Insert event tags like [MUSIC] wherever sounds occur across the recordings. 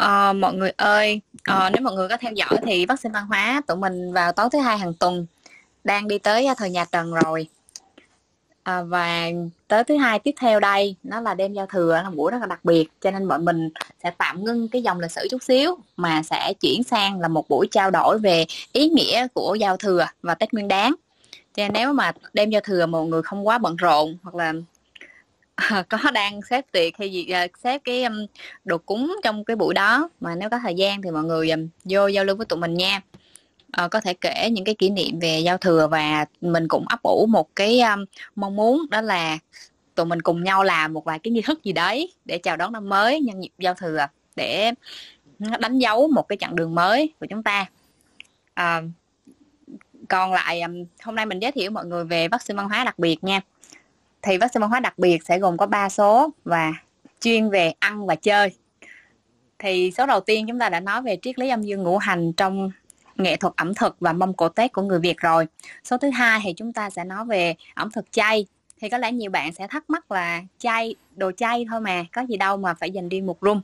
À, mọi người ơi, à, nếu mọi người có theo dõi thì vaccine văn hóa tụi mình vào tối thứ hai hàng tuần đang đi tới ờ, thời nhà Trần rồi. À, và tới thứ hai tiếp theo đây nó là đêm giao thừa là buổi rất là đặc biệt cho nên bọn mình sẽ tạm ngưng cái dòng lịch sử chút xíu mà sẽ chuyển sang là một buổi trao đổi về ý nghĩa của giao thừa và Tết Nguyên Đán. Cho nên nếu mà đêm giao thừa mọi người không quá bận rộn hoặc là [LAUGHS] có đang xếp tiệc hay gì à, xếp cái um, đồ cúng trong cái buổi đó. Mà nếu có thời gian thì mọi người um, vô giao lưu với tụi mình nha. À, có thể kể những cái kỷ niệm về giao thừa và mình cũng ấp ủ một cái um, mong muốn đó là tụi mình cùng nhau làm một vài cái nghi thức gì đấy để chào đón năm mới nhân dịp giao thừa để đánh dấu một cái chặng đường mới của chúng ta. À, còn lại hôm nay mình giới thiệu mọi người về vaccine văn hóa đặc biệt nha thì vaccine văn hóa đặc biệt sẽ gồm có 3 số và chuyên về ăn và chơi thì số đầu tiên chúng ta đã nói về triết lý âm dương ngũ hành trong nghệ thuật ẩm thực và mâm cổ Tết của người Việt rồi. Số thứ hai thì chúng ta sẽ nói về ẩm thực chay. Thì có lẽ nhiều bạn sẽ thắc mắc là chay, đồ chay thôi mà, có gì đâu mà phải dành riêng một room.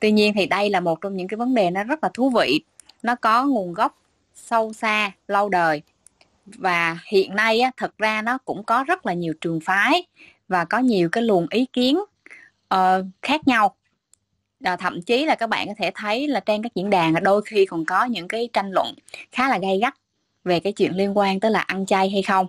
Tuy nhiên thì đây là một trong những cái vấn đề nó rất là thú vị. Nó có nguồn gốc sâu xa, lâu đời và hiện nay á, thật ra nó cũng có rất là nhiều trường phái và có nhiều cái luồng ý kiến uh, khác nhau. À, thậm chí là các bạn có thể thấy là trên các diễn đàn đôi khi còn có những cái tranh luận khá là gay gắt về cái chuyện liên quan tới là ăn chay hay không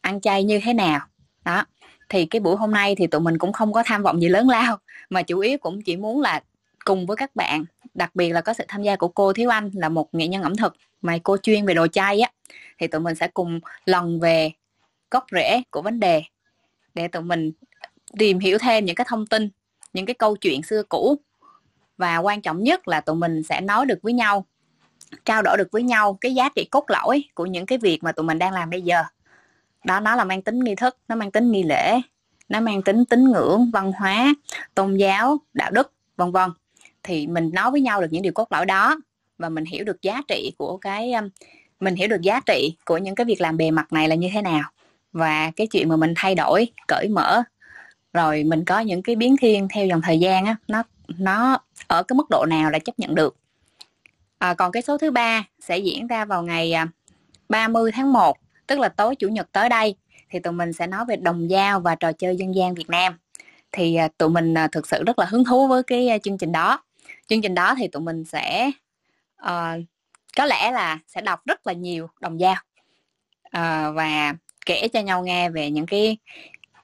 ăn chay như thế nào. Đó thì cái buổi hôm nay thì tụi mình cũng không có tham vọng gì lớn lao mà chủ yếu cũng chỉ muốn là cùng với các bạn đặc biệt là có sự tham gia của cô Thiếu Anh là một nghệ nhân ẩm thực mà cô chuyên về đồ chay á thì tụi mình sẽ cùng lần về gốc rễ của vấn đề để tụi mình tìm hiểu thêm những cái thông tin, những cái câu chuyện xưa cũ. Và quan trọng nhất là tụi mình sẽ nói được với nhau, trao đổi được với nhau cái giá trị cốt lõi của những cái việc mà tụi mình đang làm bây giờ. Đó, nó là mang tính nghi thức, nó mang tính nghi lễ, nó mang tính tín ngưỡng, văn hóa, tôn giáo, đạo đức, vân vân. Thì mình nói với nhau được những điều cốt lõi đó và mình hiểu được giá trị của cái um, mình hiểu được giá trị của những cái việc làm bề mặt này là như thế nào. Và cái chuyện mà mình thay đổi cởi mở rồi mình có những cái biến thiên theo dòng thời gian á nó nó ở cái mức độ nào là chấp nhận được. À, còn cái số thứ ba sẽ diễn ra vào ngày à, 30 tháng 1 tức là tối chủ nhật tới đây thì tụi mình sẽ nói về đồng dao và trò chơi dân gian Việt Nam. Thì à, tụi mình à, thực sự rất là hứng thú với cái chương trình đó. Chương trình đó thì tụi mình sẽ uh, có lẽ là sẽ đọc rất là nhiều đồng dao uh, ờ, và kể cho nhau nghe về những cái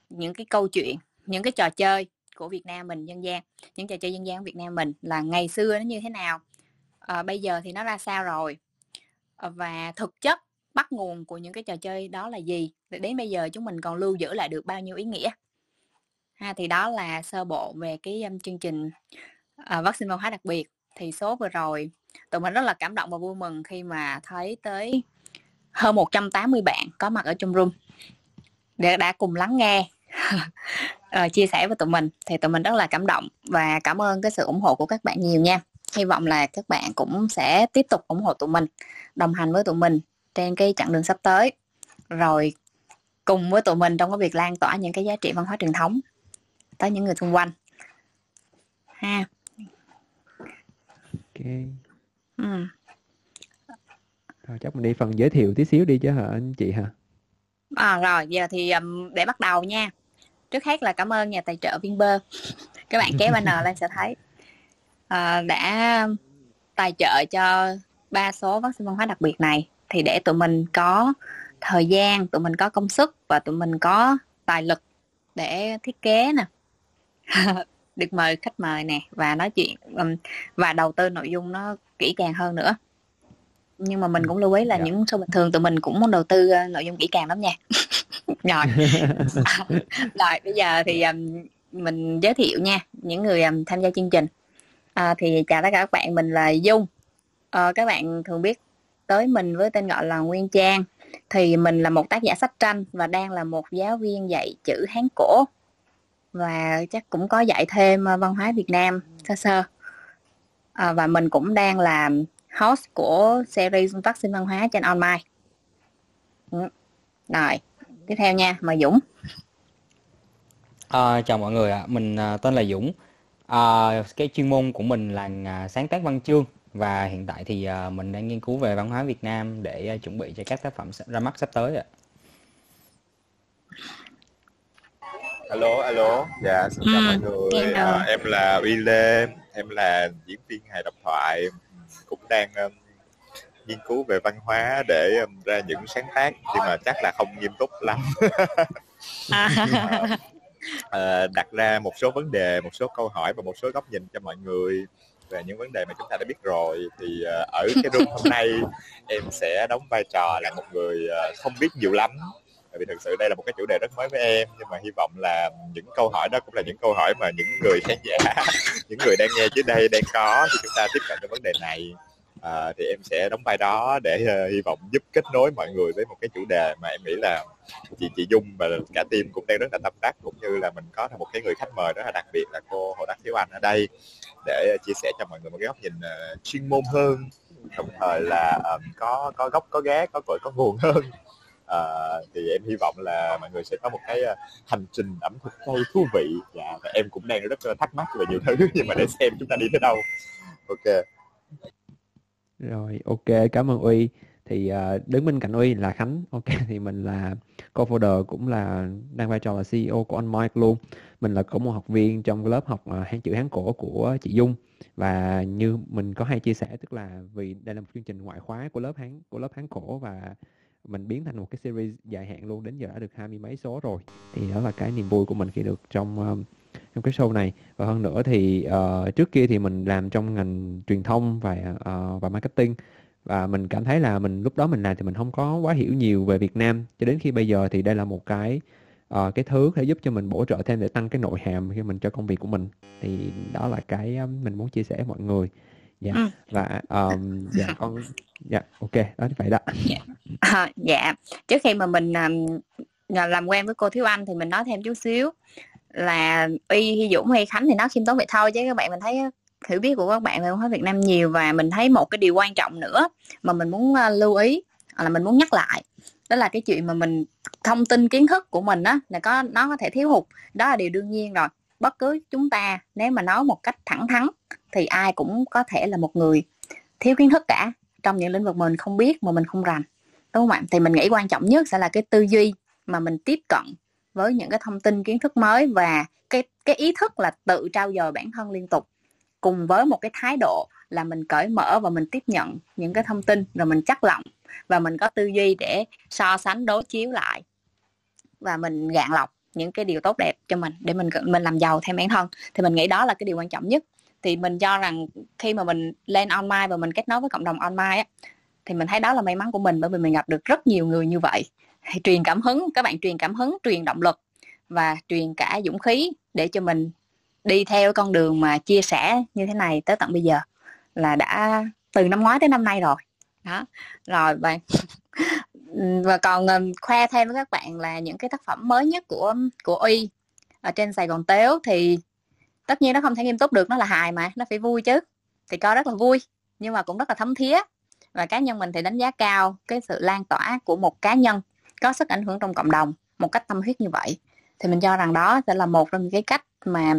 những cái câu chuyện những cái trò chơi của Việt Nam mình dân gian những trò chơi dân gian của Việt Nam mình là ngày xưa nó như thế nào à, bây giờ thì nó ra sao rồi à, và thực chất bắt nguồn của những cái trò chơi đó là gì đến bây giờ chúng mình còn lưu giữ lại được bao nhiêu ý nghĩa. Ha thì đó là sơ bộ về cái um, chương trình uh, vaccine văn hóa đặc biệt. Thì số vừa rồi tụi mình rất là cảm động và vui mừng khi mà thấy tới hơn 180 bạn có mặt ở trong room để đã cùng lắng nghe uh, [LAUGHS] chia sẻ với tụi mình. Thì tụi mình rất là cảm động và cảm ơn cái sự ủng hộ của các bạn nhiều nha. Hy vọng là các bạn cũng sẽ tiếp tục ủng hộ tụi mình đồng hành với tụi mình trên cái chặng đường sắp tới. Rồi cùng với tụi mình trong cái việc lan tỏa những cái giá trị văn hóa truyền thống tới những người xung quanh. Ha. Okay ừ. rồi chắc mình đi phần giới thiệu tí xíu đi chứ hả anh chị hả? À rồi giờ thì um, để bắt đầu nha. Trước hết là cảm ơn nhà tài trợ Vinber các bạn kéo banner lên sẽ thấy. À, đã tài trợ cho ba số vaccine văn hóa đặc biệt này thì để tụi mình có thời gian tụi mình có công sức và tụi mình có tài lực để thiết kế nè. [LAUGHS] Được mời khách mời nè và nói chuyện um, và đầu tư nội dung nó kỹ càng hơn nữa. Nhưng mà mình cũng lưu ý là dạ. những số bình thường tụi mình cũng muốn đầu tư uh, nội dung kỹ càng lắm nha. [LAUGHS] Rồi. [LAUGHS] Rồi bây giờ thì um, mình giới thiệu nha những người um, tham gia chương trình. À, thì chào tất cả các bạn mình là dung. À, các bạn thường biết tới mình với tên gọi là nguyên trang. Thì mình là một tác giả sách tranh và đang là một giáo viên dạy chữ hán cổ. Và chắc cũng có dạy thêm văn hóa việt nam sơ sơ à, và mình cũng đang làm host của series vaccine văn hóa trên online ừ. rồi tiếp theo nha mời Dũng à, chào mọi người ạ mình à, tên là Dũng À, cái chuyên môn của mình là à, sáng tác văn chương và hiện tại thì à, mình đang nghiên cứu về văn hóa Việt Nam để à, chuẩn bị cho các tác phẩm ra mắt sắp tới ạ. Alo, alo. Dạ, xin chào mọi người. À, em là Uy Lê, em là diễn viên hài độc thoại, cũng đang um, nghiên cứu về văn hóa để um, ra những sáng tác nhưng mà chắc là không nghiêm túc lắm. à. [LAUGHS] à, đặt ra một số vấn đề, một số câu hỏi và một số góc nhìn cho mọi người về những vấn đề mà chúng ta đã biết rồi thì uh, ở cái room hôm nay [LAUGHS] em sẽ đóng vai trò là một người uh, không biết nhiều lắm vì thực sự đây là một cái chủ đề rất mới với em nhưng mà hy vọng là những câu hỏi đó cũng là những câu hỏi mà những người khán giả [LAUGHS] những người đang nghe dưới đây đang có thì chúng ta tiếp cận cái vấn đề này. À, thì em sẽ đóng vai đó để uh, hy vọng giúp kết nối mọi người với một cái chủ đề mà em nghĩ là chị chị Dung và cả team cũng đang rất là tâm đắc cũng như là mình có một cái người khách mời rất là đặc biệt là cô Hồ Đắc Thiếu Anh ở đây để chia sẻ cho mọi người một cái góc nhìn uh, chuyên môn hơn đồng thời là um, có có gốc có ghé có cội có nguồn hơn à, thì em hy vọng là mọi người sẽ có một cái ờ, hành trình ẩm thực tây thú vị. Dạ, và em cũng đang rất ờ, thắc mắc về nhiều thứ [LAUGHS] nhưng mà để xem chúng ta đi tới đâu. Ok. Rồi ok cảm ơn uy. Thì uh, đứng bên cạnh uy là khánh. Ok thì mình là co-founder cũng là đang vai trò là ceo của On Mike luôn. Mình là có một học viên trong lớp học uh, hán chữ hán cổ của chị dung. Và như mình có hay chia sẻ tức là vì đây là một chương trình ngoại khóa của lớp hán của lớp hán cổ và mình biến thành một cái series dài hạn luôn đến giờ đã được hai mươi mấy số rồi. Thì đó là cái niềm vui của mình khi được trong um, trong cái show này. Và hơn nữa thì uh, trước kia thì mình làm trong ngành truyền thông và uh, và marketing. Và mình cảm thấy là mình lúc đó mình làm thì mình không có quá hiểu nhiều về Việt Nam. Cho đến khi bây giờ thì đây là một cái uh, cái thứ để giúp cho mình bổ trợ thêm để tăng cái nội hàm khi mình cho công việc của mình. Thì đó là cái um, mình muốn chia sẻ với mọi người dạ ừ. và um, dạ [LAUGHS] con dạ ok đó vậy đó dạ. À, dạ trước khi mà mình um, làm quen với cô thiếu anh thì mình nói thêm chút xíu là y Hy Dũng hay Khánh thì nói khiêm tốn vậy thôi chứ các bạn mình thấy hiểu biết của các bạn về văn hóa Việt Nam nhiều và mình thấy một cái điều quan trọng nữa mà mình muốn uh, lưu ý là mình muốn nhắc lại đó là cái chuyện mà mình thông tin kiến thức của mình á là có nó có thể thiếu hụt đó là điều đương nhiên rồi bất cứ chúng ta nếu mà nói một cách thẳng thắn thì ai cũng có thể là một người thiếu kiến thức cả trong những lĩnh vực mình không biết, mà mình không rành, đúng không ạ? Thì mình nghĩ quan trọng nhất sẽ là cái tư duy mà mình tiếp cận với những cái thông tin, kiến thức mới và cái cái ý thức là tự trao dồi bản thân liên tục cùng với một cái thái độ là mình cởi mở và mình tiếp nhận những cái thông tin rồi mình chắc lọc và mình có tư duy để so sánh, đối chiếu lại và mình gạn lọc những cái điều tốt đẹp cho mình để mình mình làm giàu theo bản thân. Thì mình nghĩ đó là cái điều quan trọng nhất thì mình cho rằng khi mà mình lên online và mình kết nối với cộng đồng online á, thì mình thấy đó là may mắn của mình bởi vì mình gặp được rất nhiều người như vậy. Thì truyền cảm hứng, các bạn truyền cảm hứng, truyền động lực và truyền cả dũng khí để cho mình đi theo con đường mà chia sẻ như thế này tới tận bây giờ là đã từ năm ngoái tới năm nay rồi. Đó, rồi và [LAUGHS] và còn ờ, khoe thêm với các bạn là những cái tác phẩm mới nhất của của uy ở trên Sài Gòn Tếu thì tất nhiên nó không thể nghiêm túc được nó là hài mà nó phải vui chứ. Thì coi rất là vui nhưng mà cũng rất là thấm thía. Và cá nhân mình thì đánh giá cao cái sự lan tỏa của một cá nhân có sức ảnh hưởng trong cộng đồng một cách tâm huyết như vậy. Thì mình cho rằng đó sẽ là một trong những cái cách mà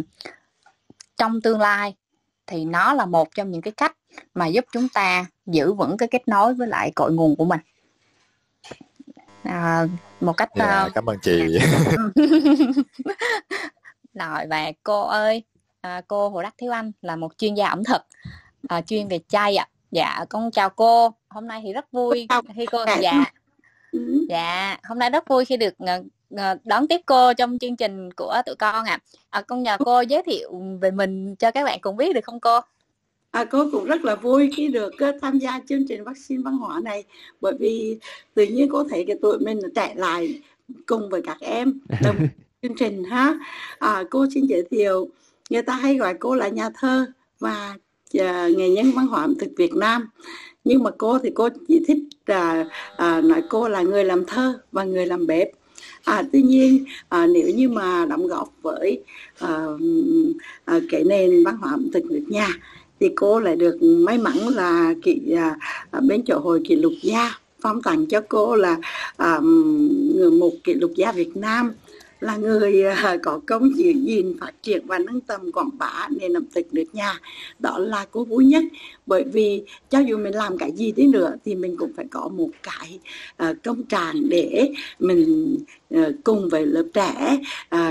trong tương lai thì nó là một trong những cái cách mà giúp chúng ta giữ vững cái kết nối với lại cội nguồn của mình. À, một cách yeah, dạ, uh, cảm ơn chị. [LAUGHS] [LAUGHS] rồi và cô ơi à, cô Hồ Đắc Thiếu Anh là một chuyên gia ẩm thực à, chuyên về chay ạ à. dạ con chào cô hôm nay thì rất vui khi cô dạ ừ. dạ hôm nay rất vui khi được uh, đón tiếp cô trong chương trình của tụi con ạ à. à, con nhờ cô giới thiệu về mình cho các bạn cùng biết được không cô À, cô cũng rất là vui khi được uh, tham gia chương trình vaccine văn hóa này bởi vì tự nhiên cô thấy cái tụi mình chạy lại cùng với các em đồng [LAUGHS] chương trình ha à, cô xin giới thiệu người ta hay gọi cô là nhà thơ và uh, nghệ nhân văn hóa ẩm thực Việt Nam. Nhưng mà cô thì cô chỉ thích là uh, nói cô là người làm thơ và người làm bếp. À, tuy nhiên à, nếu như mà đóng góp với à, à, cái nền văn hóa ẩm thực nước nhà thì cô lại được may mắn là kỷ à, à, bên chỗ hội kỷ lục gia phong tặng cho cô là à, một kỷ lục gia Việt Nam là người à, có công giữ gìn, phát triển và nâng tầm quảng bá nền ẩm thực nước nhà. Đó là cô vui nhất. Bởi vì cho dù mình làm cái gì đi nữa thì mình cũng phải có một cái à, công trạng để mình à, cùng với lớp trẻ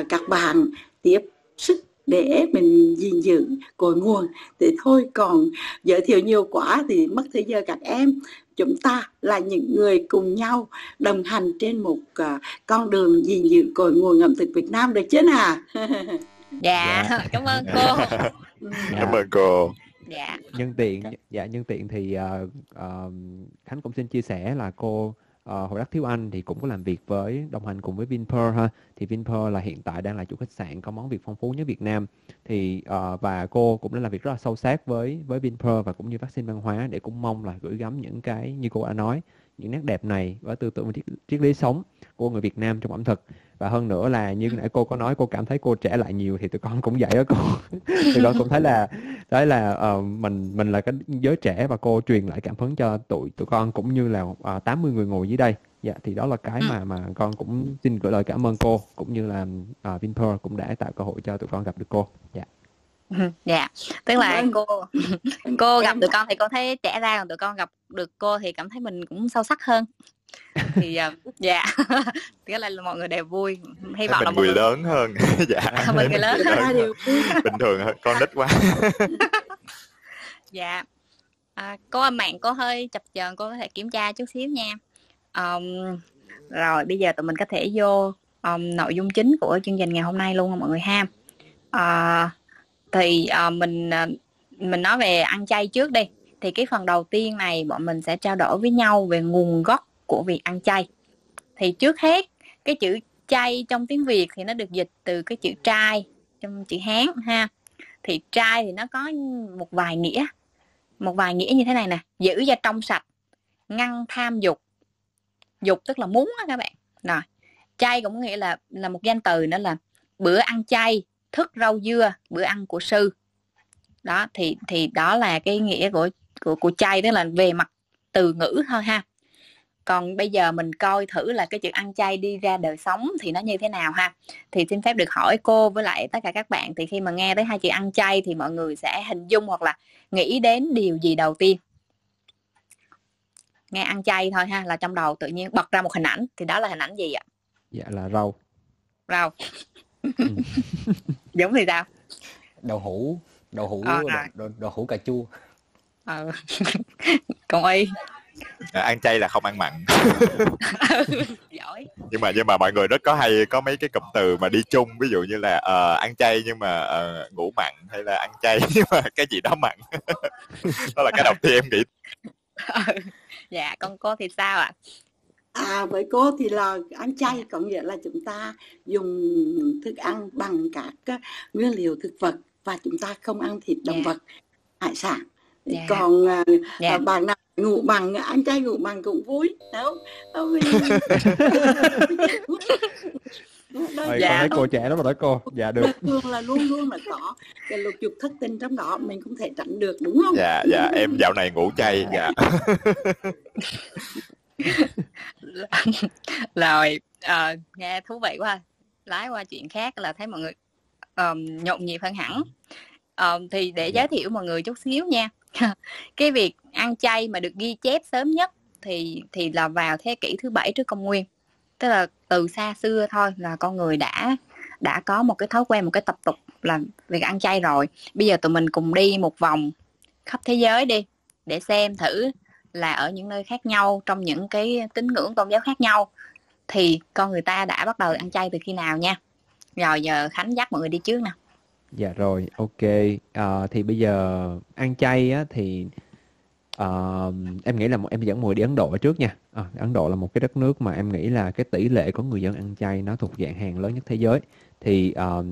các bạn tiếp sức để mình gìn giữ cội nguồn. Thì thôi, còn giới thiệu nhiều quá thì mất thời giờ các em chúng ta là những người cùng nhau đồng hành trên một uh, con đường gìn giữ cội nguồn ẩm thực Việt Nam được chứ nào? [LAUGHS] [LAUGHS] Dạ, dạ. cảm ơn cô. Cảm ơn cô. Dạ. Nhân tiện dạ nhân tiện thì uh, uh, Khánh cũng xin chia sẻ là cô Ờ, uh, Hội Đắc Thiếu Anh thì cũng có làm việc với đồng hành cùng với Vinpearl ha. Thì Vinpearl là hiện tại đang là chủ khách sạn có món Việt phong phú nhất Việt Nam. Thì uh, và cô cũng đã làm việc rất là sâu sát với với Vinpearl và cũng như vaccine văn hóa để cũng mong là gửi gắm những cái như cô đã nói những nét đẹp này và tư tưởng và triết, triết lý sống của người Việt Nam trong ẩm thực. Và hơn nữa là như nãy cô có nói cô cảm thấy cô trẻ lại nhiều thì tụi con cũng vậy đó cô. [LAUGHS] Tụi con cũng thấy là đấy là uh, mình mình là cái giới trẻ và cô truyền lại cảm hứng cho tụi tụi con cũng như là uh, à, 80 người ngồi dưới đây. Dạ thì đó là cái mà mà con cũng xin gửi lời cảm ơn cô cũng như là uh, Vinpearl cũng đã tạo cơ hội cho tụi con gặp được cô. Dạ [LAUGHS] dạ. Tức là cô [LAUGHS] cô gặp tụi con thì cô thấy trẻ ra còn tụi con gặp được cô thì cảm thấy mình cũng sâu sắc hơn. Thì uh, [LAUGHS] dạ. Tức là mọi người đều vui. Hy vọng là người lớn hơn. Dạ. Mình người lớn hơn. bình thường hơn. Con nít quá. Dạ. À, cô âm mạng cô hơi chập chờn. Cô có thể kiểm tra chút xíu nha. Um, rồi bây giờ tụi mình có thể vô um, nội dung chính của chương trình ngày hôm nay luôn mọi người ha? Uh, thì uh, mình uh, mình nói về ăn chay trước đi. Thì cái phần đầu tiên này bọn mình sẽ trao đổi với nhau về nguồn gốc của việc ăn chay. Thì trước hết cái chữ chay trong tiếng việt thì nó được dịch từ cái chữ trai trong chữ hán ha. Thì trai thì nó có một vài nghĩa một vài nghĩa như thế này nè. Giữ cho trong sạch ngăn tham dục. Dục tức là muốn á các bạn. Rồi chay cũng nghĩa là là một danh từ nữa là bữa ăn chay thức rau dưa bữa ăn của sư. Đó thì thì đó là cái nghĩa của của của chay tức là về mặt từ ngữ thôi ha. Còn bây giờ mình coi thử là cái chữ ăn chay đi ra đời sống thì nó như thế nào ha. Thì xin phép được hỏi cô với lại tất cả các bạn thì khi mà nghe tới hai chữ ăn chay thì mọi người sẽ hình dung hoặc là nghĩ đến điều gì đầu tiên? Nghe ăn chay thôi ha là trong đầu tự nhiên bật ra một hình ảnh thì đó là hình ảnh gì ạ? Dạ là rau. Rau ừ. [LAUGHS] giống thì sao? Đậu hũ đậu hũ à, đậu, đậu, đậu hũ cà chua. Ờ. [LAUGHS] còn y à, ăn chay là không ăn mặn. [LAUGHS] Giỏi. Nhưng mà nhưng mà mọi người rất có hay có mấy cái cụm từ mà đi chung. Ví dụ như là uh, ăn chay nhưng mà uh, ngủ mặn hay là ăn chay nhưng mà cái gì đó mặn. Đó là cái đầu tiên em nghĩ. Dạ con cô thì sao ạ? à? À với cô thì là ăn chay có nghĩa là chúng ta dùng thức ăn bằng các nguyên liệu thực vật và chúng ta không ăn thịt động yeah. Dạ. vật hải sản yeah. Dạ. còn yeah. Dạ. À, bạn nào ngủ bằng ăn chay ngủ bằng cũng vui đâu [LAUGHS] Ôi, dạ. con thấy cô trẻ đó mà đó cô dạ được thường là luôn luôn là có cái lục dục thất tình trong đó mình không thể tránh được đúng không dạ dạ em dạo này ngủ chay dạ [LAUGHS] [LAUGHS] rồi à, nghe thú vị quá lái qua chuyện khác là thấy mọi người um, nhộn nhịp hơn hẳn. Um, thì để giới thiệu mọi người chút xíu nha. [LAUGHS] Cái việc ăn chay mà được ghi chép sớm nhất thì thì là vào thế kỷ thứ bảy trước công nguyên. Tức là từ xa xưa thôi là con người đã đã có một cái thói quen một cái tập tục là việc ăn chay rồi. Bây giờ tụi mình cùng đi một vòng khắp thế giới đi để xem thử là ở những nơi khác nhau trong những cái tín ngưỡng tôn giáo khác nhau thì con người ta đã bắt đầu ăn chay từ khi nào nha? Rồi giờ khánh dắt mọi người đi trước nè. Dạ rồi ok. À, thì bây giờ ăn chay á thì uh, em nghĩ là em dẫn mọi người đi Ấn Độ trước nha. À, Ấn Độ là một cái đất nước mà em nghĩ là cái tỷ lệ của người dân ăn chay nó thuộc dạng hàng lớn nhất thế giới. Thì uh,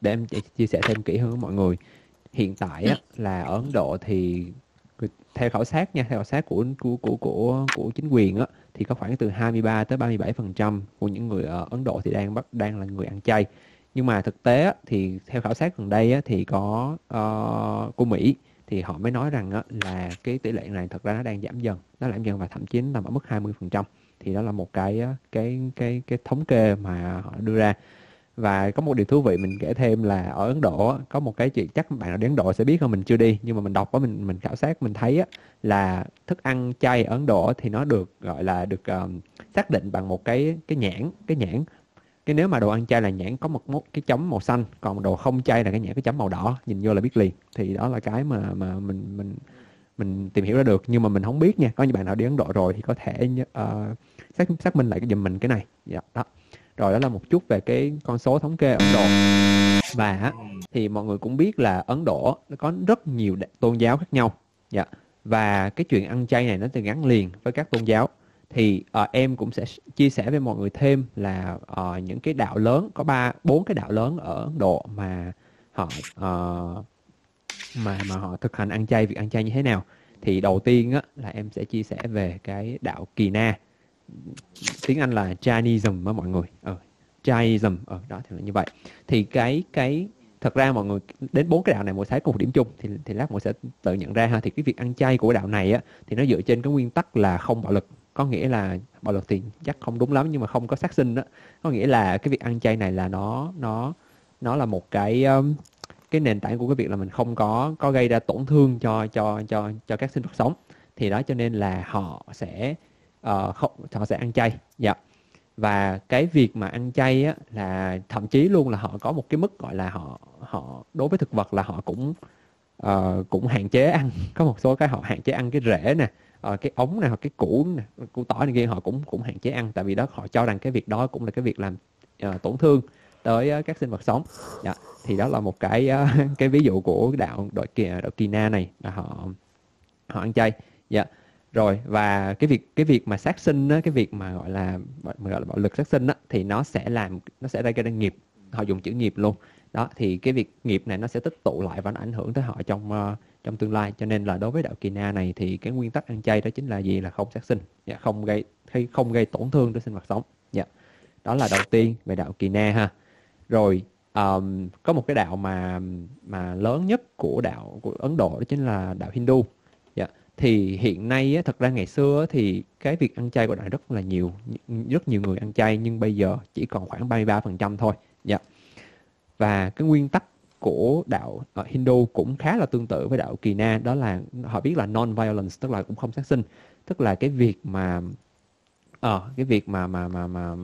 để em chia sẻ thêm kỹ hơn với mọi người hiện tại á, là ở Ấn Độ thì theo khảo sát nha theo khảo sát của của của của của chính quyền á thì có khoảng từ 23 tới 37 phần trăm của những người ở Ấn Độ thì đang bắt đang là người ăn chay. Nhưng mà thực tế á, thì theo khảo sát gần đây á, thì có uh, của Mỹ thì họ mới nói rằng á, là cái tỷ lệ này thật ra nó đang giảm dần nó giảm dần và thậm chí nằm ở mức 20% thì đó là một cái cái cái cái thống kê mà họ đưa ra và có một điều thú vị mình kể thêm là ở Ấn Độ có một cái chuyện chắc bạn nào đến Ấn Độ sẽ biết hơn mình chưa đi nhưng mà mình đọc á mình mình khảo sát mình thấy á, là thức ăn chay ở Ấn Độ thì nó được gọi là được um, xác định bằng một cái cái nhãn cái nhãn. Cái nếu mà đồ ăn chay là nhãn có một, một cái chấm màu xanh còn đồ không chay là cái nhãn cái chấm màu đỏ nhìn vô là biết liền. Thì đó là cái mà mà mình mình mình tìm hiểu ra được. Nhưng mà mình không biết nha có những bạn nào đi Ấn Độ rồi thì có thể uh, xác xác minh lại cái giùm mình cái này. Dạ đó rồi đó là một chút về cái con số thống kê Ấn Độ. Và thì mọi người cũng biết là Ấn Độ nó có rất nhiều tôn giáo khác nhau. Dạ. Và cái chuyện ăn chay này nó từ gắn liền với các tôn giáo. Thì uh, em cũng sẽ chia sẻ với mọi người thêm là uh, những cái đạo lớn có ba bốn cái đạo lớn ở Ấn Độ mà họ uh, mà mà họ thực hành ăn chay việc ăn chay như thế nào. Thì đầu tiên á, là em sẽ chia sẻ về cái đạo Kỳ Na tiếng Anh là Jainism á mọi người. Ờ Jainism ờ đó thì là như vậy. Thì cái cái thật ra mọi người đến bốn cái đạo này mọi thấy có một điểm chung thì thì lát mọi sẽ tự nhận ra ha. Thì cái việc ăn chay của đạo này á thì nó dựa trên cái nguyên tắc là không bạo lực. Có nghĩa là bạo lực thì chắc không đúng lắm nhưng mà không có sát sinh đó có nghĩa là cái việc ăn chay này là nó nó nó là một cái um, cái nền tảng của cái việc là mình không có có gây ra tổn thương cho cho cho cho các sinh vật sống. Thì đó cho nên là họ sẽ uh, không họ sẽ ăn chay. Dạ. Và cái việc mà ăn chay á là thậm chí luôn là họ có một cái mức gọi là họ họ đối với thực vật là họ cũng uh, cũng hạn chế ăn. [LAUGHS] Có một số cái họ hạn chế ăn cái rễ nè uh, cái ống này hoặc cái củ nè củ tỏi này kia họ cũng cũng hạn chế ăn. Tại vì đó họ cho rằng cái việc đó cũng là cái việc làm uh, tổn thương tới uh, các sinh vật sống. Dạ. thì đó là một cái uh, [LAUGHS] cái ví dụ của đạo đội kỳ đội kỳ na này là họ họ ăn chay. Dạ rồi và cái việc cái việc mà sát sinh á, cái việc mà gọi là gọi là bạo lực sát sinh á, thì nó sẽ làm nó sẽ ra cái nghiệp. Họ dùng chữ nghiệp luôn. Đó thì cái việc nghiệp này nó sẽ tích tụ lại và nó ảnh hưởng tới họ trong uh, trong tương lai. Cho nên là đối với đạo kỳ na này thì cái nguyên tắc ăn chay đó chính là gì? Là không sát sinh. Dạ, không gây hay không gây tổn thương tới sinh vật sống. Dạ. đó là đầu tiên về đạo kỳ na ha. Rồi um, có một cái đạo mà mà lớn nhất của đạo của Ấn Độ đó chính là đạo Hindu thì hiện nay á, thật ra ngày xưa thì cái việc ăn chay của đạo rất là nhiều rất nhiều người ăn chay nhưng bây giờ chỉ còn khoảng 33% thôi. Dạ. và cái nguyên tắc của đạo uh, Hindu cũng khá là tương tự với đạo Kỳ Na đó là họ biết là non-violence tức là cũng không sát sinh. Tức là cái việc mà à, cái việc mà mà mà mà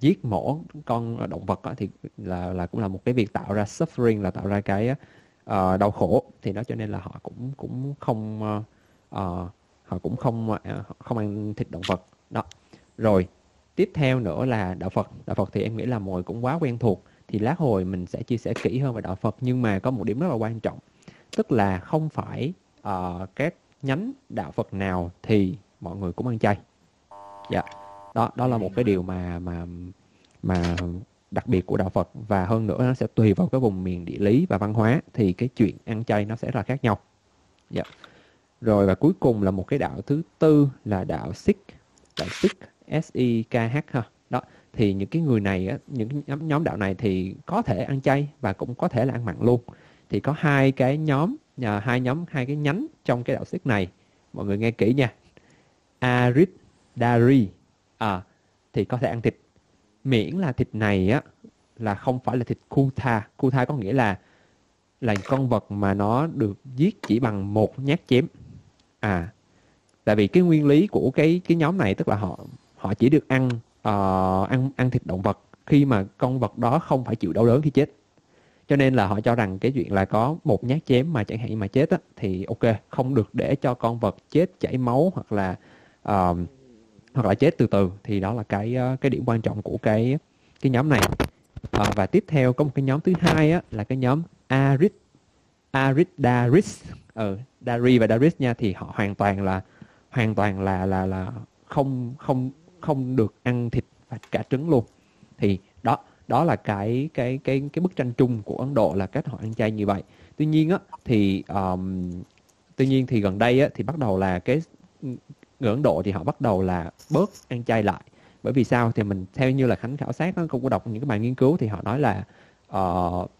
giết mổ con động vật đó, thì là là cũng là một cái việc tạo ra suffering là tạo ra cái uh, đau khổ. Thì đó cho nên là họ cũng cũng không uh, uh, họ cũng không uh, không ăn thịt động vật. Đó. Rồi tiếp theo nữa là đạo Phật. Đạo Phật thì em nghĩ là mọi người cũng quá quen thuộc thì lát hồi mình sẽ chia sẻ kỹ hơn về đạo Phật. Nhưng mà có một điểm rất là quan trọng tức là không phải uh, các nhánh đạo Phật nào thì mọi người cũng ăn chay. Dạ. Đó đó là một cái điều mà mà mà đặc biệt của đạo Phật. Và hơn nữa nó sẽ tùy vào cái vùng miền địa lý và văn hóa thì cái chuyện ăn chay nó sẽ là khác nhau. Dạ rồi và cuối cùng là một cái đạo thứ tư là đạo Sikh đạo Sikh S I K H ha. Đó thì những cái người này á, những nhóm nhóm đạo này thì có thể ăn chay và cũng có thể là ăn mặn luôn. Thì có hai cái nhóm nhờ hai nhóm hai cái nhánh trong cái đạo Sikh này. Mọi người nghe kỹ nha. Arid Dari à, thì có thể ăn thịt. Miễn là thịt này á là không phải là thịt kutha. Kutha có nghĩa là là con vật mà nó được giết chỉ bằng một nhát chém à tại vì cái nguyên lý của cái cái nhóm này tức là họ họ chỉ được ăn uh, ăn ăn thịt động vật khi mà con vật đó không phải chịu đau đớn khi chết. Cho nên là họ cho rằng cái chuyện là có một nhát chém mà chẳng hạn mà chết á, thì ok không được để cho con vật chết chảy máu hoặc là uh, hoặc là chết từ từ thì đó là cái uh, cái điểm quan trọng của cái cái nhóm này. Uh, và tiếp theo có một cái nhóm thứ hai á, là cái nhóm Arid Arid Daris ừ, Dari và Daris nha thì họ hoàn toàn là hoàn toàn là là là không không không được ăn thịt và cả trứng luôn. Thì đó đó là cái cái cái cái bức tranh chung của Ấn Độ là cách họ ăn chay như vậy. Tuy nhiên á thì um, tuy nhiên thì gần đây á thì bắt đầu là cái người Ấn Độ thì họ bắt đầu là bớt ăn chay lại. Bởi vì sao? Thì mình theo như là khánh khảo sát nó cũng có đọc những cái bài nghiên cứu thì họ nói là uh,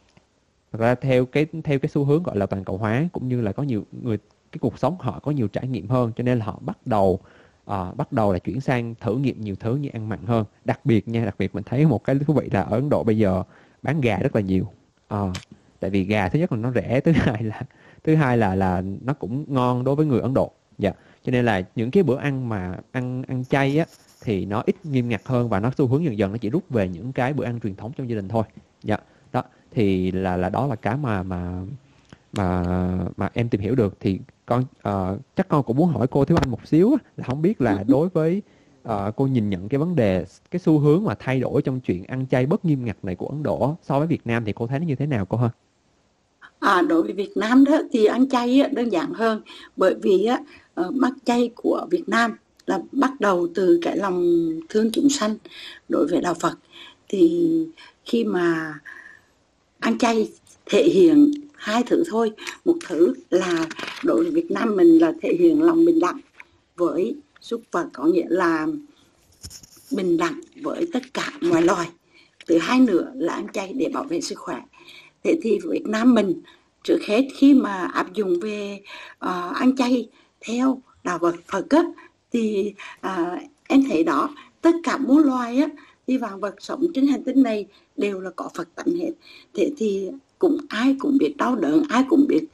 thật ra theo cái theo cái xu hướng gọi là toàn cầu hóa cũng như là có nhiều người cái cuộc sống họ có nhiều trải nghiệm hơn cho nên là họ bắt đầu uh, bắt đầu là chuyển sang thử nghiệm nhiều thứ như ăn mặn hơn. Đặc biệt nha đặc biệt mình thấy một cái thú vị là ở Ấn Độ bây giờ bán gà rất là nhiều. Uh, tại vì gà thứ nhất là nó rẻ thứ hai là thứ hai là là nó cũng ngon đối với người Ấn Độ. Dạ cho nên là những cái bữa ăn mà ăn ăn chay á thì nó ít nghiêm ngặt hơn và nó xu hướng dần dần nó chỉ rút về những cái bữa ăn truyền thống trong gia đình thôi. Dạ. yeah thì là là đó là cái mà mà mà mà em tìm hiểu được. Thì con uh, chắc con cũng muốn hỏi cô thiếu anh một xíu là không biết là đối với uh, cô nhìn nhận cái vấn đề cái xu hướng mà thay đổi trong chuyện ăn chay bất nghiêm ngặt này của Ấn Độ so với Việt Nam thì cô thấy nó như thế nào cô ha? À, đối với Việt Nam đó thì ăn chay đơn giản hơn. Bởi vì á, ờ, chay của Việt Nam là bắt đầu từ cái lòng thương chúng sanh đối với đạo Phật. Thì khi mà ăn chay thể hiện hai thứ thôi. Một thứ là đối với Việt Nam mình là thể hiện lòng bình đẳng với súc vật có nghĩa là bình đẳng với tất cả mọi loài. Thứ hai nữa là ăn chay để bảo vệ sức khỏe. Thế thì Việt Nam mình trước hết khi mà áp dụng về ờ, uh, ăn chay theo đạo Phật Phật á, thì uh, em thấy đó tất cả muôn loài á thì vạn vật sống trên hành tinh này đều là có Phật tánh hết. Thế thì cũng ai cũng biết đau đớn ai cũng biết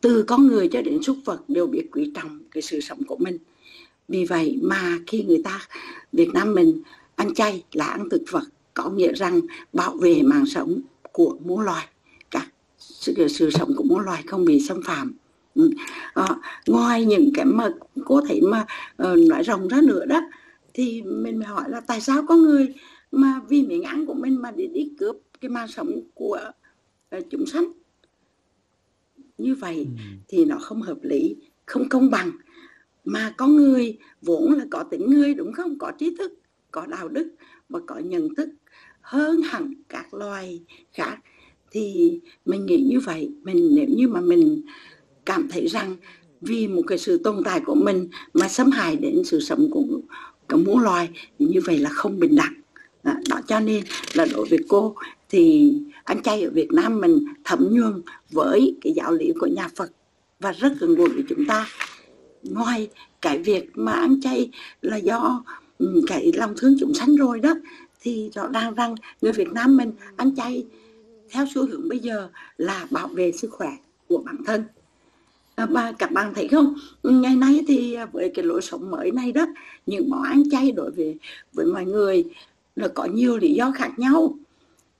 từ con người cho đến súc vật đều biết quý trọng cái sự sống của mình. Vì vậy mà khi người ta Việt Nam mình ăn chay là ăn thực vật có nghĩa rằng bảo vệ mạng sống của muôn loài cả sự, sự sống của muôn loài không bị xâm phạm. À, ngoài những cái mà cô thể mà uh, nói rộng ra nữa đó thì mình hỏi là tại sao có người mà vì miệng ăn của mình mà đi đi cướp cái mạng sống của uh, chúng sanh. Như vậy ừ. thì nó không hợp lý không công bằng. Mà có người vốn là có tính người đúng không? Có trí thức có đạo đức và có nhận thức hơn hẳn các loài khác. Thì mình nghĩ như vậy. Mình nếu như mà mình cảm thấy rằng vì một cái sự tồn tại của mình mà xâm hại đến sự sống của cả muôn loài như vậy là không bình đẳng đó, cho nên là đối với cô thì ăn chay ở Việt Nam mình thấm nhuần với cái giáo lý của nhà Phật và rất gần gũi với chúng ta. Ngoài cái việc mà ăn chay là do ừ, cái lòng thương chúng sanh rồi đó thì rõ ràng rằng người Việt Nam mình ăn chay theo xu hướng bây giờ là bảo vệ sức khỏe của bản thân. Và các bạn thấy không? Ừ, ngày nay thì với cái lối sống mới này đó những món ăn chay đối với với mọi người là có nhiều lý do khác nhau.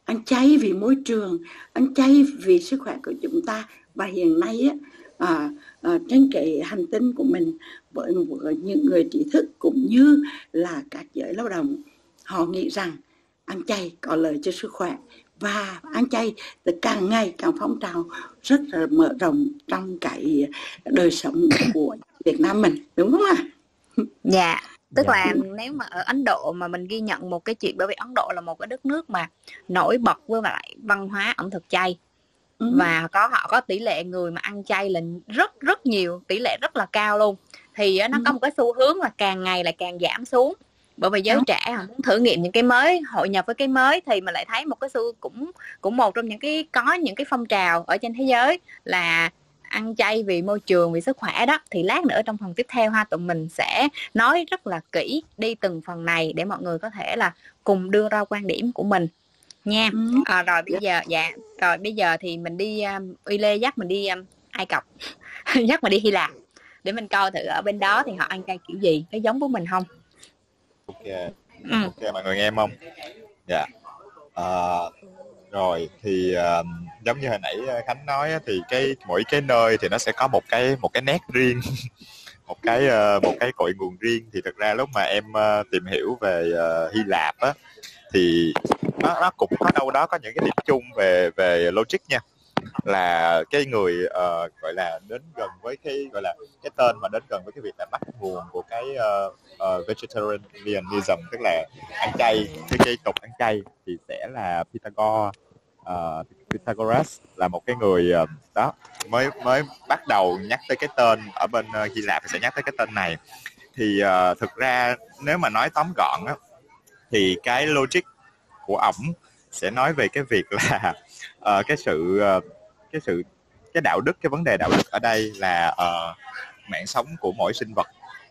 Ăn chay vì môi trường ăn chay vì sức khỏe của chúng ta. Và hiện nay á, à, à, trên cái hành tinh của mình với, với những người trí thức cũng như là các giới lao động họ nghĩ rằng ăn chay có lợi cho sức khỏe. Và ăn chay thì càng ngày càng phong trào rất là mở rộng trong cái đời sống của Việt Nam mình đúng không ạ? Dạ tức dạ. là nếu mà ở Ấn Độ mà mình ghi nhận một cái chuyện bởi vì Ấn Độ là một cái đất nước mà nổi bật với lại văn hóa ẩm thực chay ừ. và có họ có tỷ lệ người mà ăn chay là rất rất nhiều tỷ lệ rất là cao luôn thì nó ừ. có một cái xu hướng là càng ngày là càng giảm xuống bởi vì giới Đúng. trẻ họ muốn thử nghiệm những cái mới hội nhập với cái mới thì mà lại thấy một cái xu cũng cũng một trong những cái có những cái phong trào ở trên thế giới là ăn chay vì môi trường vì sức khỏe đó thì lát nữa trong phần tiếp theo ha tụi mình sẽ nói rất là kỹ đi từng phần này để mọi người có thể là cùng đưa ra quan điểm của mình nha ừ. à, rồi bây giờ dạ rồi bây giờ thì mình đi um, uy lê dắt mình đi um, ai cập [LAUGHS] dắt mình đi hy lạp để mình coi thử ở bên đó thì họ ăn chay kiểu gì có giống với mình không ok ừ. ok mọi người nghe em không dạ yeah. uh, rồi thì uh, giống như hồi nãy ờ, khánh nói thì cái mỗi cái nơi thì nó sẽ có một cái một cái nét riêng [LAUGHS] một cái uh, một cái cội nguồn riêng. Thì thực ra lúc mà em uh, tìm hiểu về uh, hy lạp á thì nó nó cũng có đâu đó có những cái điểm chung về về logic nha là cái người uh, gọi là đến gần với cái gọi là cái tên mà đến gần với cái việc là bắt nguồn của cái uh, uh, vegetarianism tức là ăn chay cái cái tục ăn chay thì sẽ là Pythagore uh, Pythagoras là một cái người uh, đó mới mới bắt đầu nhắc tới cái tên ở bên uh, Hy Lạp thì sẽ nhắc tới cái tên này. Thì uh, thực ra nếu mà nói tóm gọn á thì cái logic của ổng sẽ nói về cái việc là uh, cái sự uh, cái sự cái đạo đức cái vấn đề đạo đức ở đây là uh, mạng sống của mỗi sinh vật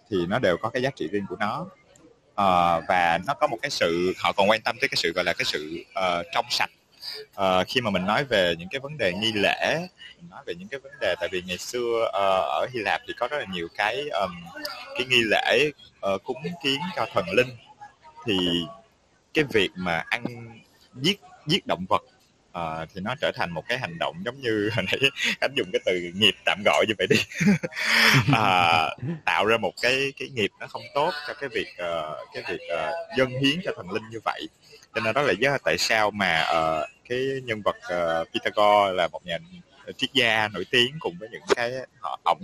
thì nó đều có cái giá trị riêng của nó. Uh, và nó có một cái sự họ còn quan tâm tới cái sự gọi là cái sự uh, trong sạch. Uh, khi mà mình nói về những cái vấn đề nghi lễ mình nói về những cái vấn đề tại vì ngày xưa uh, ở Hy Lạp thì có rất là nhiều cái um, cái nghi lễ uh, cúng kiến cho thần linh. Thì cái việc mà ăn giết giết động vật uh, thì nó trở thành một cái hành động giống như [LAUGHS] hồi nãy anh dùng cái từ nghiệp tạm gọi như vậy đi. Uh, [LAUGHS] tạo ra một cái cái nghiệp nó không tốt cho cái việc uh, cái việc uh, dân hiến cho thần linh như vậy. Cho nên đó là lý do tại sao mà uh, cái nhân vật uh, Pythagore là một nhà triết gia nổi tiếng cùng với những cái họ ổng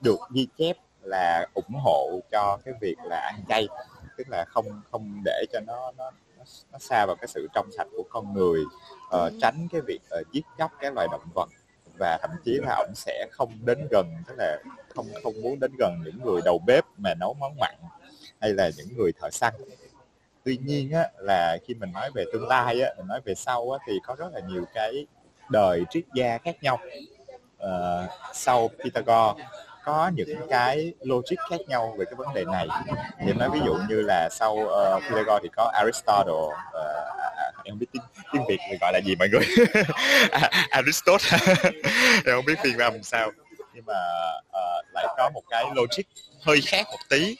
được ghi chép là ủng hộ cho cái việc là ăn chay. Tức là không không để cho nó nó nó xa vào cái sự trong sạch của con người uh, tránh cái việc uh, giết chóc các loài động vật. Và thậm chí là ông sẽ không đến gần tức là không không muốn đến gần những người đầu bếp mà nấu món mặn hay là những người thợ săn. Tuy nhiên á, là khi mình nói về tương lai á, mình nói về sau á, thì có rất là nhiều cái đời triết gia khác nhau. Uh, sau Pythagore có những cái logic khác nhau về cái vấn đề này. Thì nói ví dụ như là sau uh, Pythagore thì có Aristotle uh, em không biết tiếng, tiếng Việt thì gọi là gì mọi người? [LAUGHS] Aristotle. [LAUGHS] Em không biết phiên âm sao. Nhưng mà uh, lại có một cái logic hơi khác một tí.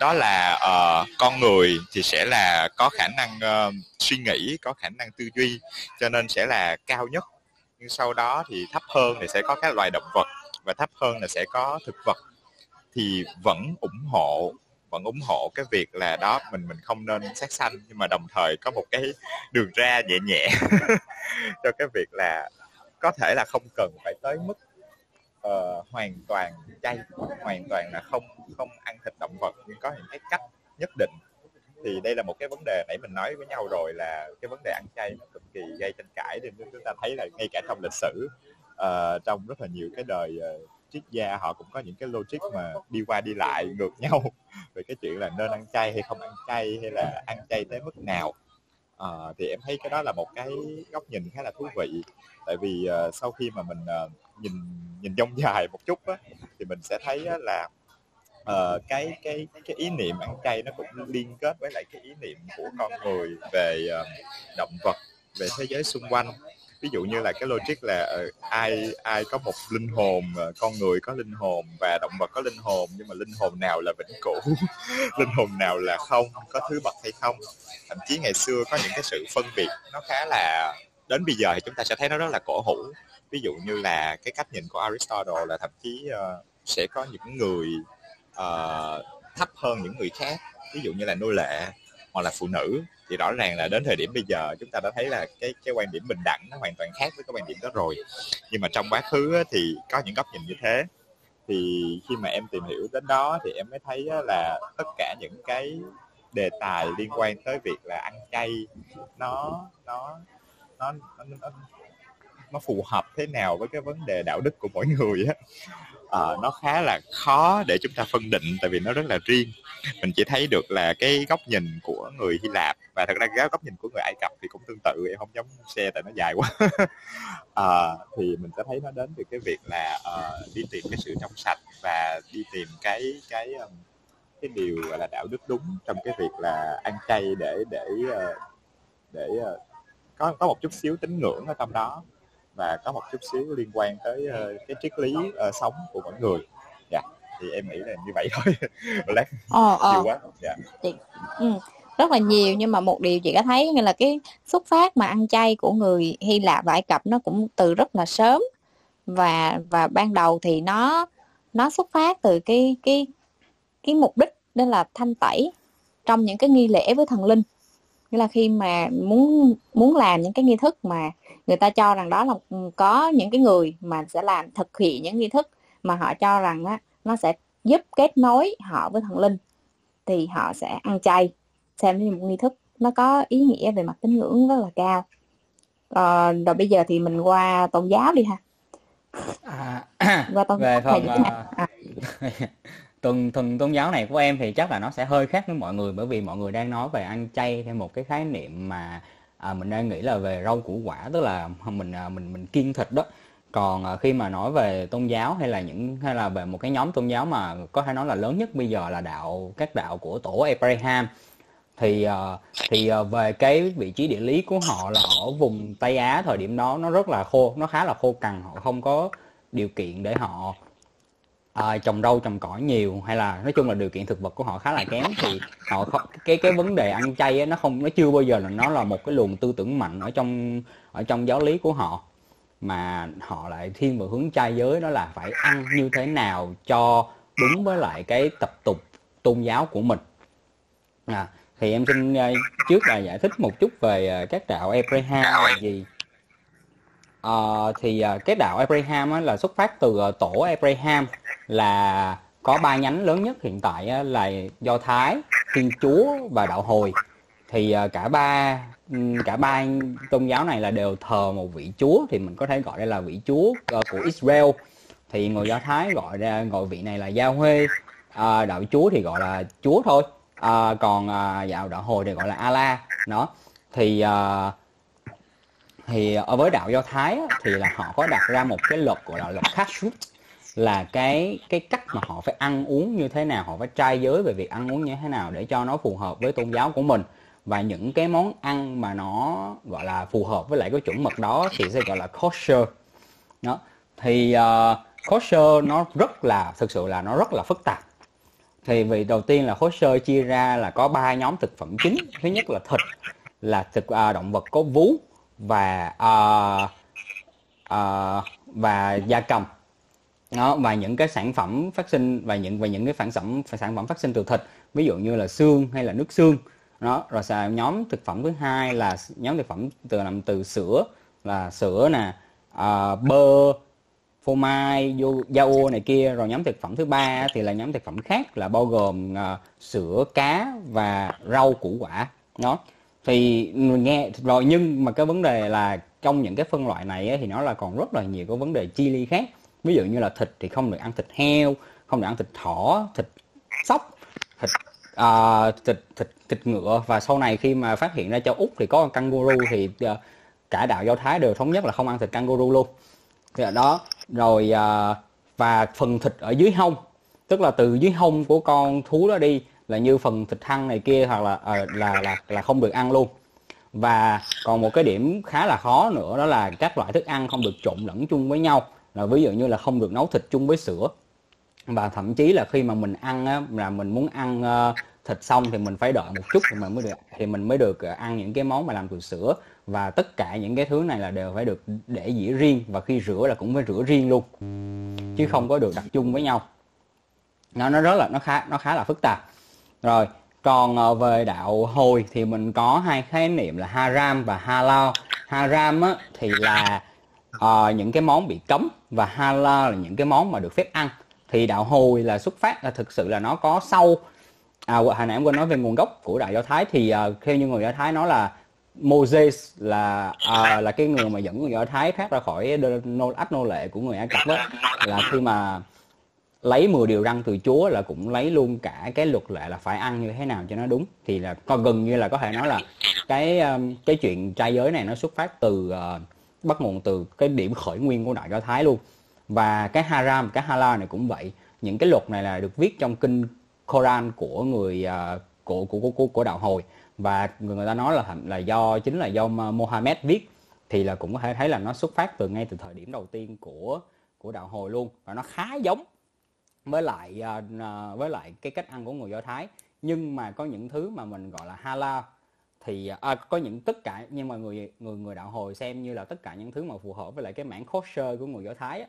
Đó là uh, con người thì sẽ là có khả năng uh, suy nghĩ có khả năng tư duy cho nên sẽ là cao nhất. Nhưng sau đó thì thấp hơn thì sẽ có các loài động vật và thấp hơn là sẽ có thực vật thì vẫn ủng hộ vẫn ủng hộ cái việc là đó mình mình không nên sát sanh nhưng mà đồng thời có một cái đường ra nhẹ nhẹ [LAUGHS] cho cái việc là có thể là không cần phải tới mức uh, hoàn toàn chay hoàn toàn là không không ăn thịt động vật nhưng có những cái cách nhất định. Thì đây là một cái vấn đề nãy mình nói với nhau rồi là cái vấn đề ăn chay nó cực kỳ gây tranh cãi nên chúng ta thấy là ngay cả trong lịch sử uh, trong rất là nhiều cái đời uh, triết gia họ cũng có những cái logic mà đi qua đi lại ngược nhau [LAUGHS] về cái chuyện là nên ăn chay hay không ăn chay hay là ăn chay tới mức nào. À, thì em thấy cái đó là một cái góc nhìn khá là thú vị. Tại vì uh, sau khi mà mình uh, nhìn nhìn dông dài một chút á, thì mình sẽ thấy á, là uh, cái cái cái ý niệm ăn chay nó cũng liên kết với lại cái ý niệm của con người về uh, động vật về thế giới xung quanh ví dụ như là cái logic là uh, ai ai có một linh hồn uh, con người có linh hồn và động vật có linh hồn nhưng mà linh hồn nào là vĩnh cửu [LAUGHS] linh hồn nào là không có thứ bậc hay không? Thậm chí ngày xưa có những cái sự phân biệt nó khá là đến bây giờ thì chúng ta sẽ thấy nó rất là cổ hủ. Ví dụ như là cái cách nhìn của Aristotle là thậm chí uh, sẽ có những người uh, thấp hơn những người khác. Ví dụ như là nô lệ hoặc là phụ nữ thì rõ ràng là đến thời điểm bây giờ chúng ta đã thấy là cái cái quan điểm bình đẳng nó hoàn toàn khác với cái quan điểm đó rồi. Nhưng mà trong quá khứ thì có những góc nhìn như thế. Thì khi mà em tìm hiểu đến đó thì em mới thấy là tất cả những cái đề tài liên quan tới việc là ăn chay nó nó nó nó, nó, nó phù hợp thế nào với cái vấn đề đạo đức của mỗi người á à, nó khá là khó để chúng ta phân định tại vì nó rất là riêng. [LAUGHS] mình chỉ thấy được là cái góc nhìn của người Hy Lạp và thật ra cái góc nhìn của người Ai Cập thì cũng tương tự em không giống xe tại nó dài quá. À, [LAUGHS] thì mình sẽ thấy nó đến từ cái việc là uh, đi tìm cái sự trong sạch và đi tìm cái cái um, cái điều gọi là đạo đức đúng trong cái việc là ăn chay để để để có có một chút xíu tín ngưỡng ở trong đó và có một chút xíu liên quan tới uh, cái triết lý uh, sống của mỗi người thì em nghĩ là như vậy thôi. [LAUGHS] Lát ờ, ờ. nhiều quá. Dạ. Chị, ừ, rất là nhiều nhưng mà một điều chị có thấy như là cái xuất phát mà ăn chay của người Hy Lạp và Ai Cập nó cũng từ rất là sớm và và ban đầu thì nó nó xuất phát từ cái cái cái mục đích đó là thanh tẩy trong những cái nghi lễ với thần linh. Nghĩa là khi mà muốn muốn làm những cái nghi thức mà người ta cho rằng đó là ừ, có những cái người mà sẽ làm thực hiện những nghi thức mà họ cho rằng á nó sẽ giúp kết nối họ với thần linh thì họ sẽ ăn chay. Xem như một nghi thức nó có ý nghĩa về mặt tín ngưỡng rất là cao. À, rồi bây giờ thì mình qua tôn giáo đi ha. À, [COUGHS] qua tôn về phần uh, [LAUGHS] à. tuần tuần tôn giáo này của em thì chắc là nó sẽ hơi khác với mọi người bởi vì mọi người đang nói về ăn chay theo một cái khái niệm mà à, mình đang nghĩ là về rau củ quả tức là mình à, mình mình kiêng thịt đó còn à, khi mà nói về tôn giáo hay là những hay là về một cái nhóm tôn giáo mà có thể nói là lớn nhất bây giờ là đạo các đạo của tổ Abraham thì à, thì à, về cái vị trí địa lý của họ là ở vùng Tây Á thời điểm đó nó rất là khô nó khá là khô cằn họ không có điều kiện để họ à, trồng rau trồng cỏ nhiều hay là nói chung là điều kiện thực vật của họ khá là kém thì họ không, cái cái vấn đề ăn chay ấy, nó không nó chưa bao giờ là nó là một cái luồng tư tưởng mạnh ở trong ở trong giáo lý của họ mà họ lại thiên về hướng trai giới đó là phải ăn như thế nào cho đúng với lại cái tập tục tôn giáo của mình. À, thì em xin uh, trước là giải thích một chút về uh, các đạo Abraham là gì. Uh, thì cái đạo Abraham á, là xuất phát từ tổ Abraham là có ba nhánh lớn nhất hiện tại á, là Do Thái, Thiên Chúa và đạo Hồi thì à, cả ba cả ba tôn giáo này là đều thờ một vị chúa thì mình có thể gọi đây là vị chúa ờ, của Israel. Thì người Do Thái gọi ra gọi vị này là Yahweh. À, đạo chúa thì gọi là chúa thôi. À, còn à, đạo đạo hồi thì gọi là Allah nó thì à, thì ở với đạo Do Thái á, thì là họ có đặt ra một cái luật gọi là luật kashrut là cái cái cách mà họ phải ăn uống như thế nào họ phải trai giới về việc ăn uống như thế nào để cho nó phù hợp với tôn giáo của mình và những cái món ăn mà nó gọi là phù hợp với lại cái chuẩn mực đó thì sẽ gọi là kosher. Đó. Thì uh, kosher nó rất là thực sự là nó rất là phức tạp. Thì vì đầu tiên là kosher chia ra là có ba nhóm thực phẩm chính. Thứ nhất là thịt là thực uh, động vật có vú và uh, uh, và gia cầm. Đó và những cái sản phẩm phát sinh và những và những cái sản phẩm sản phẩm phát sinh từ thịt. Ví dụ như là xương hay là nước xương đó rồi sao nhóm thực phẩm thứ hai là nhóm thực phẩm từ làm từ sữa là sữa nè à, bơ phô mai da ô này kia. Rồi nhóm thực phẩm thứ ba thì là nhóm thực phẩm khác là bao gồm à, sữa cá và rau củ quả. Đó thì nghe rồi nhưng mà cái vấn đề là trong những cái phân loại này ấy, thì nó là còn rất là nhiều cái vấn đề chi ly khác. Ví dụ như là thịt thì không được ăn thịt heo không được ăn thịt thỏ thịt sóc thịt uh, thịt thịt thịt ngựa. Và sau này khi mà phát hiện ra châu úc thì có kangaroo thì uh, cả đạo do thái đều thống nhất là không ăn thịt kangaroo luôn. Thì đó rồi uh, và phần thịt ở dưới hông tức là từ dưới hông của con thú đó đi là như phần thịt thăng này kia hoặc là uh, là là là không được ăn luôn. Và còn một cái điểm khá là khó nữa đó là các loại thức ăn không được trộn lẫn chung với nhau. Là ví dụ như là không được nấu thịt chung với sữa. Và thậm chí là khi mà mình ăn á, là mình muốn ăn uh, thịt xong thì mình phải đợi một chút thì mình mới được thì mình mới được ờ, ăn những cái món mà làm từ sữa. Và tất cả những cái thứ này là đều phải được để dĩa riêng và khi rửa là cũng phải rửa riêng luôn chứ không có được đặt chung với nhau. Nó nó rất là nó khá nó khá là phức tạp. Rồi còn ờ, về đạo hồi thì mình có hai khái niệm là haram và halal. Haram á, thì là uh, những cái món bị cấm và halal là những cái món mà được phép ăn. Thì đạo hồi là xuất phát là thực sự là nó có sau à hồi nãy em quên nói về nguồn gốc của đạo do thái thì uh, theo như người do thái nói là Moses là uh, là cái người mà dẫn người do thái thoát ra khỏi nô ách nô lệ của người ai cập đó là khi mà lấy 10 điều răn từ Chúa là cũng lấy luôn cả cái luật lệ là phải ăn như thế nào cho nó đúng. Thì là còn gần như là có thể nói là cái à, cái chuyện trai giới này nó xuất phát từ uh, bắt nguồn từ cái điểm khởi nguyên của đạo do thái luôn. Và cái haram cái halal này cũng vậy. Những cái luật này là được viết trong kinh Koran của người uh, của, của của của đạo hồi. Và người ta nói là là do chính là do Mohammed viết. Thì là cũng có thể thấy là nó xuất phát từ ngay từ thời điểm đầu tiên của của đạo hồi luôn. Và nó khá giống với lại uh, với lại cái cách ăn của người do thái. Nhưng mà có những thứ mà mình gọi là halal. Thì à, có những tất cả nhưng mà người người người đạo hồi xem như là tất cả những thứ mà phù hợp với lại cái mảng kosher của người do thái á,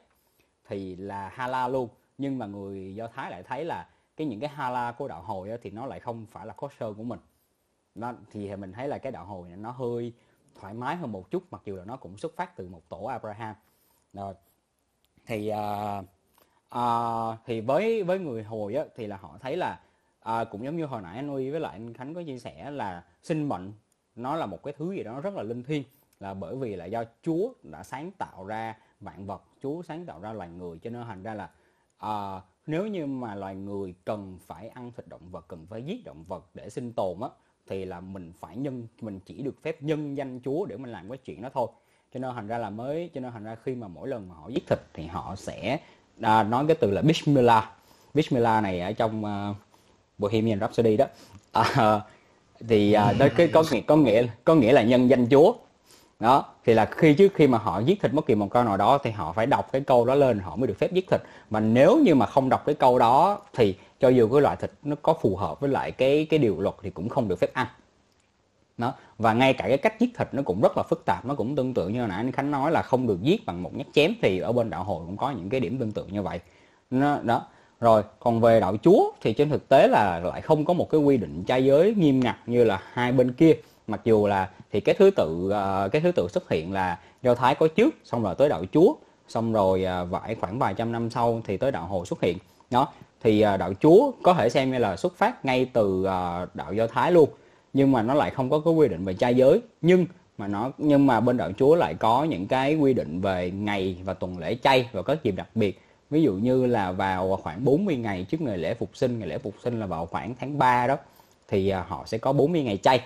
thì là halal luôn. Nhưng mà người do thái lại thấy là cái những cái hala của đạo hồi á, thì nó lại không phải là kosher của mình. Nó thì mình thấy là cái đạo hồi này nó hơi thoải mái hơn một chút mặc dù là nó cũng xuất phát từ một tổ Abraham. Rồi thì uh, uh, thì với với người hồi á, thì là họ thấy là uh, cũng giống như hồi nãy anh Uy với lại anh Khánh có chia sẻ là sinh mệnh nó là một cái thứ gì đó rất là linh thiêng là bởi vì là do Chúa đã sáng tạo ra vạn vật Chúa sáng tạo ra loài người cho nên thành ra là uh, nếu như mà loài người cần phải ăn thịt động vật cần phải giết động vật để sinh tồn á thì là mình phải nhân mình chỉ được phép nhân danh Chúa để mình làm cái chuyện đó thôi. Cho nên thành ra là mới cho nên thành ra khi mà mỗi lần mà họ giết thịt thì họ sẽ à, nói cái từ là Bismillah. Bismillah này ở trong uh, Bohemian Rhapsody đó. À, thì uh, đó cái có nghĩa có nghĩa có nghĩa là nhân danh Chúa đó, thì là khi trước khi mà họ giết thịt bất kỳ một con nào đó thì họ phải đọc cái câu đó lên họ mới được phép giết thịt. Mà nếu như mà không đọc cái câu đó thì cho dù cái loại thịt nó có phù hợp với lại cái cái điều luật thì cũng không được phép ăn. Đó, và ngay cả cái cách giết thịt nó cũng rất là phức tạp, nó cũng tương tự như hồi nãy anh Khánh nói là không được giết bằng một nhát chém thì ở bên đạo hồi cũng có những cái điểm tương tự như vậy. Nó, đó, rồi còn về đạo chúa thì trên thực tế là lại không có một cái quy định trai giới nghiêm ngặt như là hai bên kia mặc dù là thì cái thứ tự uh, cái thứ tự xuất hiện là do thái có trước xong rồi tới đạo chúa xong rồi uh, khoảng vài trăm năm sau thì tới đạo hồi xuất hiện. Đó thì uh, đạo chúa có thể xem như là xuất phát ngay từ uh, đạo do thái luôn nhưng mà nó lại không có cái quy định về trai giới. Nhưng mà nó nhưng mà bên đạo chúa lại có những cái quy định về ngày và tuần lễ chay và các dịp đặc biệt. Ví dụ như là vào khoảng 40 ngày trước ngày lễ phục sinh ngày lễ phục sinh là vào khoảng tháng 3 đó thì họ sẽ có 40 ngày chay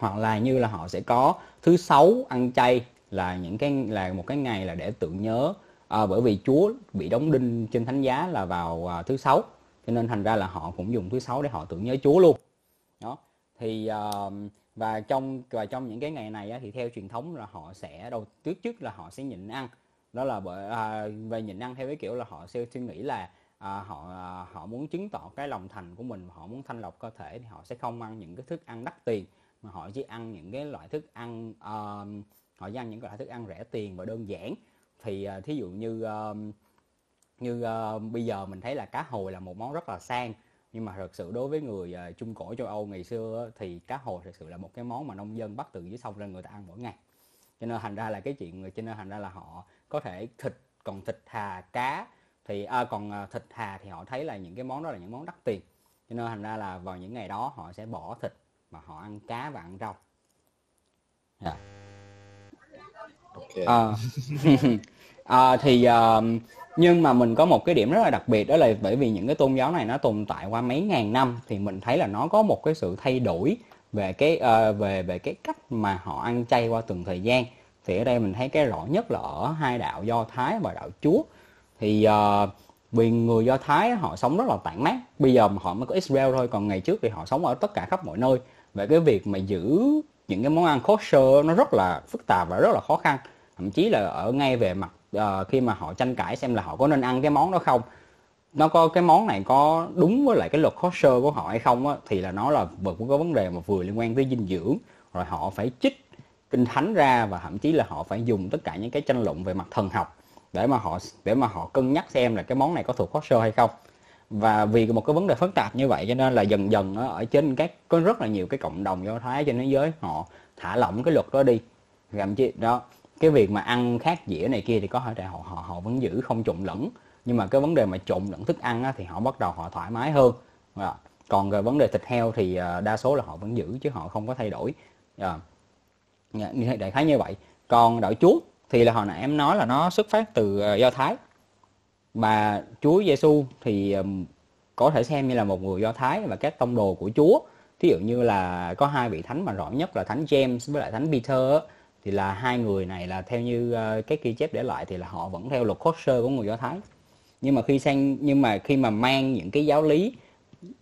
hoặc là như là họ sẽ có thứ sáu ăn chay là những cái là một cái ngày là để tưởng nhớ. À, bởi vì Chúa bị đóng đinh trên thánh giá là vào à, thứ sáu cho nên thành ra là họ cũng dùng thứ sáu để họ tưởng nhớ Chúa luôn. Đó thì à, và trong và trong những cái ngày này á, thì theo truyền thống là họ sẽ đầu trước trước là họ sẽ nhịn ăn. Đó là bởi à, về nhịn ăn theo cái kiểu là họ sẽ suy nghĩ là à, họ à, họ muốn chứng tỏ cái lòng thành của mình họ muốn thanh lọc cơ thể thì họ sẽ không ăn những cái thức ăn đắt tiền mà họ chỉ ăn những cái loại thức ăn uh, họ chỉ ăn những loại thức ăn rẻ tiền và đơn giản. Thì uh, thí dụ như uh, như uh, bây giờ mình thấy là cá hồi là một món rất là sang. Nhưng mà thật sự đối với người uh, trung cổ châu Âu ngày xưa thì cá hồi thật sự là một cái món mà nông dân bắt từ dưới sông lên người ta ăn mỗi ngày. Cho nên thành ra là cái chuyện cho nên thành ra là họ có thể thịt còn thịt hà cá thì à, còn thịt hà thì họ thấy là những cái món đó là những món đắt tiền. Cho nên thành ra là vào những ngày đó họ sẽ bỏ thịt mà họ ăn cá và ăn rau yeah. Dạ. okay. à, à, [LAUGHS] thì uh, nhưng mà mình có một cái điểm rất là đặc biệt đó là bởi vì những cái tôn giáo này nó tồn tại qua mấy ngàn năm thì mình thấy là nó có một cái sự thay đổi về cái uh, về về cái cách mà họ ăn chay qua từng thời gian thì ở đây mình thấy cái rõ nhất là ở hai đạo do thái và đạo chúa thì uh, vì người do thái họ sống rất là tản mát bây giờ họ mới có israel thôi còn ngày trước thì họ sống ở tất cả khắp mọi nơi về cái việc mà giữ những cái món ăn kosher nó rất là phức tạp và rất là khó khăn. Thậm chí là ở ngay về mặt uh, khi mà họ tranh cãi xem là họ có nên ăn cái món đó không. Nó có cái món này có đúng với lại cái luật kosher của họ hay không á, thì là nó là vừa cũng có vấn đề mà vừa liên quan tới dinh dưỡng. Rồi họ phải chích kinh thánh ra và thậm chí là họ phải dùng tất cả những cái tranh luận về mặt thần học để mà họ để mà họ cân nhắc xem là cái món này có thuộc kosher hay không và vì một cái vấn đề phức tạp như vậy cho nên là dần dần ở trên các có rất là nhiều cái cộng đồng do thái trên thế giới họ thả lỏng cái luật đó đi. Làm chi đó cái việc mà ăn khác dĩa này kia thì có thể họ họ họ vẫn giữ không trộn lẫn. Nhưng mà cái vấn đề mà trộn lẫn thức ăn á, thì họ bắt đầu họ thoải mái hơn. Còn về vấn đề thịt heo thì à, đa số là họ vẫn giữ chứ họ không có thay đổi. À, đại khái như vậy. Còn đạo chúa thì là hồi nãy em nói là nó xuất phát từ uh, do thái mà chúa giêsu thì có thể xem như là một người do thái và các tông đồ của chúa. Thí dụ như là có hai vị thánh mà rõ nhất là thánh james với lại thánh peter thì là hai người này là theo như cái ghi chép để lại thì là họ vẫn theo luật kosher của người do thái. Nhưng mà khi sang, nhưng mà khi mà mang những cái giáo lý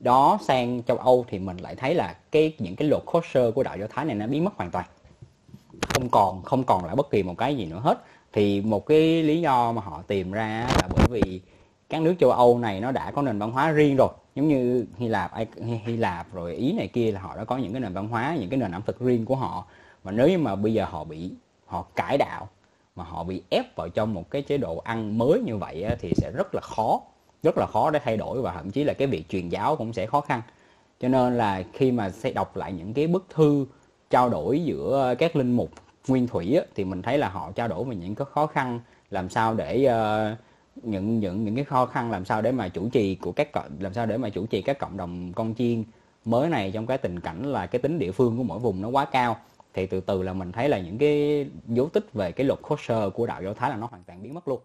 đó sang châu âu thì mình lại thấy là cái, những cái luật kosher của đạo do thái này nó biến mất hoàn toàn. Không còn không còn lại bất kỳ một cái gì nữa hết thì một cái lý do mà họ tìm ra là bởi vì các nước châu Âu này nó đã có nền văn hóa riêng rồi. Giống như Hy Lạp Hy Lạp rồi Ý này kia là họ đã có những cái nền văn hóa, những cái nền ẩm thực riêng của họ. Và nếu như mà bây giờ họ bị, họ cải đạo, mà họ bị ép vào trong một cái chế độ ăn mới như vậy thì sẽ rất là khó, rất là khó để thay đổi và thậm chí là cái việc truyền giáo cũng sẽ khó khăn. Cho nên là khi mà sẽ đọc lại những cái bức thư trao đổi giữa các linh mục nguyên thủy á, thì mình thấy là họ trao đổi về những cái khó khăn làm sao để uh, những những những cái khó khăn làm sao để mà chủ trì của các làm sao để mà chủ trì các cộng đồng con chiên mới này trong cái tình cảnh là cái tính địa phương của mỗi vùng nó quá cao. Thì từ từ là mình thấy là những cái dấu tích về cái luật kosher của đạo do thái là nó hoàn toàn biến mất luôn.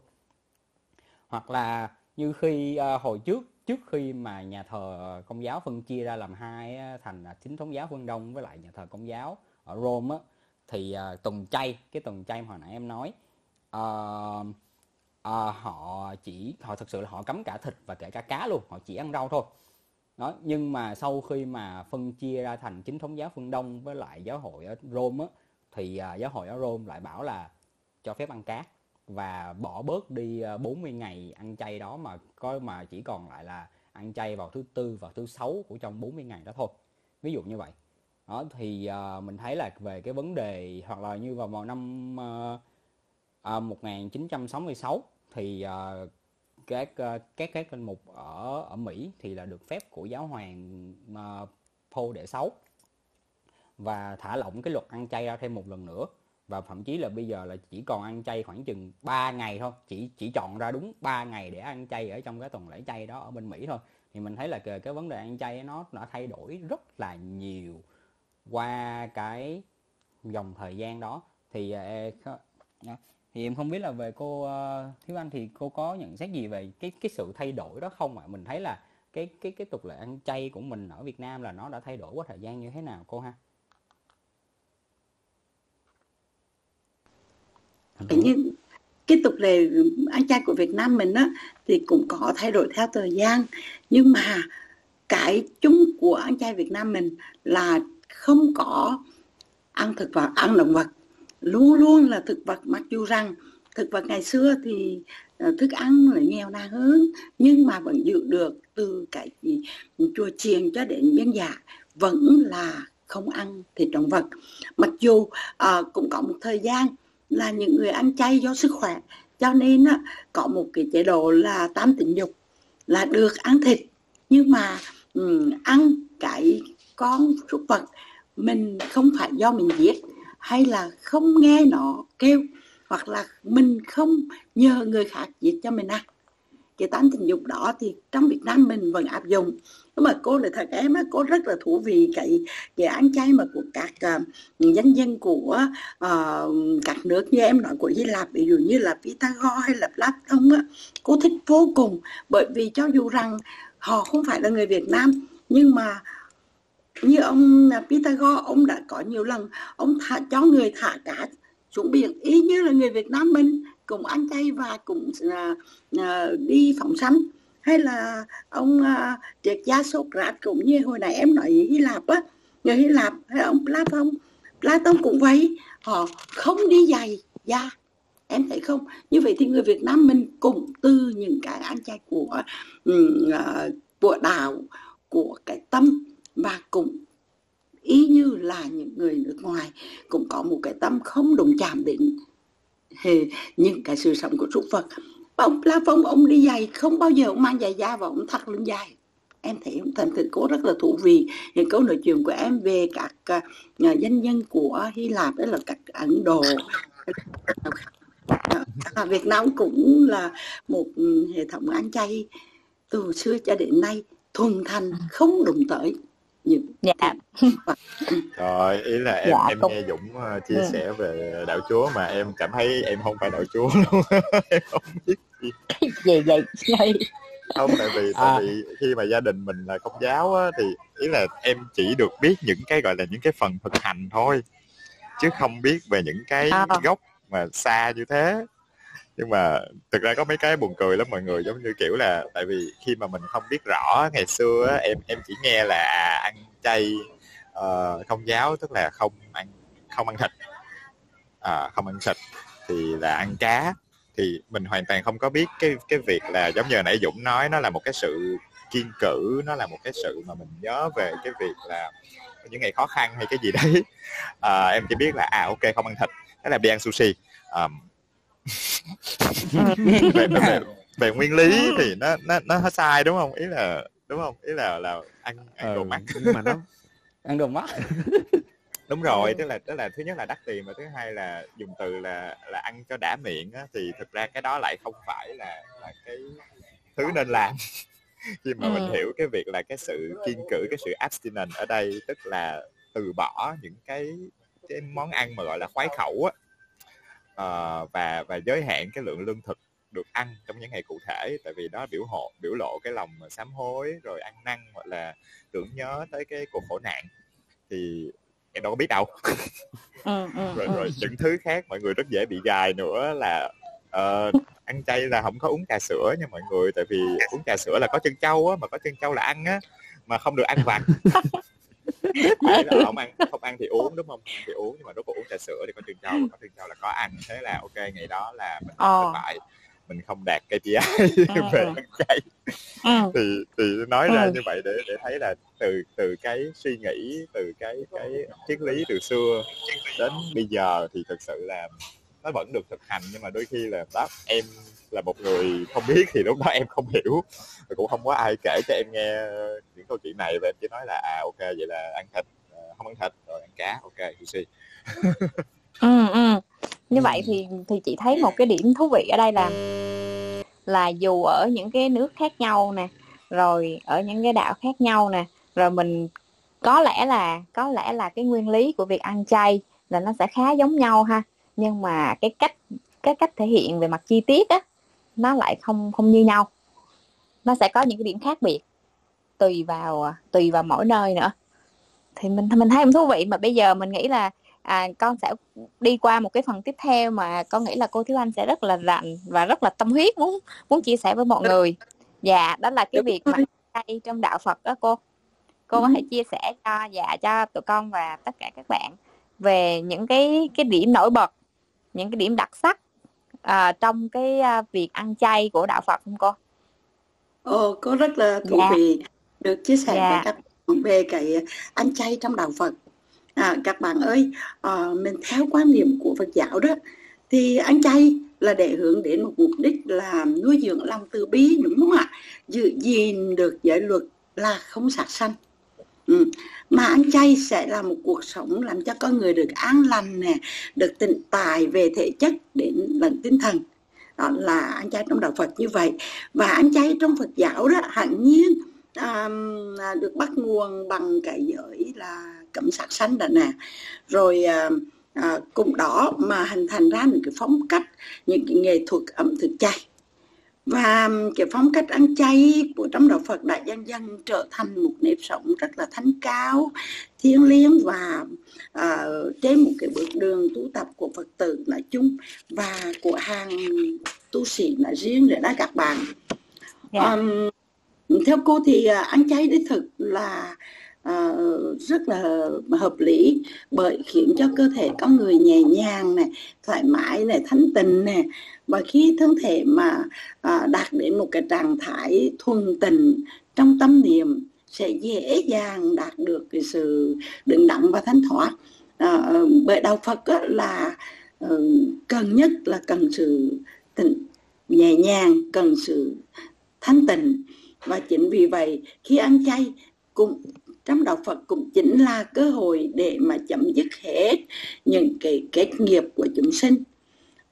Hoặc là như khi uh, hồi trước trước khi mà nhà thờ công giáo phân chia ra làm hai thành chính thống giáo phương đông với lại nhà thờ công giáo ở rome á, thì à, uh, tuần chay cái tuần chay mà hồi nãy em nói uh, uh, họ chỉ họ thực sự là họ cấm cả thịt và kể cả cá luôn họ chỉ ăn rau thôi. Đó nhưng mà sau khi mà phân chia ra thành chính thống giáo phương Đông với lại giáo hội ở Rome á, thì uh, giáo hội ở Rome lại bảo là cho phép ăn cá và bỏ bớt đi à, 40 ngày ăn chay đó mà có mà chỉ còn lại là ăn chay vào thứ tư và thứ sáu của trong 40 ngày đó thôi. Ví dụ như vậy đó thì uh, mình thấy là về cái vấn đề hoặc là như vào vào năm uh, uh, 1966 thì uh, các uh, các các linh mục ở ở Mỹ thì là được phép của giáo hoàng uh, Paul đệ sáu và thả lỏng cái luật ăn chay ra thêm một lần nữa. Và thậm chí là bây giờ là chỉ còn ăn chay khoảng chừng 3 ngày thôi chỉ chỉ chọn ra đúng 3 ngày để ăn chay ở trong cái tuần lễ chay đó ở bên Mỹ thôi. Thì mình thấy là cái, cái vấn đề ăn chay nó đã thay đổi rất là nhiều qua cái dòng thời gian đó thì ờ, e, thì em không biết là về cô ờ, Thiếu Anh thì cô có nhận xét gì về cái cái sự thay đổi đó không ạ? À? Mình thấy là cái cái cái tục lệ ăn chay của mình ở Việt Nam là nó đã thay đổi qua thời gian như thế nào, cô ha? nhưng như cái tục lệ ăn chay của Việt Nam mình á, thì cũng có thay đổi theo thời gian nhưng mà cái chung của ăn chay Việt Nam mình là không có ăn thực vật ăn động vật. Luôn luôn là thực vật mặc dù rằng thực vật ngày xưa thì ờ, thức ăn là nghèo nàn hơn nhưng mà vẫn giữ được từ cái gì chùa chiền cho đến dân dạ vẫn là không ăn thịt động vật. Mặc dù à, cũng có một thời gian là những người ăn chay do sức khỏe cho nên á, có một cái chế độ là tam tình dục là được ăn thịt. Nhưng mà um, ăn cái con súc vật mình không phải do mình giết hay là không nghe nó kêu hoặc là mình không nhờ người khác giết cho mình ăn. Cái tánh tình dục đó thì trong Việt Nam mình vẫn áp dụng. Nhưng mà cô là thật em á cô rất là thú vị cái cái ăn chay mà của các à, uh, dân dân của uh, các nước như em nói của Hy Lạp ví dụ như là Pythagore hay là Platon á cô thích vô cùng. Bởi vì cho dù rằng họ không phải là người Việt Nam nhưng mà như ông à, Pythagore ông đã có nhiều lần ông thả, cho người thả cá xuống biển y như là người Việt Nam mình cùng ăn chay và cùng uh, à, uh, à, đi phóng sanh. Hay là ông uh, triệt gia Socrates cũng như hồi nãy em nói Hy Lạp á người Hy Lạp hay ông Platon Platon cũng vậy họ không đi giày da em thấy không? Như vậy thì người Việt Nam mình cũng từ những cái ăn chay của uh, của đạo của cái tâm và cũng ý như là những người nước ngoài cũng có một cái tâm không đụng chạm đến những cái sự sống của súc vật ông La Phong ông đi giày không bao giờ ông mang giày da và ông thắt lưng dài. Em thấy ông thành thực cố rất là thú vị. Những câu nói chuyện của em về các à, à, uh, danh nhân của Hy Lạp đó là các Ấn Độ. À, Việt Nam cũng là một ừ, hệ thống ăn chay từ xưa cho đến nay thuần thành không đụng tới những dạ [LAUGHS] rồi ý là em dạ, em cũng... nghe Dũng uh, chia ừ. sẻ về đạo Chúa mà em cảm thấy em không phải đạo Chúa [LAUGHS] luôn em không biết gì [LAUGHS] gì vậy không tại vì tại à. vì khi mà gia đình mình là công giáo á, thì ý là em chỉ được biết những cái gọi là những cái phần thực hành thôi chứ không biết về những cái à. gốc mà xa như thế nhưng mà thực ra có mấy cái buồn cười lắm mọi người giống như kiểu là tại vì khi mà mình không biết rõ ngày xưa á, em em chỉ nghe là ăn chay uh, không giáo tức là không ăn không ăn thịt. À, không ăn thịt thì là ăn cá. Thì mình hoàn toàn không có biết cái cái việc là giống như nãy Dũng nói nó là một cái sự kiên cử nó là một cái sự mà mình nhớ về cái việc là những ngày khó khăn hay cái gì đấy. [LAUGHS] À, em chỉ biết là à ok không ăn thịt. Thế là đi ăn sushi. Um, [LAUGHS] về, về, [LAUGHS] về nguyên lý thì nó nó nó sai đúng không? Ý là đúng không? Ý là là ăn ăn đồ ừ, mắc. nhưng mà nó [LAUGHS] ăn đồ mắc. Đúng rồi tức là tức là thứ nhất là đắt tiền và thứ hai là dùng từ là là ăn cho đã miệng á, thì thực ra cái đó lại không phải là là cái thứ nên làm. Khi mà ừ. mình hiểu cái việc là cái sự kiên cử cái sự abstinent ở đây tức là từ bỏ những cái cái món ăn mà gọi là khoái khẩu á uh, và và giới hạn cái lượng lương thực được ăn trong những ngày cụ thể. Tại vì đó biểu hộ biểu lộ cái lòng sám hối rồi ăn năn hoặc là tưởng nhớ tới cái cuộc khổ nạn. Thì em đâu có biết đâu. Ừ, ừ, [LAUGHS] rồi ừ. rồi những thứ khác mọi người rất dễ bị gài nữa là uh, ăn chay là không có uống trà sữa nha mọi người. Tại vì uống trà sữa là có chân trâu á mà có chân trâu là ăn á mà không được ăn vặt [LAUGHS] [LAUGHS] là không ăn không ăn thì uống đúng không ăn thì uống nhưng mà có uống trà sữa thì có trường châu có trường châu là có ăn thế là ok ngày đó là mình ờ. thất bại mình không đạt KPI ừ. [LAUGHS] về ăn chay ừ. thì thì nói ra ừ. như vậy để để thấy là từ từ cái suy nghĩ từ cái cái triết lý từ xưa đến bây giờ thì thực sự là nó vẫn được thực hành nhưng mà đôi khi là đó em là một người không biết thì lúc đó em không hiểu. Và cũng không có ai kể cho em nghe những câu chuyện này và em chỉ nói là à ok vậy là ăn thịt ờ, không ăn thịt rồi ăn cá ok see. Ừ, ừ. như vậy thì thì chị thấy một cái điểm thú vị ở đây là là dù ở những cái nước khác nhau nè rồi ở những cái đạo khác nhau nè rồi mình có lẽ là có lẽ là cái nguyên lý của việc ăn chay là nó sẽ khá giống nhau ha nhưng mà cái cách cái cách thể hiện về mặt chi tiết á nó lại không không như nhau. Nó sẽ có những cái điểm khác biệt tùy vào tùy vào mỗi nơi nữa. Thì mình mình thấy thú vị mà bây giờ mình nghĩ là à, con sẽ đi qua một cái phần tiếp theo mà con nghĩ là cô Thiếu Anh sẽ rất là rành và rất là tâm huyết muốn muốn chia sẻ với mọi người. Dạ đó là cái việc mà đây trong đạo Phật đó cô. Cô có thể chia sẻ cho dạ cho tụi con và tất cả các bạn về những cái cái điểm nổi bật những cái điểm đặc sắc à, trong cái à, việc ăn chay của đạo Phật không cô? Ồ, có rất là thú dạ. vị được chia sẻ dạ. với các bạn về cái ăn chay trong đạo Phật. À, các bạn ơi, à, mình theo quan niệm của Phật giáo đó thì ăn chay là để hướng đến một mục đích là nuôi dưỡng lòng từ bi đúng không ạ? Giữ gìn được giới luật là không sát sanh. Ừ. Mà ăn chay sẽ là một cuộc sống làm cho con người được an lành nè, được tịnh tài về thể chất đến lẫn tinh thần. Đó là ăn chay trong đạo Phật như vậy. Và ăn chay trong Phật giáo đó hẳn nhiên à, được bắt nguồn bằng cái giới là cẩm sát sanh đà nè. Rồi à, à, cùng đó mà hình thành ra những cái phong cách, những cái nghệ thuật ẩm thực chay và cái phong cách ăn chay của trong đạo Phật đã dần dần trở thành một nếp sống rất là thánh cao, thiêng liêng và à, trên một cái bước đường tu tập của Phật tử nói chung và của hàng tu sĩ nói riêng nữa đó các bạn. Yeah. Dạ. Um, theo cô thì uh, ăn chay đích thực là uh, rất là hợp lý bởi khiến cho cơ thể con người nhẹ nhàng này thoải mái này thanh tịnh này và khi thân thể mà à, đạt đến một cái trạng thái thuần tình trong tâm niệm sẽ dễ dàng đạt được cái sự đứng đắn và thanh thoát. À, ờ, bởi đạo Phật á, là à, cần nhất là cần sự tịnh nhẹ nhàng cần sự thanh tịnh. Và chính vì vậy khi ăn chay cũng trong đạo Phật cũng chính là cơ hội để mà chấm dứt hết những cái kết nghiệp của chúng sinh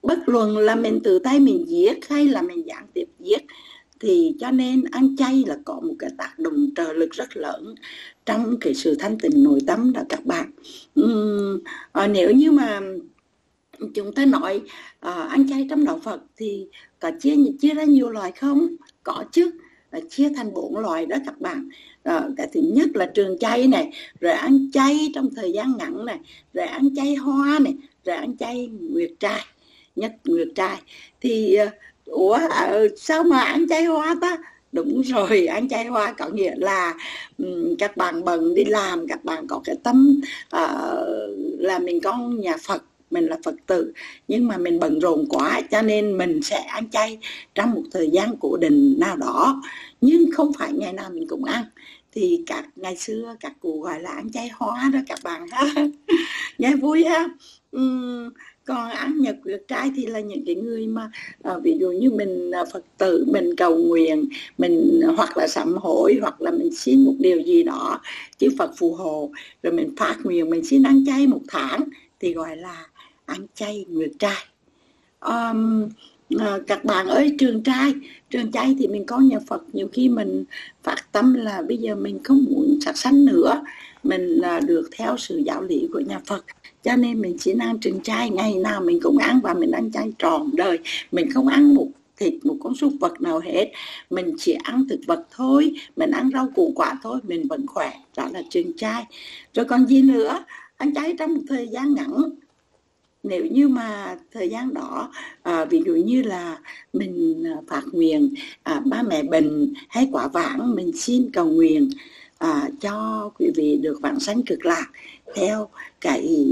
bất luận là mình tự tay mình giết hay là mình gián tiếp giết thì cho nên ăn chay là có một cái tác động trợ lực rất lớn trong cái sự thanh tịnh nội tâm đó các bạn. Uhm, à, nếu như mà chúng ta nói à, ăn chay trong đạo Phật thì có chia chia ra nhiều loại không? Có chứ à, chia thành bốn loại đó các bạn. À, cái thứ nhất là trường chay này rồi ăn chay trong thời gian ngắn này rồi ăn chay hoa này rồi ăn chay nguyệt trai nhất nguyệt trai. Thì ờ, ủa ờ, sao mà ăn chay hoa ta? Đúng rồi [LAUGHS] ăn chay hoa có nghĩa là um, các bạn bận đi làm các bạn có cái tâm uh, là mình con nhà phật mình là phật tử. Nhưng mà mình bận rộn quá cho nên mình sẽ ăn chay trong một thời gian cố định nào đó. Nhưng không phải ngày nào mình cũng ăn. Thì các ngày xưa các cụ gọi là ăn chay hoa đó các bạn ha. [LAUGHS] Nghe vui ha? Uhm, còn ăn nhật việc trai thì là những cái người mà à, ví dụ như mình à, phật tử mình cầu nguyện mình ờ, hoặc là sám hối hoặc là mình xin một điều gì đó chứ phật phù hộ rồi mình phát nguyện mình xin ăn chay một tháng thì gọi là ăn chay nguyệt trai um, à, các bạn ơi trường trai trường trai thì mình có nhà Phật nhiều khi mình phát tâm là bây giờ mình không muốn sát sanh nữa mình là được theo sự giáo lý của nhà Phật cho nên mình chỉ ăn trứng chay ngày nào mình cũng ăn và mình ăn chay tròn đời. Mình không ăn một thịt một con súc vật nào hết. Mình chỉ ăn thực vật thôi mình ăn rau củ quả thôi mình vẫn khỏe. Đó là trứng chay. Rồi còn gì nữa? Ăn chay trong một thời gian ngắn. Nếu như mà thời gian đó à, ví dụ như là mình phạt phát nguyện à, ba mẹ bệnh hay quả vãng mình xin cầu nguyện à, cho quý vị được vãng sanh cực lạc theo cái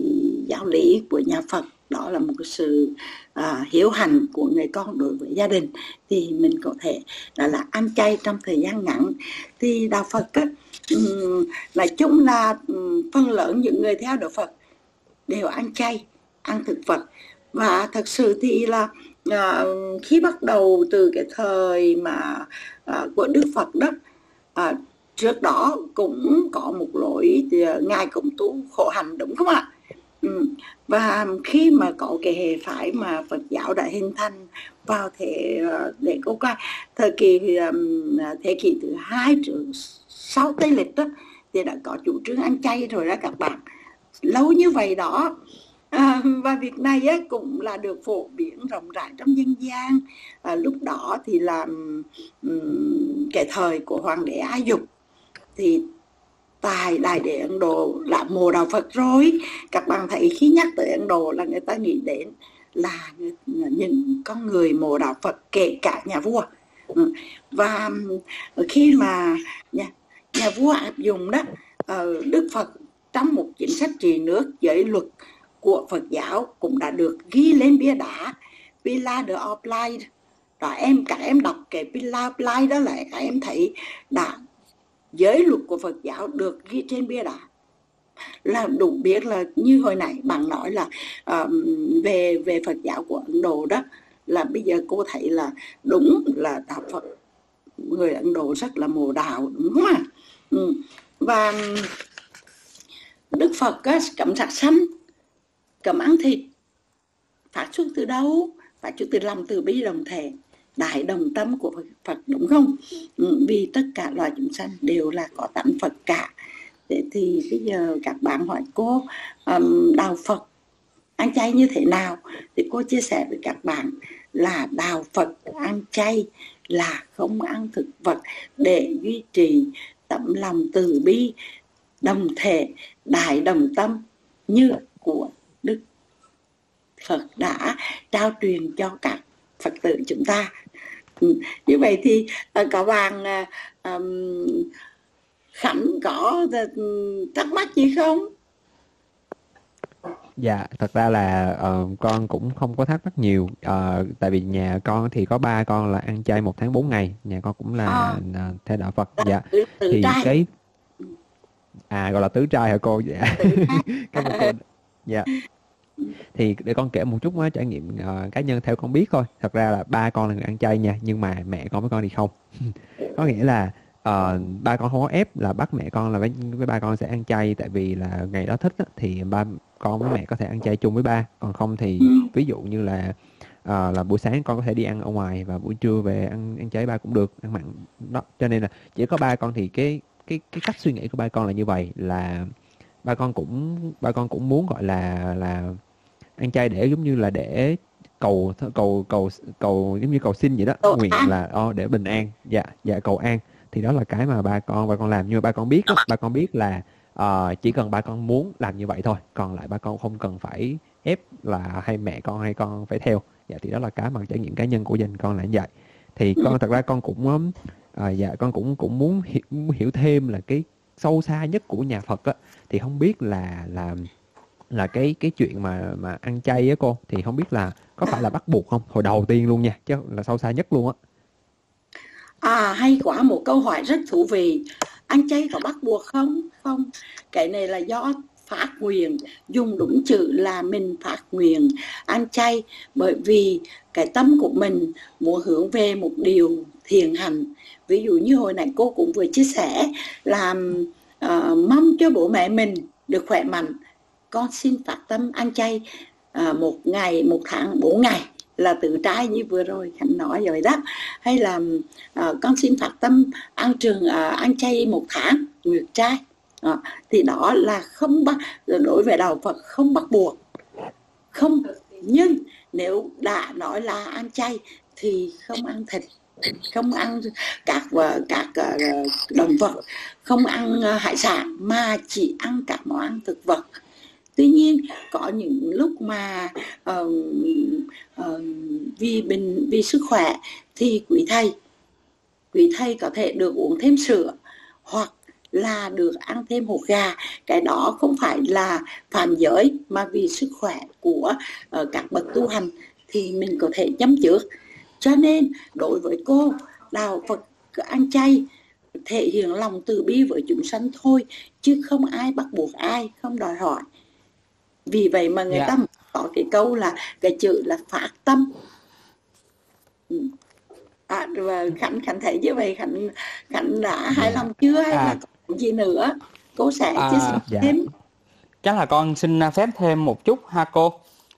giáo lý của nhà Phật. Đó là một cái sự à, hiểu hành của người con đối với gia đình. Thì mình có thể đó là ăn chay trong thời gian ngắn. Thì đạo Phật á, um, chung là um, phần lớn những người theo đạo Phật đều ăn chay ăn thực vật. Và thật sự thì là à, khi bắt đầu từ cái thời mà à, của Đức Phật đó à, trước đó cũng có một lỗi à, ngài cũng tu khổ hạnh đúng không ạ? Ừ. và khi mà có cái hệ phái mà Phật giáo đã hình thành vào thế để câu qua thời kỳ à, à, thế kỷ thứ hai trước sau tây lịch đó thì đã có chủ trương ăn chay rồi đó các bạn. Lâu như vậy đó À, và việc này á, cũng là được phổ biến rộng rãi trong dân gian. À, lúc đó thì là um, cái thời của hoàng đế A Dục thì tài đại đế Ấn Độ là mùa đạo Phật rồi. Các bạn thấy khi nhắc tới Ấn Độ là người ta nghĩ đến là những con người mùa đạo Phật kể cả nhà vua. Ừ. Và khi mà nhà, nhà vua áp dụng đó ờ, Đức Phật trong một chính sách trị nước giới luật của Phật giáo cũng đã được ghi lên bia đá. Villa de Offline đó em các em đọc cái Villa Offline đó lại các em thấy đã giới luật của Phật giáo được ghi trên bia đá là đủ biết là như hồi nãy bạn nói là uh, về về Phật giáo của Ấn Độ đó là bây giờ cô thấy là đúng là đạo Phật người Ấn Độ rất là mồ đạo đúng không ạ? Ừ. Và Đức Phật á, cấm sạch xanh cấm ăn thịt phát xuất từ đâu phát xuất từ lòng từ bi đồng thể đại đồng tâm của Phật đúng không? Ừ, vì tất cả loài chúng sanh đều là có tánh Phật cả. Thế thì bây giờ các bạn hỏi cô um, đạo Phật ăn chay như thế nào? Thì cô chia sẻ với các bạn là đạo Phật ăn chay là không ăn thực vật để duy trì tấm lòng từ bi đồng thể đại đồng tâm như của Đức Phật đã trao truyền cho các Phật tử chúng ta. [LAUGHS] như vậy thì uh, các bạn um, Khánh có thắc mắc gì không? Dạ, thật ra là uh, con cũng không có thắc mắc nhiều. Uh, tại vì nhà con thì có ba con là ăn chay một tháng 4 ngày nhà con cũng là à. theo đạo Phật. Dạ thì cái à gọi là tứ trai hả cô? Dạ. [LAUGHS] Cảm ơn cô. Dạ thì để con kể một chút á, trải nghiệm uh, cá nhân theo con biết thôi. Thật ra là ba con là người ăn chay nha nhưng mà mẹ con với con thì không. [LAUGHS] Có nghĩa là uh, ba con không có ép là bắt mẹ con là với, với ba con sẽ ăn chay tại vì là ngày đó thích á, thì ba con với mẹ có thể ăn chay chung với ba. Còn không thì ví dụ như là uh, là buổi sáng con có thể đi ăn ở ngoài và buổi trưa về ăn ăn chay ba cũng được ăn mặn. Đó cho nên là chỉ có ba con thì cái cái cái cách suy nghĩ của ba con là như vậy là ba con cũng ba con cũng muốn gọi là là ăn chay để giống như là để cầu cầu cầu cầu giống như cầu xin vậy đó. Cầu nguyện an. là oh, để bình an. Dạ dạ cầu an. Thì đó là cái mà ba con ba con làm. Nhưng mà ba con biết đó, ba con biết là uh, chỉ cần ba con muốn làm như vậy thôi. Còn lại ba con không cần phải ép là hay mẹ con hay con phải theo. Dạ thì đó là cái mà trải nghiệm cá nhân của đình con là như vậy. Thì con thật ra con cũng uh, dạ con cũng cũng muốn hiểu, hiểu thêm là cái sâu xa nhất của nhà Phật á. Thì không biết là là là cái cái chuyện mà mà ăn chay á cô thì không biết là có phải là bắt buộc không? Hồi đầu tiên luôn nha chứ là sâu xa nhất luôn á. À hay quá một câu hỏi rất thú vị. Ăn chay có bắt buộc không? Không. Cái này là do phát nguyện dùng đúng chữ là mình phát nguyện ăn chay bởi vì cái tâm của mình muốn hướng về một điều thiền hành ví dụ như hồi nãy cô cũng vừa chia sẻ là uh, mong cho bố mẹ mình được khỏe mạnh con xin phát tâm ăn chay à, một ngày một tháng bốn ngày là tự trai như vừa rồi khánh nói rồi đó. Hay là à, con xin phát tâm ăn trường à, ăn chay một tháng nguyệt trai. À, thì đó là không bắt đối với đạo phật không bắt buộc. Không nhưng nếu đã nói là ăn chay thì không ăn thịt không ăn các và các à, động vật không ăn à, hải sản mà chỉ ăn các món ăn thực vật tuy nhiên có những lúc mà uh, uh, vì bình vì sức khỏe thì quý thầy quý thầy có thể được uống thêm sữa hoặc là được ăn thêm hột gà. Cái đó không phải là phạm giới mà vì sức khỏe của uh, các bậc tu hành thì mình có thể chấm trước. Cho nên đối với cô đạo phật ăn chay thể hiện lòng từ bi với chúng sanh thôi chứ không ai bắt buộc ai không đòi hỏi vì vậy mà người yeah. Dạ. ta có cái câu là cái chữ là phát tâm ừ. à, và khánh khánh thấy như vậy khánh khánh đã hài lòng chưa hay à. là còn gì nữa cô sẽ à, chia sẻ dạ. thêm chắc là con xin phép thêm một chút ha cô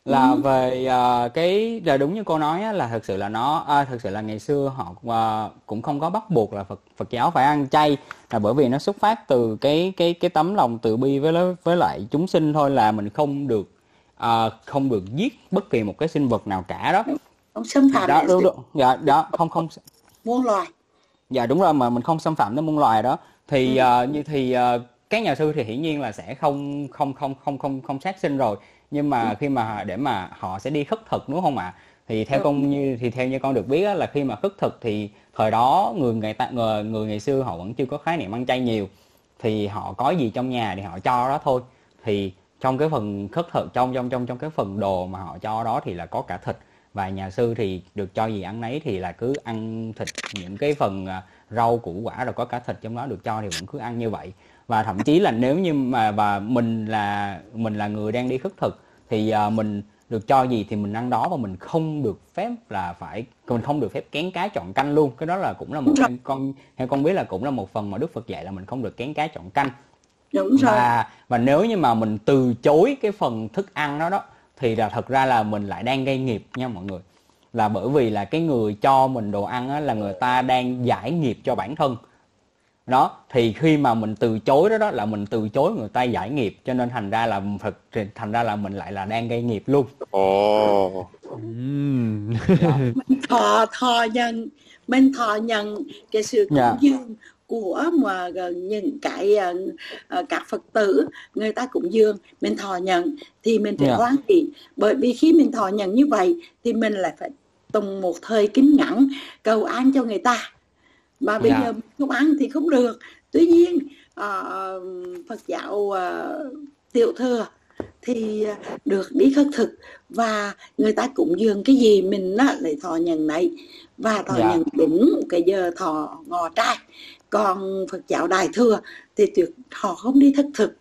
là ừ. về uh, cái là đúng như cô nói á, là thực sự là nó à, thực sự là ngày xưa họ uh, cũng không có bắt buộc là Phật Phật giáo phải ăn chay. Là bởi vì nó xuất phát từ cái cái cái tấm lòng từ bi với với lại chúng sinh thôi là mình không được uh, không được giết bất kỳ một cái sinh vật nào cả đó. Không xâm phạm đó đúng, đúng, dạ đó không không muôn loài. Dạ đúng rồi mà mình không xâm phạm đến muôn loài đó. Thì ừ. uh, như thì uh, các nhà sư thì hiển nhiên là sẽ không không không không không không sát sinh rồi nhưng mà ừ. khi mà để mà họ sẽ đi khất thực đúng không ạ? Thì theo con như thì theo như con được biết á, là khi mà khất thực thì thời đó người người ta người, người ngày xưa họ vẫn chưa có khái niệm ăn chay nhiều. Thì họ có gì trong nhà thì họ cho đó thôi. Thì trong cái phần khất thực trong trong trong trong cái phần đồ mà họ cho đó thì là có cả thịt. Và nhà sư thì được cho gì ăn nấy thì là cứ ăn thịt những cái phần à, rau củ quả rồi có cả thịt trong đó được cho thì vẫn cứ ăn như vậy và thậm chí là nếu như mà và mình là mình là người đang đi khất thực thì uh, mình được cho gì thì mình ăn đó và mình không được phép là phải mình không được phép kén cá chọn canh luôn. Cái đó là cũng là một em con theo con biết là cũng là một phần mà Đức Phật dạy là mình không được kén cá chọn canh. Đúng rồi. Và và nếu như mà mình từ chối cái phần thức ăn đó đó thì là thật ra là mình lại đang gây nghiệp nha mọi người. Là bởi vì là cái người cho mình đồ ăn á, là người ta đang giải nghiệp cho bản thân đó thì khi mà mình từ chối đó đó là mình từ chối người ta giải nghiệp cho nên thành ra là thật thành ra là mình lại là đang gây nghiệp luôn ồ oh. [LAUGHS] mm. mình thọ thọ nhận mình thọ nhận cái sự cúng yeah. Dạ. dường của mà những cái uh, các phật tử người ta cũng dường mình thọ nhận thì mình phải yeah. Dạ. hoan hỷ bởi vì khi mình thọ nhận như vậy thì mình lại phải tùng một thời kính nhẫn cầu an cho người ta mà bây. Dạ. giờ không ăn thì không được tuy nhiên uh, Phật giáo uh, tiểu thừa thì được đi khất thực và người ta cũng dường cái gì mình á, lại thọ nhận này và thọ. Dạ. nhận đúng cái giờ thọ ngò trai còn Phật giáo đại thừa thì tuyệt họ không đi thất thực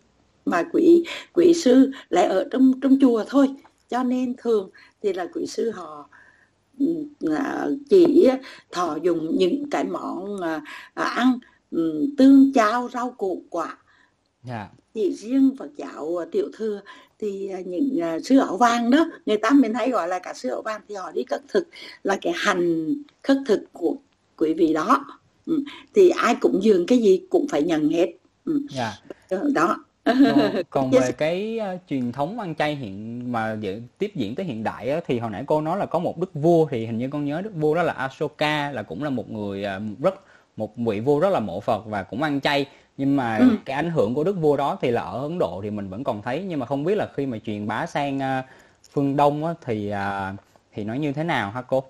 mà quỷ quỷ sư lại ở trong trong chùa thôi cho nên thường thì là quỷ sư họ chỉ thọ dùng những cái món à, à, ăn tương chao rau củ quả yeah. Dạ. chỉ riêng Phật giáo tiểu thừa thì à, những sư ảo vàng đó người ta mình hay gọi là cả sư ảo vàng thì họ đi khất thực là cái hành khất thực của quý vị đó thì ai cũng dường cái gì cũng phải nhận hết yeah. Dạ. đó còn, [LAUGHS] còn về cái uh, truyền thống ăn chay hiện mà tiếp diễn tới hiện đại á, thì hồi nãy cô nói là có một đức vua thì hình như con nhớ đức vua đó là Ashoka là cũng là một người uh, rất một vị vua rất là mộ Phật và cũng ăn chay nhưng mà ừ. cái ảnh hưởng của đức vua đó thì là ở Ấn Độ thì mình vẫn còn thấy nhưng mà không biết là khi mà truyền bá sang uh, phương Đông á, thì uh, thì nó như thế nào hả cô?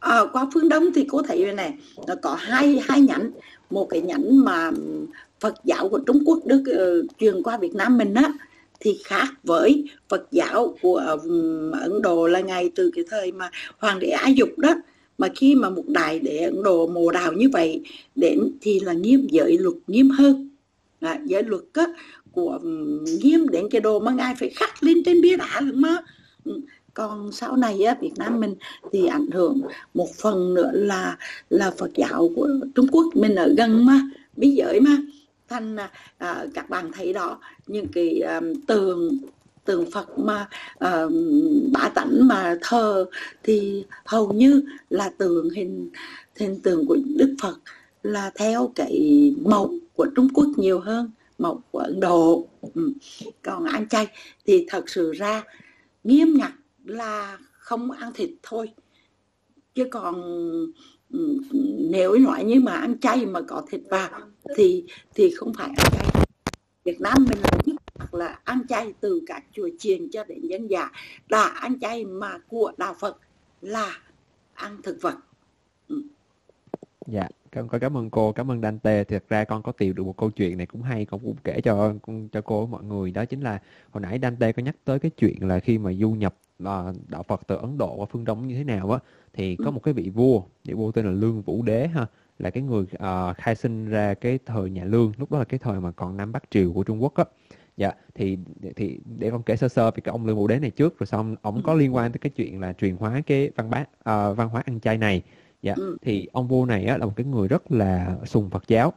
À, qua phương Đông thì cô thấy này nó có hai hai nhánh một cái nhánh mà Phật giáo của Trung Quốc được uh, truyền qua Việt Nam mình á thì khác với Phật giáo của um, Ấn Độ là ngày từ cái thời mà hoàng đế Á Dục đó. Mà khi mà một đại đế Ấn Độ mồ đào như vậy đến thì là nghiêm giới luật nghiêm hơn. À, giới luật á, của um, nghiêm đến cái đồ mà ngài phải khắc lên trên bia đá luôn mà. Còn sau này á, Việt Nam mình thì ảnh hưởng một phần nữa là là Phật giáo của Trung Quốc mình ở gần mà biên giới mà thành à, các bạn thấy đó những cái à, tường tường Phật mà uh, bả tánh mà thờ thì hầu như là tường hình hình tượng của Đức Phật là theo cái màu của Trung Quốc nhiều hơn màu của Ấn Độ ừ. còn ăn chay thì thật sự ra nghiêm ngặt là không ăn thịt thôi chứ còn nếu nói như mà ăn chay mà có thịt vào thì thì không phải ăn chay. Việt Nam mình nhất là ăn chay từ các chùa chiền cho đến dân già là ăn chay mà của đạo Phật là ăn thực vật. Ừ. dạ con có cảm ơn cô cảm ơn Dante thật ra con có tìm được một câu chuyện này cũng hay con cũng kể cho cho cô mọi người. Đó chính là hồi nãy Dante có nhắc tới cái chuyện là khi mà du nhập uh, đạo Phật từ Ấn Độ qua phương Đông như thế nào á thì có ừ. một cái vị vua vị vua tên là Lương Vũ Đế ha là cái người uh, khai sinh ra cái thời nhà Lương lúc đó là cái thời mà còn Nam Bắc triều của Trung Quốc á. Dạ thì thì để con kể sơ sơ về cái ông lương vũ đế này trước rồi xong ông có liên quan tới cái chuyện là truyền hóa cái văn bá uh, văn hóa ăn chay này. Dạ ừ. thì ông vua này á, là một cái người rất là sùng phật giáo.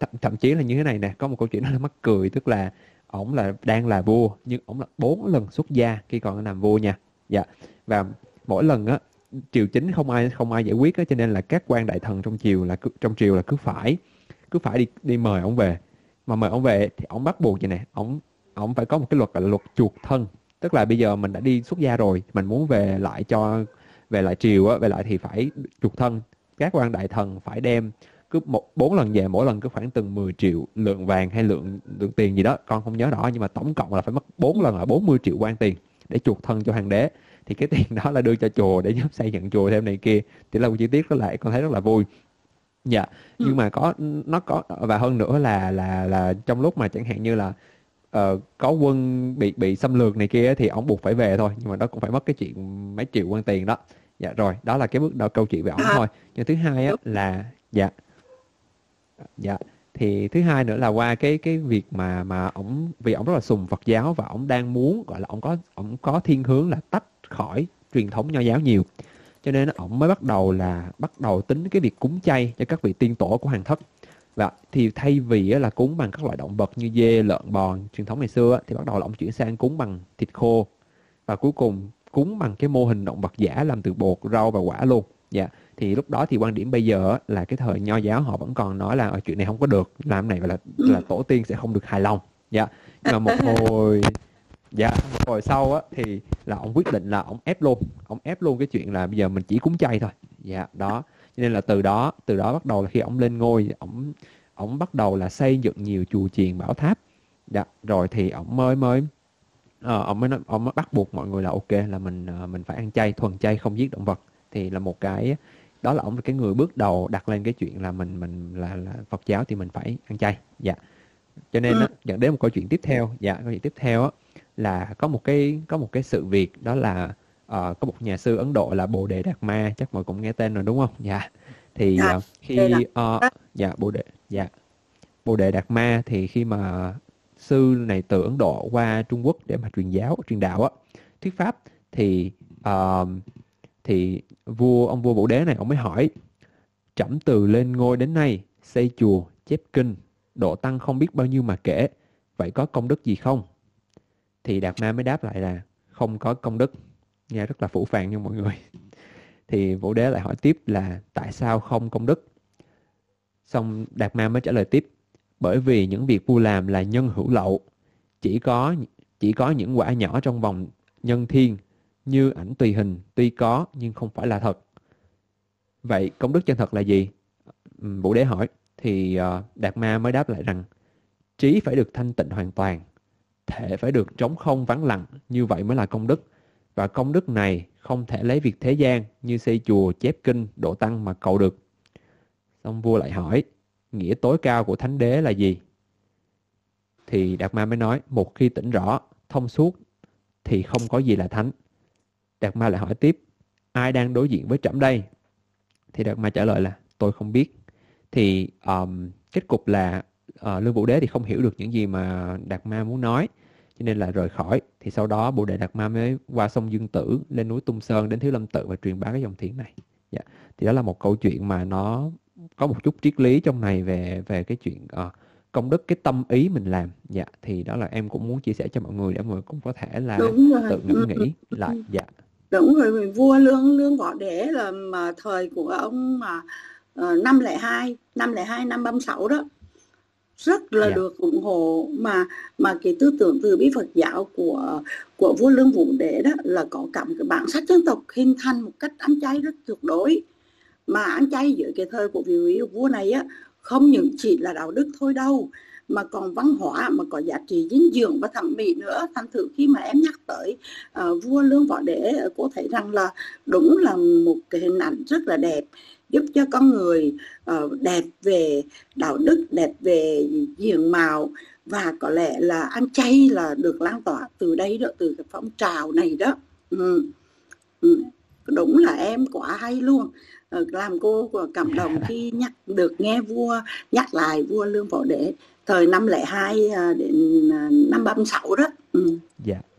Th thậm chí là như thế này nè có một câu chuyện rất là mắc cười tức là ổng là đang là vua nhưng ổng là bốn lần xuất gia khi còn làm vua nha. Dạ và mỗi lần á triều chính không ai không ai giải quyết đó, cho nên là các quan đại thần trong triều là trong triều là cứ phải cứ phải đi đi mời ông về. Mà mời ông về thì ông bắt buộc vậy nè ông ông phải có một cái luật gọi là luật chuộc thân. Tức là bây giờ mình đã đi xuất gia rồi mình muốn về lại cho về lại triều á về lại thì phải chuộc thân. Các quan đại thần phải đem cứ một bốn lần về mỗi lần cứ khoảng từng 10 triệu lượng vàng hay lượng lượng tiền gì đó con không nhớ rõ nhưng mà tổng cộng là phải mất bốn lần là 40 triệu quan tiền để chuộc thân cho hoàng đế thì cái tiền đó là đưa cho chùa để giúp xây dựng chùa thêm này kia. Thì là một chi tiết đó lại con thấy rất là vui. Dạ ừ. nhưng mà có nó có và hơn nữa là là là trong lúc mà chẳng hạn như là uh, có quân bị bị xâm lược này kia thì ông buộc phải về thôi. Nhưng mà đó cũng phải mất cái chuyện mấy triệu quan tiền đó. Dạ rồi đó là cái bước đầu câu chuyện về ổng à. thôi. Nhưng thứ hai á là dạ. Dạ thì thứ hai nữa là qua cái cái việc mà mà ổng vì ổng rất là sùng Phật giáo và ổng đang muốn gọi là ổng có ổng có thiên hướng là tách khỏi truyền thống nho giáo nhiều. Cho nên ổng mới bắt đầu là bắt đầu tính cái việc cúng chay cho các vị tiên tổ của hoàng thất. Và thì thay vì là cúng bằng các loại động vật như dê, lợn bò truyền thống ngày xưa thì bắt đầu là ông chuyển sang cúng bằng thịt khô. Và cuối cùng cúng bằng cái mô hình động vật giả làm từ bột, rau và quả luôn. Dạ thì lúc đó thì quan điểm bây giờ là cái thời nho giáo họ vẫn còn nói là ở chuyện này không có được, làm này là là tổ tiên sẽ không được hài lòng. Dạ nhưng mà một hồi dạ hồi sau á thì là ông quyết định là ông ép luôn. Ông ép luôn cái chuyện là bây giờ mình chỉ cúng chay thôi. Dạ đó. Cho nên là từ đó từ đó bắt đầu là khi ông lên ngôi ông ông bắt đầu là xây dựng nhiều chùa chiền bảo tháp. Dạ rồi thì ông mới mới à, ông mới nói, ông mới bắt buộc mọi người là ok là mình ờ, mình phải ăn chay thuần chay không giết động vật. Thì là một cái đó là ông là cái người bước đầu đặt lên cái chuyện là mình mình là, là Phật giáo thì mình phải ăn chay. Dạ. Cho nên đó, dẫn đến một câu chuyện tiếp theo. Dạ câu chuyện tiếp theo á, là có một cái có một cái sự việc đó là uh, có một nhà sư Ấn Độ là Bồ Đề Đạt Ma chắc mọi cũng nghe tên rồi đúng không? Dạ. Thì uh, khi uh, dạ Bồ Đề dạ Bồ Đề Đạt Ma thì khi mà sư này từ Ấn Độ qua Trung Quốc để mà truyền giáo truyền đạo á thuyết pháp thì uh, thì vua ông vua Bồ Đế này ông mới hỏi trẫm từ lên ngôi đến nay xây chùa chép kinh độ tăng không biết bao nhiêu mà kể vậy có công đức gì không thì Đạt Ma mới đáp lại là không có công đức. Nghe rất là phủ phàng nha mọi người. Thì Vũ Đế lại hỏi tiếp là tại sao không công đức? Xong Đạt Ma mới trả lời tiếp, bởi vì những việc vua làm là nhân hữu lậu. Chỉ có chỉ có những quả nhỏ trong vòng nhân thiên, như ảnh tùy hình, tuy có nhưng không phải là thật. Vậy công đức chân thật là gì? Vũ Đế hỏi. Thì ờ, Đạt Ma mới đáp lại rằng, trí phải được thanh tịnh hoàn toàn thể phải được trống không vắng lặng, như vậy mới là công đức. Và công đức này không thể lấy việc thế gian như xây chùa, chép kinh, độ tăng mà cầu được. Xong vua lại hỏi, nghĩa tối cao của thánh đế là gì? Thì Đạt Ma mới nói, một khi tỉnh rõ, thông suốt, thì không có gì là thánh. Đạt Ma lại hỏi tiếp, ai đang đối diện với trẫm đây? Thì Đạt Ma trả lời là, tôi không biết. Thì um, kết cục là uh, Lương Vũ Đế thì không hiểu được những gì mà Đạt Ma muốn nói cho nên là rời khỏi. Thì sau đó Bồ Đề Đạt Ma mới qua sông Dương Tử lên núi Tung Sơn đến Thiếu Lâm Tự và truyền bá cái dòng thiền này. Dạ. thì đó là một câu chuyện mà nó có một chút triết lý trong này về về cái chuyện uh, công đức cái tâm ý mình làm. Dạ. Thì đó là em cũng muốn chia sẻ cho mọi người để mọi người cũng có thể là tự ngẫm nghĩ lại. Dạ. Đúng rồi vua lương lương võ đế là mà thời của ông mà uh, năm lẻ hai năm lẻ hai năm băm sáu đó rất là yeah. Dạ. được ủng hộ mà mà cái tư tưởng từ bi Phật giáo của của vua Lương Vũ Đế đó là có cả một cái bản sắc dân tộc hình thành một cách ăn chay rất tuyệt đối mà ăn chay giữa cái thời của vị vua này á không những chỉ là đạo đức thôi đâu mà còn văn hóa mà có giá trị dinh dưỡng và thẩm mỹ nữa thành thử khi mà em nhắc tới uh, vua lương võ đế cô thấy rằng là đúng là một cái hình ảnh rất là đẹp giúp cho con người uh, đẹp về đạo đức đẹp về diện mạo và có lẽ là ăn chay là được lan tỏa từ đây đó từ cái phong trào này đó ừ. Ừ. đúng là em quá hay luôn ờ, làm cô cảm động khi nhắc được nghe vua nhắc lại vua lương phổ đế thời năm lẻ hai à, đến à, năm ba sáu đó ừ. dạ ừ.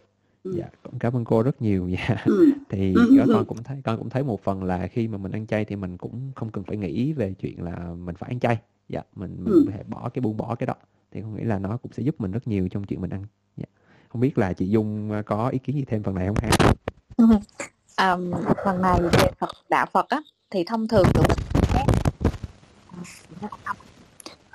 Dạ cảm ơn cô rất nhiều dạ ừ. [LAUGHS] thì ừ. con cũng thấy con cũng thấy một phần là khi mà mình ăn chay thì mình cũng không cần phải nghĩ về chuyện là mình phải ăn chay dạ mình mình ừ. phải bỏ cái buông bỏ cái đó thì con nghĩ là nó cũng sẽ giúp mình rất nhiều trong chuyện mình ăn dạ. không biết là chị Dung à, có ý kiến gì thêm phần này không ha um, phần này về Phật đạo Phật á thì thông thường tụi mình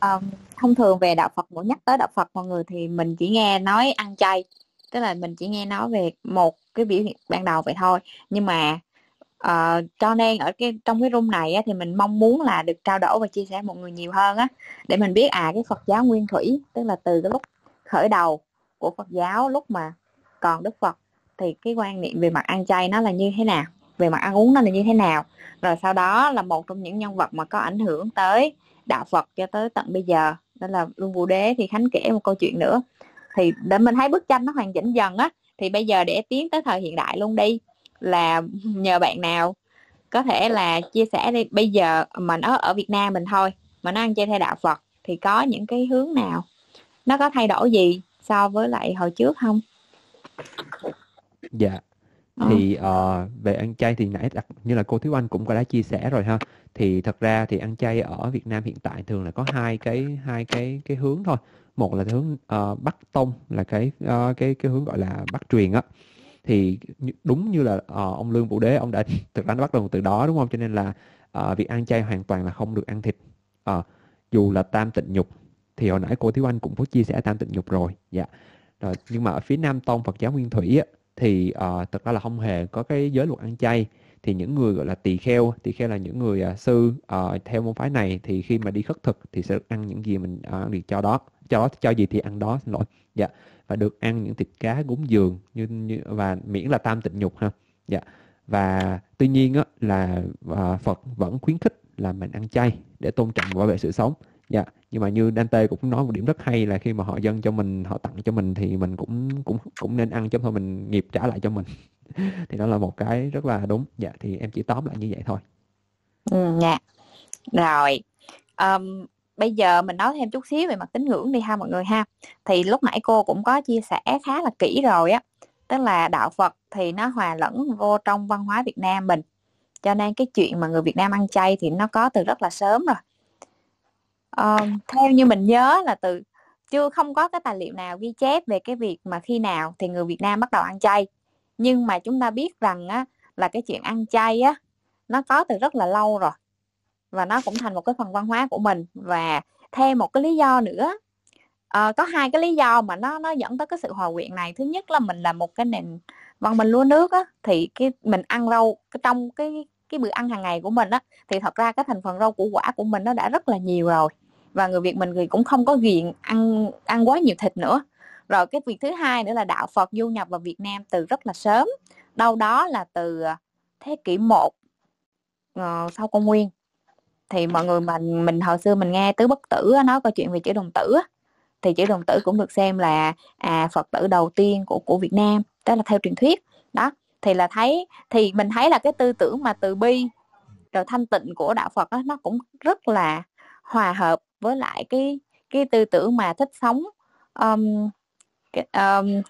um, thông thường về đạo Phật mỗi nhắc tới đạo Phật mọi người thì mình chỉ nghe nói ăn chay tức là mình chỉ nghe nói về một cái biểu hiện ban đầu vậy thôi. Nhưng mà uh, cho nên ở cái trong cái room này á, thì mình mong muốn là được trao đổi và chia sẻ mọi người nhiều hơn á. Để mình biết à cái Phật giáo nguyên thủy tức là từ cái lúc khởi đầu của Phật giáo lúc mà còn Đức Phật thì cái quan niệm về mặt ăn chay nó là như thế nào? Về mặt ăn uống nó là như thế nào? Rồi sau đó là một trong những nhân vật mà có ảnh hưởng tới đạo Phật cho tới tận bây giờ đó là Luân Vũ Đế thì Khánh kể một câu chuyện nữa thì để mình thấy bức tranh nó hoàn chỉnh dần á, thì bây giờ để tiến tới thời hiện đại luôn đi. Là nhờ bạn nào có thể là chia sẻ đi. Bây giờ mà nó ở Việt Nam mình thôi mà nó ăn chay theo đạo Phật, thì có những cái hướng nào? Nó có thay đổi gì so với lại hồi trước không? Dạ. Ờ. thì uh, về ăn chay thì nãy đặt như là cô Thiếu Anh cũng có đã chia sẻ rồi ha. Thì thật ra thì ăn chay ở Việt Nam hiện tại thường là có hai cái hai cái cái hướng thôi. Một là hướng uh, Bắc Tông là cái uh, cái cái hướng gọi là Bắc truyền á. Thì đúng như là uh, ông Lương Vũ Đế ông đã [LAUGHS] thực ra nó bắt đầu từ đó đúng không? Cho nên là uh, việc ăn chay hoàn toàn là không được ăn thịt. Uh, dù là tam tịnh nhục thì hồi nãy cô Thiếu Anh cũng có chia sẻ tam tịnh nhục rồi. Dạ. Rồi nhưng mà ở phía Nam Tông Phật giáo Nguyên Thủy á, thì ờ, uh, thực ra là không hề có cái giới luật ăn chay. Thì những người gọi là tỳ kheo tỳ kheo là những người uh, sư uh, theo môn phái này thì khi mà đi khất thực thì sẽ ăn những gì mình uh, ăn được cho đó cho cho gì thì ăn đó xin lỗi. Dạ. Và được ăn những thịt cá cúng dường như, như và miễn là tam tịnh nhục ha. Dạ. Và tuy nhiên á, là uh, Phật vẫn khuyến khích là mình ăn chay để tôn trọng và bảo vệ sự sống. Dạ nhưng mà như Dante cũng nói một điểm rất hay là khi mà họ dâng cho mình họ tặng cho mình thì mình cũng cũng cũng nên ăn chứ thôi mình nghiệp trả lại cho mình. [LAUGHS] Thì đó là một cái rất là đúng. Dạ thì em chỉ tóm lại như vậy thôi. Ừ, dạ. Rồi um, bây giờ mình nói thêm chút xíu về mặt tín ngưỡng đi ha mọi người ha. Thì lúc nãy cô cũng có chia sẻ khá là kỹ rồi á tức là đạo Phật thì nó hòa lẫn vô trong văn hóa Việt Nam mình. Cho nên cái chuyện mà người Việt Nam ăn chay thì nó có từ rất là sớm rồi um, theo như mình nhớ là từ chưa không có cái tài liệu nào ghi chép về cái việc mà khi nào thì người Việt Nam bắt đầu ăn chay. Nhưng mà chúng ta biết rằng á là cái chuyện ăn chay á nó có từ rất là lâu rồi và nó cũng thành một cái phần văn hóa của mình. Và thêm một cái lý do nữa À, có hai cái lý do mà nó nó dẫn tới cái sự hòa quyện này. Thứ nhất là mình là một cái nền văn minh lúa nước á thì cái mình ăn rau cái trong cái cái bữa ăn hàng ngày của mình á thì thật ra cái thành phần rau củ quả của mình nó đã rất là nhiều rồi. Và người Việt mình thì cũng không có ghiền ăn ăn quá nhiều thịt nữa. Rồi cái việc thứ hai nữa là đạo Phật du nhập vào Việt Nam từ rất là sớm. Đâu đó là từ à, thế kỷ 1 uh, ờ, sau công nguyên. Thì mọi người mình mình hồi xưa mình nghe tứ bất tử nói câu chuyện về chữ đồng tử thì chữ đồng tử cũng được xem là à Phật tử đầu tiên của của Việt Nam. Đó là theo truyền thuyết. Đó thì là thấy thì mình thấy là cái tư tưởng mà từ bi rồi thanh tịnh của đạo Phật đó, nó cũng rất là hòa hợp với lại cái cái tư tưởng mà thích sống um, um,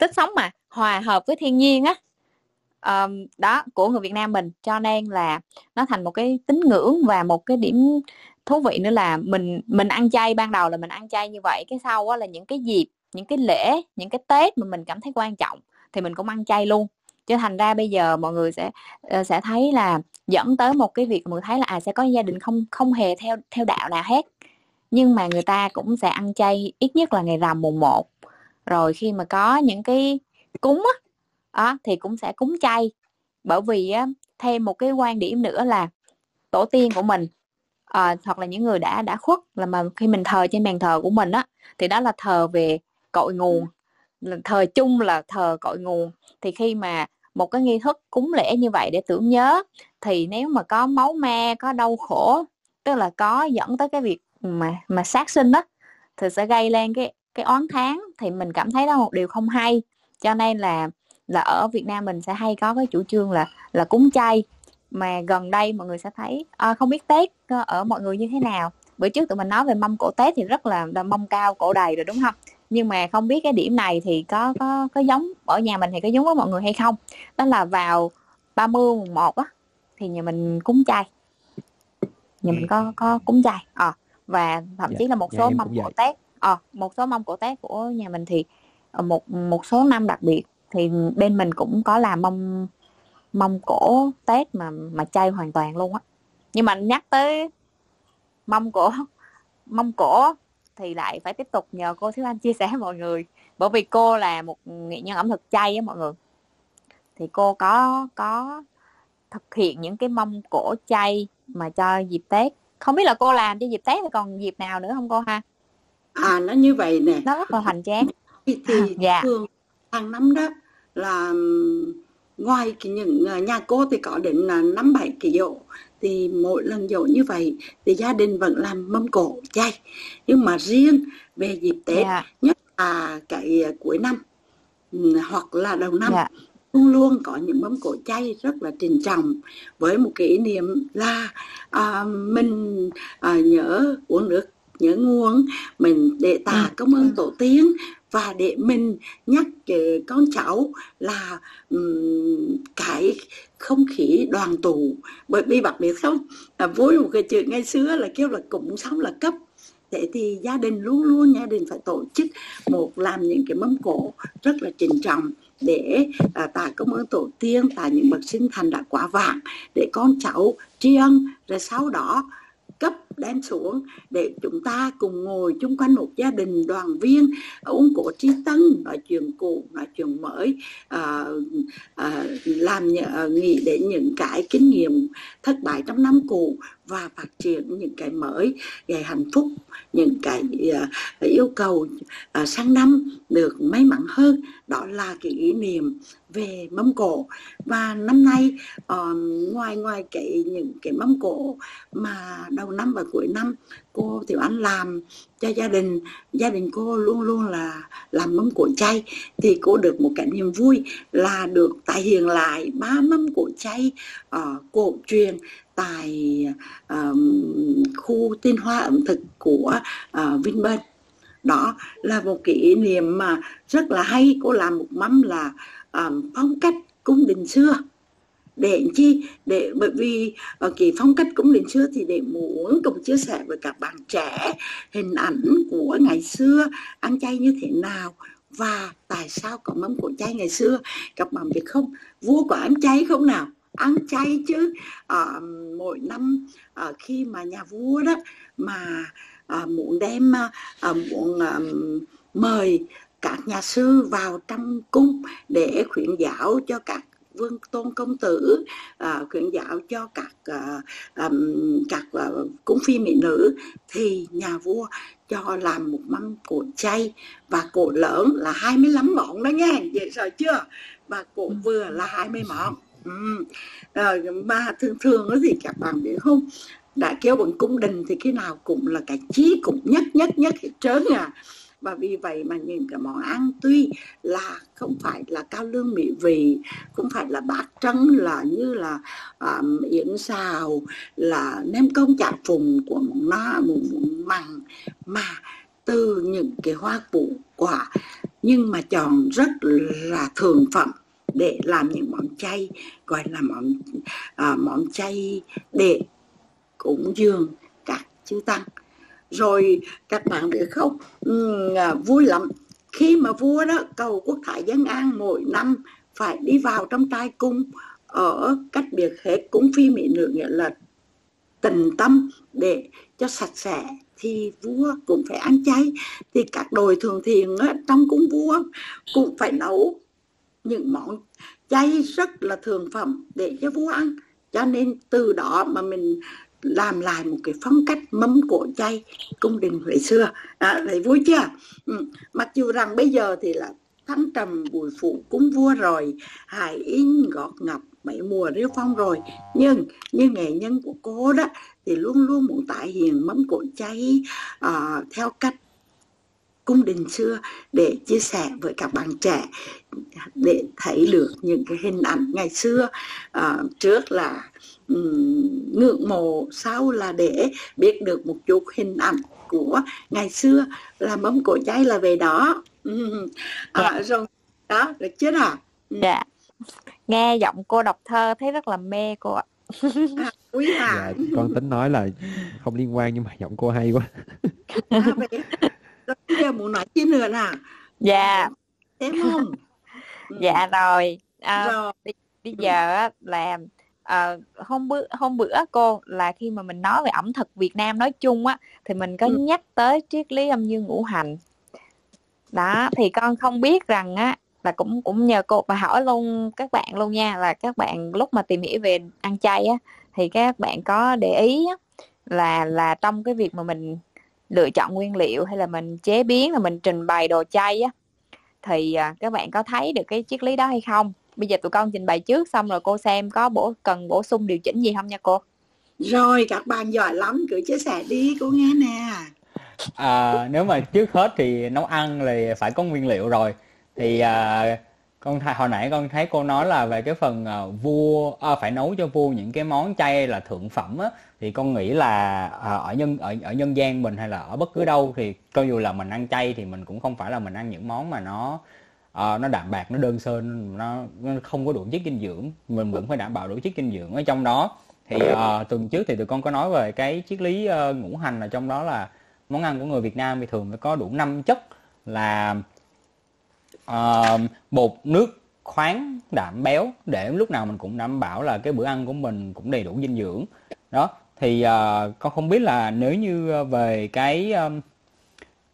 thích sống mà hòa hợp với thiên nhiên á. Um, đó của người Việt Nam mình cho nên là nó thành một cái tín ngưỡng và một cái điểm thú vị nữa là mình mình ăn chay ban đầu là mình ăn chay như vậy cái sau á là những cái dịp những cái lễ những cái tết mà mình cảm thấy quan trọng thì mình cũng ăn chay luôn cho thành ra bây giờ mọi người sẽ ờ, sẽ thấy là dẫn tới một cái việc mọi người thấy là à sẽ có gia đình không không hề theo theo đạo nào hết. Nhưng mà người ta cũng sẽ ăn chay ít nhất là ngày rằm mùng 1 rồi khi mà có những cái cúng á á thì cũng sẽ cúng chay. Bởi vì á, thêm một cái quan điểm nữa là tổ tiên của mình à, hoặc là những người đã đã khuất là mà khi mình thờ trên bàn thờ của mình á thì đó là thờ về cội nguồn thờ chung là thờ cội nguồn. Thì khi mà một cái nghi thức cúng lễ như vậy để tưởng nhớ. Thì nếu mà có máu me có đau khổ tức là có dẫn tới cái việc mà mà sát sinh đó thì sẽ gây lên cái cái oán tháng thì mình cảm thấy đó một điều không hay. Cho nên là là ở Việt Nam mình sẽ hay có cái chủ trương là là cúng chay. Mà gần đây mọi người sẽ thấy à, không biết Tết ở mọi người như thế nào. Bữa trước tụi mình nói về mâm cổ Tết thì rất là, là mâm cao cổ đầy rồi đúng không? Nhưng mà không biết cái điểm này thì có có có giống ở nhà mình thì có giống với mọi người hay không. Đó là vào 30 mùng 1 á thì nhà mình cúng chay. Nhà mình có có cúng chay à, và thậm dạ, chí là một số mâm cổ Tết à, một số mâm cổ Tết của nhà mình thì ờ, một một số năm đặc biệt thì bên mình cũng có làm mâm mâm cổ Tết mà mà chay hoàn toàn luôn á. Nhưng mà nhắc tới mâm cổ mâm cổ thì lại phải tiếp tục nhờ cô Thiếu Anh chia sẻ mọi người. Bởi vì cô là một nghệ nhân ẩm thực chay á mọi người. Thì cô có có thực hiện những cái mâm cổ chay mà cho dịp Tết. Không biết là cô làm cho dịp Tết hay còn dịp nào nữa không cô ha? À nó như vậy nè. Nó rất là hoành tráng. Thì, thì [LAUGHS] dạ. thường hàng năm đó là ngoài cái những à, nhà cô thì có đến là năm bảy cái dỗ thì mỗi lần dỗ như vậy thì gia đình vẫn làm mâm cổ chay nhưng mà riêng về dịp tết yeah. Dạ. nhất là cái cuối năm hoặc là đầu năm yeah dạ. luôn luôn có những mâm cổ chay rất là trình trọng với một kỷ niệm là à, mình à, nhớ uống nước nhớ nguồn. Mình để tạ cảm ơn tổ tiên và để mình nhắc con cháu là um, cái không khí đoàn tụ. Bởi vì bạn biết không là với một cái chuyện ngày xưa là kêu là cũng sống là cấp. Thế thì gia đình luôn luôn gia đình phải tổ chức một làm những cái mâm cổ rất là trình trọng để à, tạ công ơn tổ tiên tạ những bậc sinh thành đã quả vàng để con cháu tri ân rồi sau đó cấp đem xuống để chúng ta cùng ngồi chung quanh một gia đình đoàn viên à, uống cổ trí tân nói chuyện cũ nói chuyện mới à, à, làm à, nghĩ đến những cái kinh nghiệm thất bại trong năm cũ và phát triển những cái mới về hạnh phúc những cái uh, yêu cầu uh, sang năm được may mắn hơn. Đó là cái ý niệm về mâm cổ và năm nay uh, ngoài ngoài cái những cái mâm cổ mà đầu năm và cuối năm cô Tiểu Anh làm cho gia đình gia đình cô luôn luôn là làm mâm cỗ chay. Thì cô được một cái niềm vui là được tái hiện lại ba mâm cỗ chay uh, cổ truyền tại uh, khu tinh hoa ẩm thực của uh, Vinpearl. Đó là một kỷ niệm mà rất là hay. Cô làm một mâm là um, phong cách cung đình xưa để chi? Để bởi vì ở cái phong cách cũng đến xưa thì để muốn cùng chia sẻ với các bạn trẻ hình ảnh của ngày xưa ăn chay như thế nào và tại sao có mâm cỗ chay ngày xưa? Các bạn biết không? Vua có ăn chay không nào? Ăn chay chứ. À, mỗi năm à, khi mà nhà vua đó mà à, muốn đem à, muốn à, mời các nhà sư vào trong cung để khuyến giáo cho các vương tôn công tử à, khuyến giáo cho các à, um, các uh, cung phi mỹ nữ thì nhà vua cho làm một mâm cổ chay và cổ lớn là 25 món đó nghe vậy rồi chưa? Và cổ ừ. vừa là 20 món. Ừ. rồi mà thường thường thì các bạn biết không? Đã kêu bằng cung đình thì cái nào cũng là cái chí cũng nhất nhất nhất hết trơn à và vì vậy mà những cái món ăn tuy là không phải là cao lương mỹ vị không phải là bát trắng là như là um, yến xào là nem công chả phùng của món na một món mặn. Mà từ những cái hoa củ quả nhưng mà chọn rất là thường phẩm để làm những món chay gọi là món à, món chay để cúng dường các chư tăng rồi các bạn biết không? Ừ, à, vui lắm. Khi mà vua đó cầu quốc thái dân an mỗi năm phải đi vào trong trai cung ở cách biệt hết cũng phi mỹ nữ nghĩa là tình tâm để cho sạch sẽ thì vua cũng phải ăn chay. Thì các đồi thường thiền trong cung vua cũng phải nấu những món chay rất là thường phẩm để cho vua ăn. Cho nên từ đó mà mình làm lại một cái phong cách mâm cổ chay cung đình Huế xưa. À, thấy vui chưa? Ừ. mặc dù rằng bây giờ thì là thăng trầm bùi phụ cúng vua rồi hài in gọt ngập mấy mùa rêu phong rồi. Nhưng như nghệ nhân của cô đó thì luôn luôn muốn tải hiện mâm cỗ chay uh, theo cách cung đình xưa để chia sẻ với các bạn trẻ để thấy được những cái hình ảnh ngày xưa. Uh, trước là ngưỡng mộ sau là để biết được một chút hình ảnh của ngày xưa là mâm cỗ cháy là về đó. À, rồi đó được chưa nào? Dạ. Nghe giọng cô đọc thơ thấy rất là mê cô ạ. À, quý à dạ, con tính nói là không liên quan nhưng mà giọng cô hay quá. À, bây giờ muốn nói chi nữa nè dạ. Thế không? [LAUGHS] Dạ rồi, à, rồi. bây giờ là à, hôm bữa hôm bữa cô là khi mà mình nói về ẩm thực Việt Nam nói chung á thì mình có ừ. nhắc tới triết lý âm dương ngũ hành đó thì con không biết rằng á là cũng cũng nhờ cô và hỏi luôn các bạn luôn nha là các bạn lúc mà tìm hiểu về ăn chay á thì các bạn có để ý á, là là trong cái việc mà mình lựa chọn nguyên liệu hay là mình chế biến là mình trình bày đồ chay á thì à, các bạn có thấy được cái triết lý đó hay không bây giờ tụi con trình bày trước xong rồi cô xem có bổ cần bổ sung điều chỉnh gì không nha cô? Rồi các bạn giỏi lắm cứ chia sẻ đi cô nghe nè. À, nếu mà trước hết thì nấu ăn thì phải có nguyên liệu rồi. Thì à, con hồi nãy con thấy cô nói là về cái phần à, vua à, phải nấu cho vua những cái món chay là thượng phẩm á thì con nghĩ là à, ở nhân ở ở nhân gian mình hay là ở bất cứ đâu thì cho dù là mình ăn chay thì mình cũng không phải là mình ăn những món mà nó à, nó đạm bạc nó đơn sơ nó, nó không có đủ chất dinh dưỡng. Mình vẫn phải đảm bảo đủ chất dinh dưỡng ở trong đó. Thì à, tuần trước thì tụi con có nói về cái triết lý uh, ngũ hành là trong đó là món ăn của người Việt Nam thì thường phải có đủ năm chất là uh, bột nước khoáng đạm béo. Để lúc nào mình cũng đảm bảo là cái bữa ăn của mình cũng đầy đủ dinh dưỡng. Đó thì uh, con không biết là nếu như về cái um,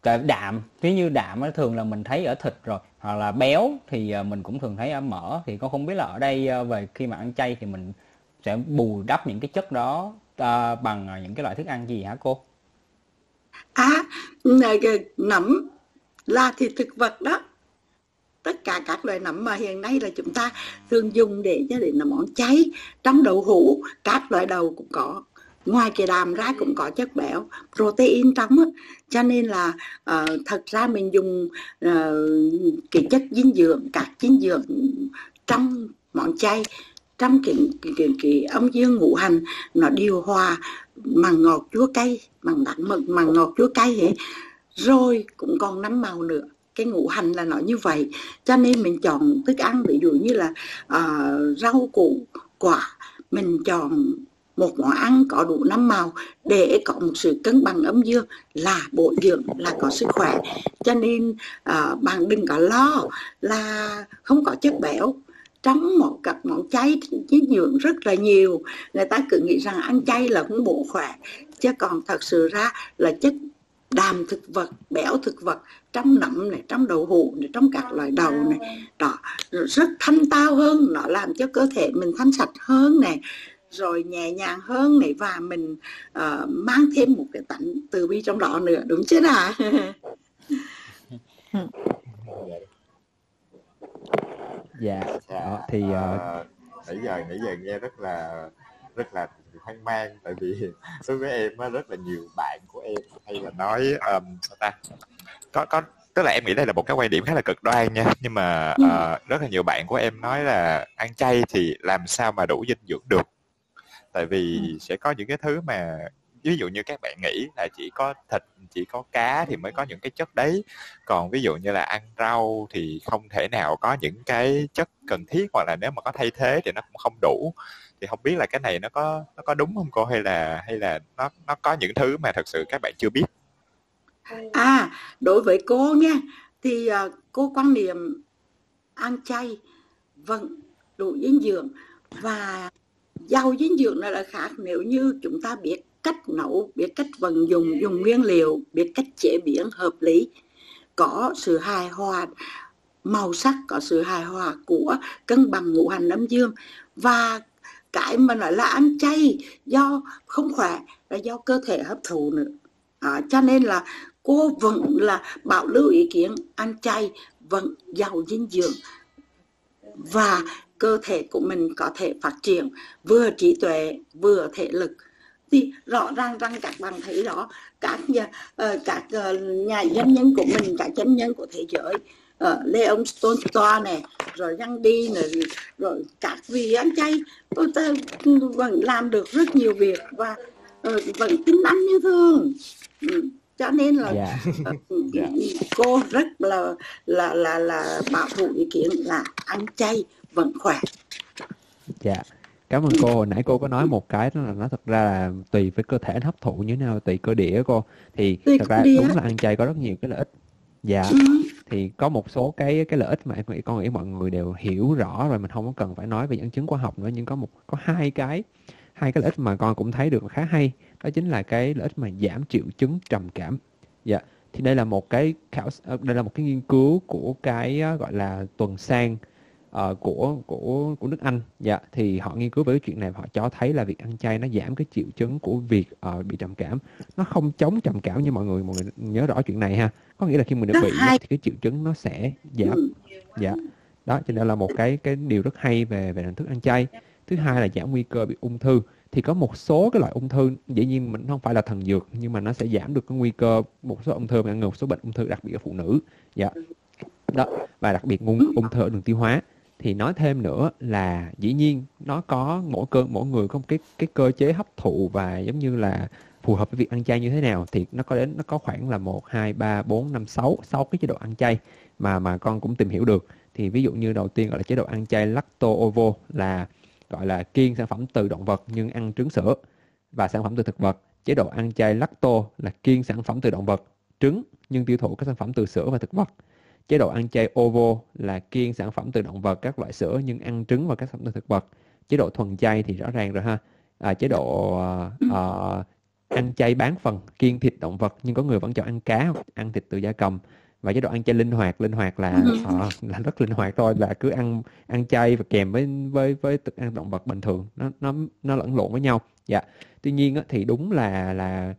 cái đạm ví như đạm nó thường là mình thấy ở thịt rồi hoặc là béo thì ờ, mình cũng thường thấy ở mỡ. Thì con không biết là ở đây ờ, về khi mà ăn chay thì mình sẽ bù đắp những cái chất đó ờ, bằng những cái loại thức ăn gì hả cô? À nấm là thịt thực vật đó. Tất cả các loại nấm mà hiện nay là chúng ta thường dùng để cho đến là món cháy trong đậu hũ, các loại đầu cũng có ngoài cái đàm ra cũng có chất béo protein trong á. Cho nên là uh, thật ra mình dùng uh, cái chất dinh dưỡng các dinh dưỡng trong món chay trong cái, cái, cái, cái âm dương ngũ hành nó điều hòa bằng ngọt chúa cay bằng đắng mực bằng ngọt chúa cay ấy. Rồi cũng còn năm màu nữa cái ngũ hành là nó như vậy. Cho nên mình chọn thức ăn ví dụ như là uh, rau củ quả mình chọn một món ăn có đủ năm màu để có một sự cân bằng âm dương là bổ dưỡng là có sức khỏe. Cho nên uh, bạn đừng có lo là không có chất béo. Trong một cặp món chay dinh dưỡng rất là nhiều người ta cứ nghĩ rằng ăn chay là cũng bổ khỏe. Chứ còn thật sự ra là chất đạm thực vật béo thực vật trong nấm này trong đậu hũ này trong các loại đậu này đó rất thanh tao hơn nó làm cho cơ thể mình thanh sạch hơn này rồi nhẹ nhàng hơn này và mình uh, mang thêm một cái tánh từ bi trong đó nữa đúng chứ nào? [LAUGHS] Dạ đó, thì uh... nãy giờ nãy giờ nghe rất là rất là hoang mang tại vì [LAUGHS] đối với em rất là nhiều bạn của em hay là nói um, sao ta? Có có tức là em nghĩ đây là một cái quan điểm khá là cực đoan nha nhưng mà uh, rất là nhiều bạn của em nói là ăn chay thì làm sao mà đủ dinh dưỡng được tại vì ừ. sẽ có những cái thứ mà ví dụ như các bạn nghĩ là chỉ có thịt chỉ có cá thì mới có những cái chất đấy. Còn ví dụ như là ăn rau thì không thể nào có những cái chất cần thiết hoặc là nếu mà có thay thế thì nó cũng không đủ. Thì không biết là cái này nó có nó có đúng không cô? Hay là hay là nó nó có những thứ mà thật sự các bạn chưa biết? À đối với cô nha thì uh, cô quan niệm ăn chay vẫn đủ dinh dưỡng và giàu dinh dưỡng là, là khác. Nếu như chúng ta biết cách nấu biết cách vận dụng dùng nguyên liệu biết cách chế biến hợp lý có sự hài hòa màu sắc có sự hài hòa của cân bằng ngũ hành âm dương. Và cái mà nói là ăn chay do không khỏe là do cơ thể hấp thụ nữa. À, cho nên là cô vẫn là bảo lưu ý kiến ăn chay vẫn giàu dinh dưỡng. Và cơ thể của mình có thể phát triển vừa trí tuệ vừa thể lực thì rõ ràng rằng các bạn thấy đó các nhà uh, các uh, nhà doanh nhân của mình các doanh nhân của thế giới uh, Leon Tolstoy này rồi Gandhi này rồi các vị ăn chay tôi ta vẫn làm được rất nhiều việc và uh, vẫn tính ăn như thường ừ cho nên là yeah. Dạ. yeah. [LAUGHS] cô rất là là là là bảo thủ ý kiến là ăn chay vẫn khỏe dạ yeah. cảm ơn cô hồi nãy cô có nói một cái đó là nó thật ra là tùy với cơ thể hấp thụ như thế nào tùy cơ địa cô thì tùy thật ra địa. đúng là ăn chay có rất nhiều cái lợi ích dạ ừ. thì có một số cái cái lợi ích mà em nghĩ con nghĩ mọi người đều hiểu rõ rồi mình không có cần phải nói về dẫn chứng khoa học nữa nhưng có một có hai cái hai cái lợi ích mà con cũng thấy được khá hay đó chính là cái lợi ích mà giảm triệu chứng trầm cảm dạ thì đây là một cái khảo ờ, đây là một cái nghiên cứu của cái gọi là tuần sang uh, của của của nước Anh. Dạ thì họ nghiên cứu về cái chuyện này và họ cho thấy là việc ăn chay nó giảm cái triệu chứng của việc uh, bị trầm cảm. Nó không chống trầm cảm như mọi người mọi người nhớ rõ chuyện này ha. Có nghĩa là khi mình đã bị thì cái triệu chứng nó sẽ giảm. Ừ. dạ. Đó cho nên là một cái cái điều rất hay về về hình thức ăn chay. Thứ hai là giảm nguy cơ bị ung thư. Thì có một số cái loại ung thư dĩ nhiên mình không phải là thần dược nhưng mà nó sẽ giảm được cái nguy cơ một số ung thư ngăn ngừa một số bệnh ung thư đặc biệt ở phụ nữ. Dạ. Đó và đặc biệt ung, ung thư ở đường tiêu hóa thì nói thêm nữa là dĩ nhiên nó có mỗi cơ mỗi người có một cái cái cơ chế hấp thụ và giống như là phù hợp với việc ăn chay như thế nào thì nó có đến nó có khoảng là một hai ba bốn năm sáu sáu cái chế độ ăn chay mà mà con cũng tìm hiểu được thì ví dụ như đầu tiên gọi là chế độ ăn chay lacto ovo là gọi là kiêng sản phẩm từ động vật nhưng ăn trứng sữa và sản phẩm từ thực vật. Chế độ ăn chay lacto là kiêng sản phẩm từ động vật, trứng nhưng tiêu thụ các sản phẩm từ sữa và thực vật. Chế độ ăn chay ovo là kiêng sản phẩm từ động vật các loại sữa nhưng ăn trứng và các sản phẩm từ thực vật. Chế độ thuần chay thì rõ ràng rồi ha. À, chế độ uh, ăn chay bán phần kiêng thịt động vật nhưng có người vẫn chọn ăn cá ăn thịt từ gia cầm. Và chế độ ăn chay linh hoạt linh hoạt là họ là rất linh hoạt thôi là cứ ăn ăn chay và kèm với với với thức ăn động vật bình thường. Nó nó nó lẫn lộn với nhau. Dạ. Tuy nhiên thì đúng là là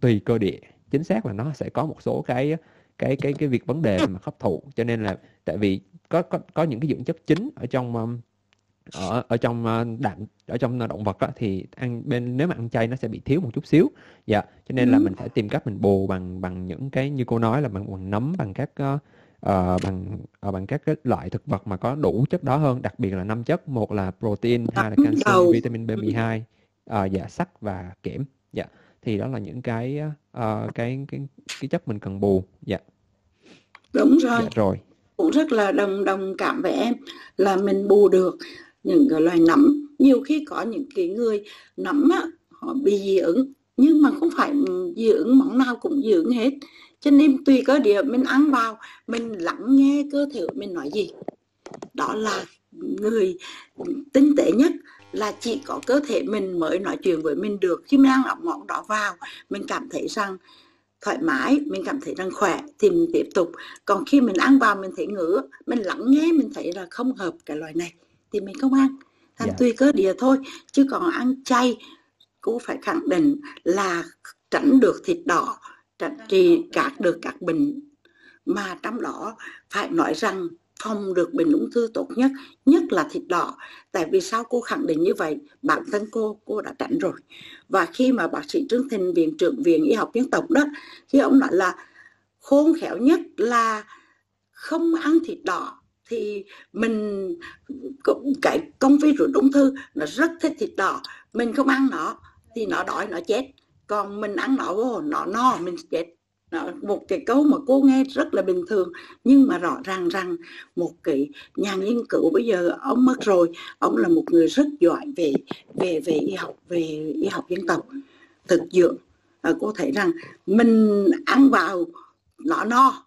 tùy cơ địa. Chính xác là nó sẽ có một số cái cái cái cái việc vấn đề mà hấp thụ. Cho nên là tại vì có có có những cái dưỡng chất chính ở trong um, ở ở trong ờ, đạm ở trong động vật á, thì ăn bên nếu mà ăn chay nó sẽ bị thiếu một chút xíu. Dạ cho nên là mình phải tìm cách mình bù bằng bằng những cái như cô nói là bằng bằng nấm bằng các uh, bằng uh, bằng các cái loại thực vật mà có đủ chất đó hơn. Đặc biệt là năm chất một là protein hai là canxi vitamin B12 uh, dạ sắt và kẽm. Dạ thì đó là những cái uh, cái cái cái chất mình cần bù. Dạ. Đúng rồi. Dạ, rồi. Cũng rất là đồng đồng cảm với em là mình bù được những cái loài nấm. Nhiều khi có những cái người nấm á, họ bị dị ứng nhưng mà không phải dị ứng món nào cũng dị ứng hết. Cho nên tùy cơ địa mình ăn vào mình lắng nghe cơ thể mình nói gì. Đó là người tinh tế nhất là chỉ có cơ thể mình mới nói chuyện với mình được khi mình ăn ống món đó vào mình cảm thấy rằng thoải mái mình cảm thấy rằng khỏe thì mình tiếp tục còn khi mình ăn vào mình thấy ngứa mình lắng nghe mình thấy là không hợp cái loại này thì mình không ăn thành yeah. Dạ. tùy cơ địa thôi chứ còn ăn chay cũng phải khẳng định là tránh được thịt đỏ tránh trị các được các bệnh mà trong đó phải nói rằng phòng được bệnh ung thư tốt nhất nhất là thịt đỏ. Tại vì sao cô khẳng định như vậy? Bản thân cô cô đã tránh rồi. Và khi mà bác sĩ Trương Thịnh, viện trưởng viện y học dân tộc đó, khi ông nói là khôn khéo nhất là không ăn thịt đỏ, thì mình cái con virus ung thư nó rất thích thịt đỏ. Mình không ăn nó thì nó đói, nó chết. Còn mình ăn nó vô, nó no, mình chết một cái câu mà cô nghe rất là bình thường nhưng mà rõ ràng rằng một cái nhà nghiên cứu bây giờ ông mất rồi ông là một người rất giỏi về về về y học về y học dân tộc thực dưỡng. À, cô thấy rằng mình ăn vào nó no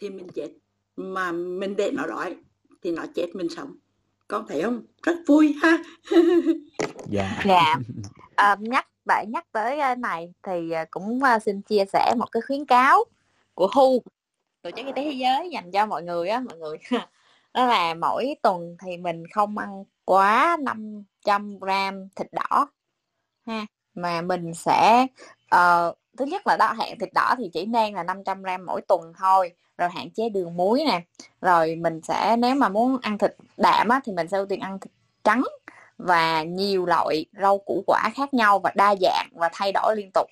thì mình chết mà mình để nó đói thì nó chết mình sống. Con thấy không? Rất vui ha. [LAUGHS] Dạ. Dạ. [LAUGHS] À, nhắc bạn nhắc tới cái này thì à, cũng xin chia sẻ một cái khuyến cáo của WHO tổ chức y tế thế giới dành cho mọi người á mọi người đó là mỗi tuần thì mình không ăn quá 500 gram thịt đỏ ha. Mà mình sẽ uh, thứ nhất là đó hạn thịt đỏ thì chỉ nên là 500 gram mỗi tuần thôi rồi hạn chế đường muối nè. Rồi mình sẽ nếu mà muốn ăn thịt đạm á, thì mình sẽ ưu tiên ăn thịt trắng và nhiều loại rau củ quả khác nhau và đa dạng và thay đổi liên tục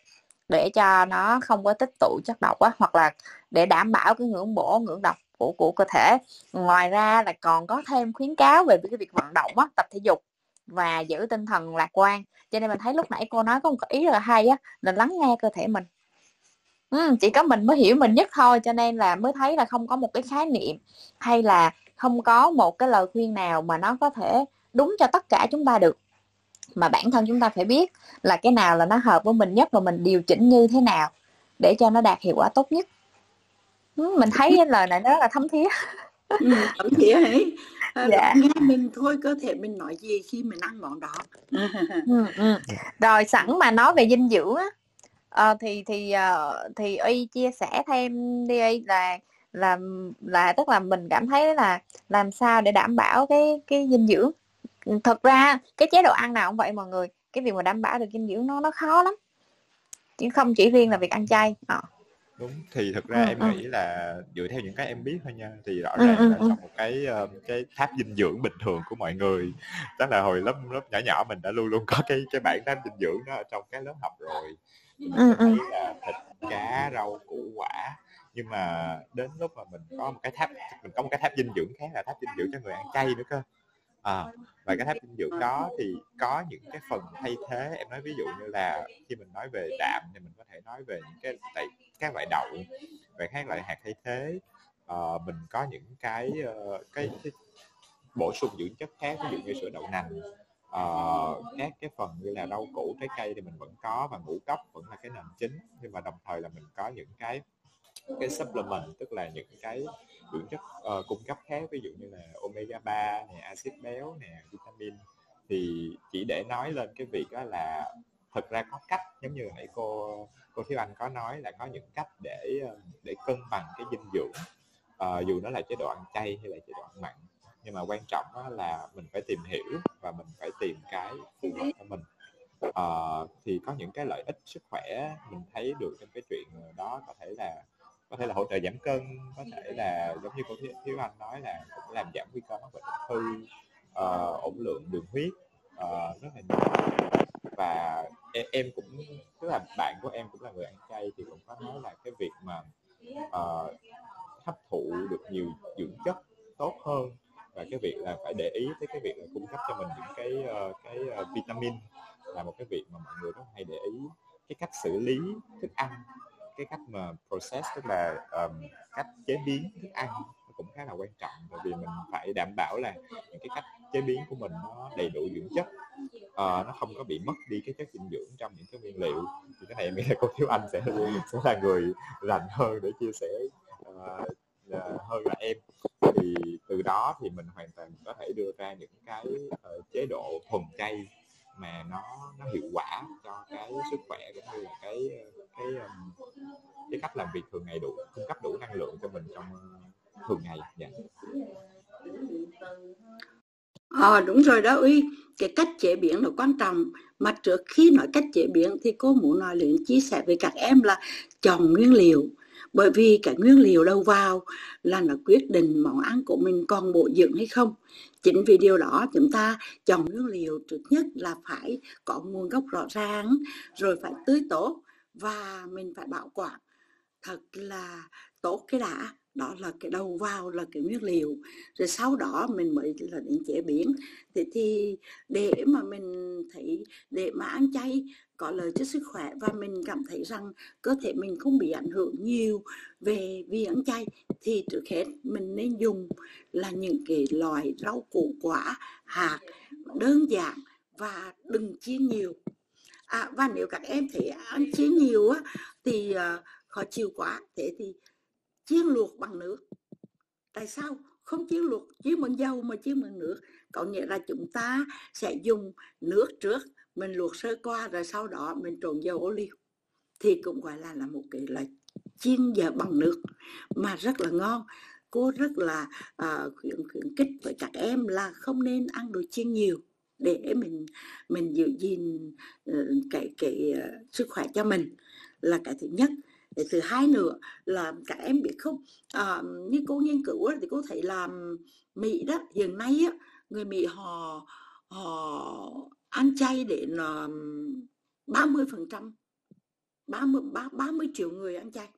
để cho nó không có tích tụ chất độc á hoặc là để đảm bảo cái ngưỡng bổ ngưỡng độc của của cơ thể. Ngoài ra là còn có thêm khuyến cáo về cái việc vận động á tập thể dục và giữ tinh thần lạc quan. Cho nên mình thấy lúc nãy cô nói có một ý rất là hay á là lắng nghe cơ thể mình. Ừ, chỉ có mình mới hiểu mình nhất thôi cho nên là mới thấy là không có một cái khái niệm hay là không có một cái lời khuyên nào mà nó có thể đúng cho tất cả chúng ta được. Mà bản thân chúng ta phải biết là cái nào là nó hợp với mình nhất và mình điều chỉnh như thế nào để cho nó đạt hiệu quả tốt nhất. Ừ, mình thấy cái lời này nó rất là thấm thía. Ừ, thấm thía ấy. À, dạ. nghe mình thôi cơ thể mình nói gì khi mình ăn món đó. [LAUGHS] Ừ, ừ. rồi sẵn mà nói về dinh dưỡng á uh, thì thì uh, thì y chia sẻ thêm đi y là là là tức là mình cảm thấy là làm sao để đảm bảo cái cái dinh dưỡng thật ra cái chế độ ăn nào cũng vậy mọi người. Cái việc mà đảm bảo được dinh dưỡng nó nó khó lắm. Chứ không chỉ riêng là việc ăn chay à. đúng thì thực ra ừ, em ừ. nghĩ là dựa theo những cái em biết thôi nha thì rõ ràng ừ, là trong một cái cái tháp dinh dưỡng bình thường của mọi người tức là hồi lớp lớp nhỏ nhỏ mình đã luôn luôn có cái cái bảng tháp dinh dưỡng đó ở trong cái lớp học rồi. Mình ừ, thấy là thịt cá rau củ quả. Nhưng mà đến lúc mà mình có một cái tháp mình có một cái tháp dinh dưỡng khác là tháp dinh dưỡng cho người ăn chay nữa cơ à, và cái tháp dinh dưỡng đó thì có những cái phần thay thế. Em nói ví dụ như là khi mình nói về đạm thì mình có thể nói về những cái tại các loại đậu và các loại hạt thay thế. À, mình có những cái, uh, cái cái bổ sung dưỡng chất khác ví dụ như sữa đậu nành. Uh, các cái phần như là rau củ trái cây thì mình vẫn có và ngũ cốc vẫn là cái nền chính. Nhưng mà đồng thời là mình có những cái cái supplement tức là những cái dưỡng chất uh, cung cấp khác ví dụ như là omega 3 nè axit béo nè vitamin. Thì chỉ để nói lên cái việc đó là thực ra có cách giống như nãy cô cô Thiếu Anh có nói là có những cách để ờ, để cân bằng cái dinh dưỡng. Uh, dù nó là chế độ ăn chay hay là chế độ ăn mặn nhưng mà quan trọng đó là mình phải tìm hiểu và mình phải tìm cái phù hợp cho mình. Uh, thì có những cái lợi ích sức khỏe mình thấy được trong cái chuyện đó có thể là có thể là hỗ trợ giảm cân có thể là giống như cô thiếu anh nói là cũng làm giảm nguy cơ mắc bệnh ung thư uh, ổn lượng đường huyết uh, rất là nhiều. Và em, em cũng tức là bạn của em cũng là người ăn chay thì cũng có nói là cái việc mà uh, hấp thụ được nhiều dưỡng chất tốt hơn và cái việc là phải để ý tới cái việc là cung cấp cho mình những cái uh, cái uh, vitamin là một cái việc mà mọi người rất hay để ý. Cái cách xử lý thức ăn cái cách mà process tức là um, cách chế biến thức ăn nó cũng khá là quan trọng. Bởi vì mình phải đảm bảo là những cái cách chế biến của mình nó đầy đủ dưỡng chất uh, nó không có bị mất đi cái chất dinh dưỡng trong những cái nguyên liệu. Thì cái này em nghĩ là cô thiếu anh sẽ sẽ là người rành hơn để chia sẻ uh, uh, hơn là em. Thì từ đó thì mình hoàn toàn có thể đưa ra những cái uh, chế độ thuần chay mà nó nó hiệu quả cho cái sức khỏe cũng như là cái cái um, cái cách làm việc thường ngày đủ cung cấp đủ năng lượng cho mình trong uh, thường ngày. Dạ. À, đúng rồi đó uy. Cái cách chế biến là quan trọng. Mà trước khi nói cách chế biến thì cô muốn nói luyện chia sẻ với các em là chọn nguyên liệu bởi vì cái nguyên liệu đầu vào là nó quyết định món ăn của mình còn bổ dưỡng hay không. Chính vì điều đó, chúng ta chọn nguyên liệu trước nhất là phải có nguồn gốc rõ ràng, rồi phải tươi tốt và mình phải bảo quản. Thật là tốt cái đã. Đó là cái đầu vào, là cái nguyên liệu. Rồi sau đó mình mới là đến chế biến. Thì thì để mà mình thấy, để mà ăn chay có lợi cho sức khỏe và mình cảm thấy rằng cơ thể mình không bị ảnh hưởng nhiều về vi ăn chay thì trước hết mình nên dùng là những cái loại rau củ quả hạt đơn giản và đừng chiên nhiều. À, và nếu các em thấy ăn chiên nhiều á thì uh, khó chịu quá. Thế thì chiên luộc bằng nước. Tại sao? Không chiên luộc chiên bằng dầu mà chiên bằng nước. Có nghĩa là chúng ta sẽ dùng nước trước mình luộc sơ qua rồi sau đó mình trộn dầu ô liu. Thì cũng gọi là là một cái là chiên giờ bằng nước mà rất là ngon. Cô rất là uh, khuyến khuyến khích với các em là không nên ăn đồ chiên nhiều để mình mình giữ gìn uh, cái cái uh, sức khỏe cho mình là cái thứ nhất. Cái thứ hai nữa là các em biết không? Uh, như cô nghiên cứu thì cô thấy là mỹ đó hiện nay á, người mỹ họ họ ăn chay đến ba mươi phần trăm ba mươi ba mươi triệu người ăn chay.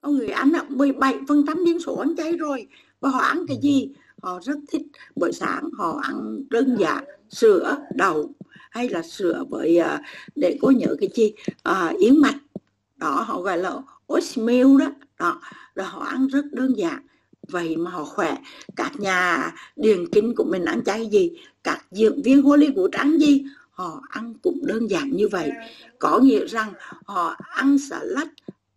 Có người ăn 17 phần trăm dân số ăn chay rồi. Và họ ăn cái gì? Họ rất thích buổi sáng họ ăn đơn giản sữa đậu hay là sữa với uh, để có nhớ cái chi? Uh, yến mạch. Đó họ gọi là oatmeal đó. Đó rồi họ ăn rất đơn giản vậy mà họ khỏe. Các nhà điền kinh của mình ăn chay gì? Các diễn viên Hollywood ăn gì? Họ ăn cũng đơn giản như vậy. Có nghĩa rằng họ ăn salad,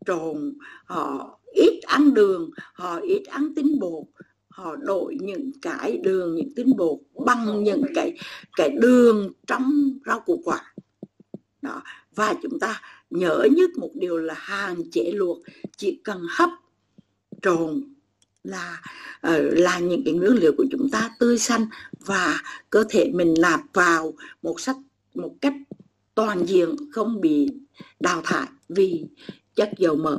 trộn. Họ ít ăn đường, họ ít ăn tinh bột. Họ đổi những cái đường, những tinh bột bằng những cái cái đường trong rau củ quả. Đó. Và chúng ta nhớ nhất một điều là hàng chế luộc. Chỉ cần hấp, trộn là ờ, là những cái nguyên liệu của chúng ta tươi xanh và cơ thể mình nạp vào một sách một cách toàn diện, không bị đào thải vì chất dầu mỡ.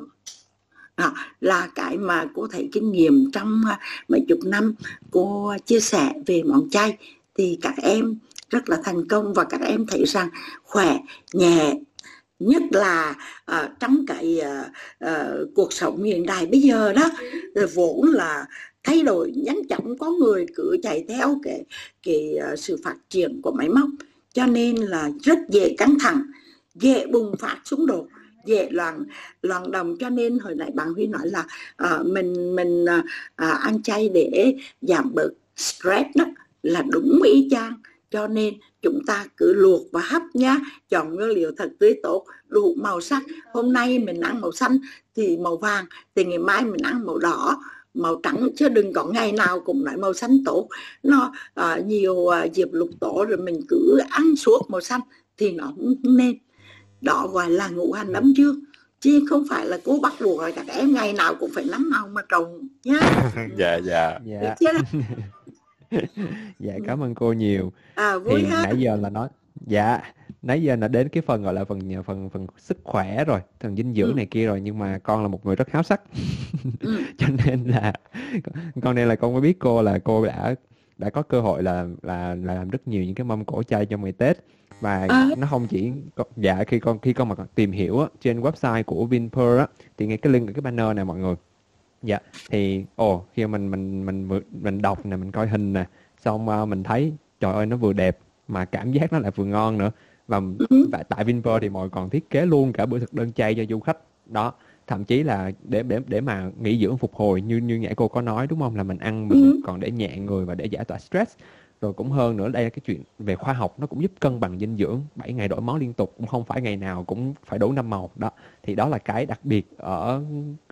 Đó là cái mà cô thấy kinh nghiệm trong ờ, mấy chục năm cô chia sẻ về món chay. Thì các em rất là thành công và các em thấy rằng khỏe, nhẹ nhất là uh, trong cái uh, uh, cuộc sống hiện đại bây giờ đó vốn là thay đổi nhanh chóng có người cứ chạy theo cái cái uh, sự phát triển của máy móc cho nên là rất dễ căng thẳng dễ bùng phát xung đột dễ loạn loạn đồng cho nên hồi nãy bạn Huy nói là uh, mình mình uh, ăn chay để giảm bớt stress đó là đúng ý chang cho nên chúng ta cứ luộc và hấp nhá. Chọn nguyên liệu thật tươi tốt đủ màu sắc. Hôm nay mình ăn màu xanh thì màu vàng thì ngày mai mình ăn màu đỏ. Màu trắng chứ đừng có ngày nào cũng nói màu xanh tốt. Nó uh, nhiều uh, dịp lục tổ rồi mình cứ ăn suốt màu xanh thì nó không nên. Đó gọi là ngũ hành ấm dương chứ không phải là cố bắt buộc rồi các em ngày nào cũng phải nắm màu mà trồng nhá. [LAUGHS] Dạ dạ. Dạ [LAUGHS] [LAUGHS] dạ cảm ơn cô nhiều à, vui thì ha. nãy giờ là nói dạ nãy giờ là đến cái phần gọi là phần phần phần sức khỏe rồi phần dinh dưỡng ừ. này kia rồi nhưng mà con là một người rất háo sắc ừ. [LAUGHS] cho nên là con nên là con mới biết cô là cô đã đã có cơ hội là là, là làm rất nhiều những cái mâm cổ chay trong ngày Tết và à. nó không chỉ dạ khi con khi con mà tìm hiểu á, trên website của Vinpearl á thì ngay cái link cái banner này mọi người dạ thì ồ khi mình mình mình mình đọc nè mình coi hình nè xong uh, mình thấy trời ơi nó vừa đẹp mà cảm giác nó lại vừa ngon nữa và, ừ. và tại Vinpearl thì mọi còn thiết kế luôn cả bữa thực đơn chay cho du khách đó thậm chí là để để để mà nghỉ dưỡng phục hồi như như nhã cô có nói đúng không là mình ăn mình ừ. còn để nhẹ người và để giải tỏa stress rồi cũng hơn nữa đây là cái chuyện về khoa học nó cũng giúp cân bằng dinh dưỡng. 7 ngày đổi món liên tục cũng không phải ngày nào cũng phải đủ năm màu. Đó thì đó là cái đặc biệt ở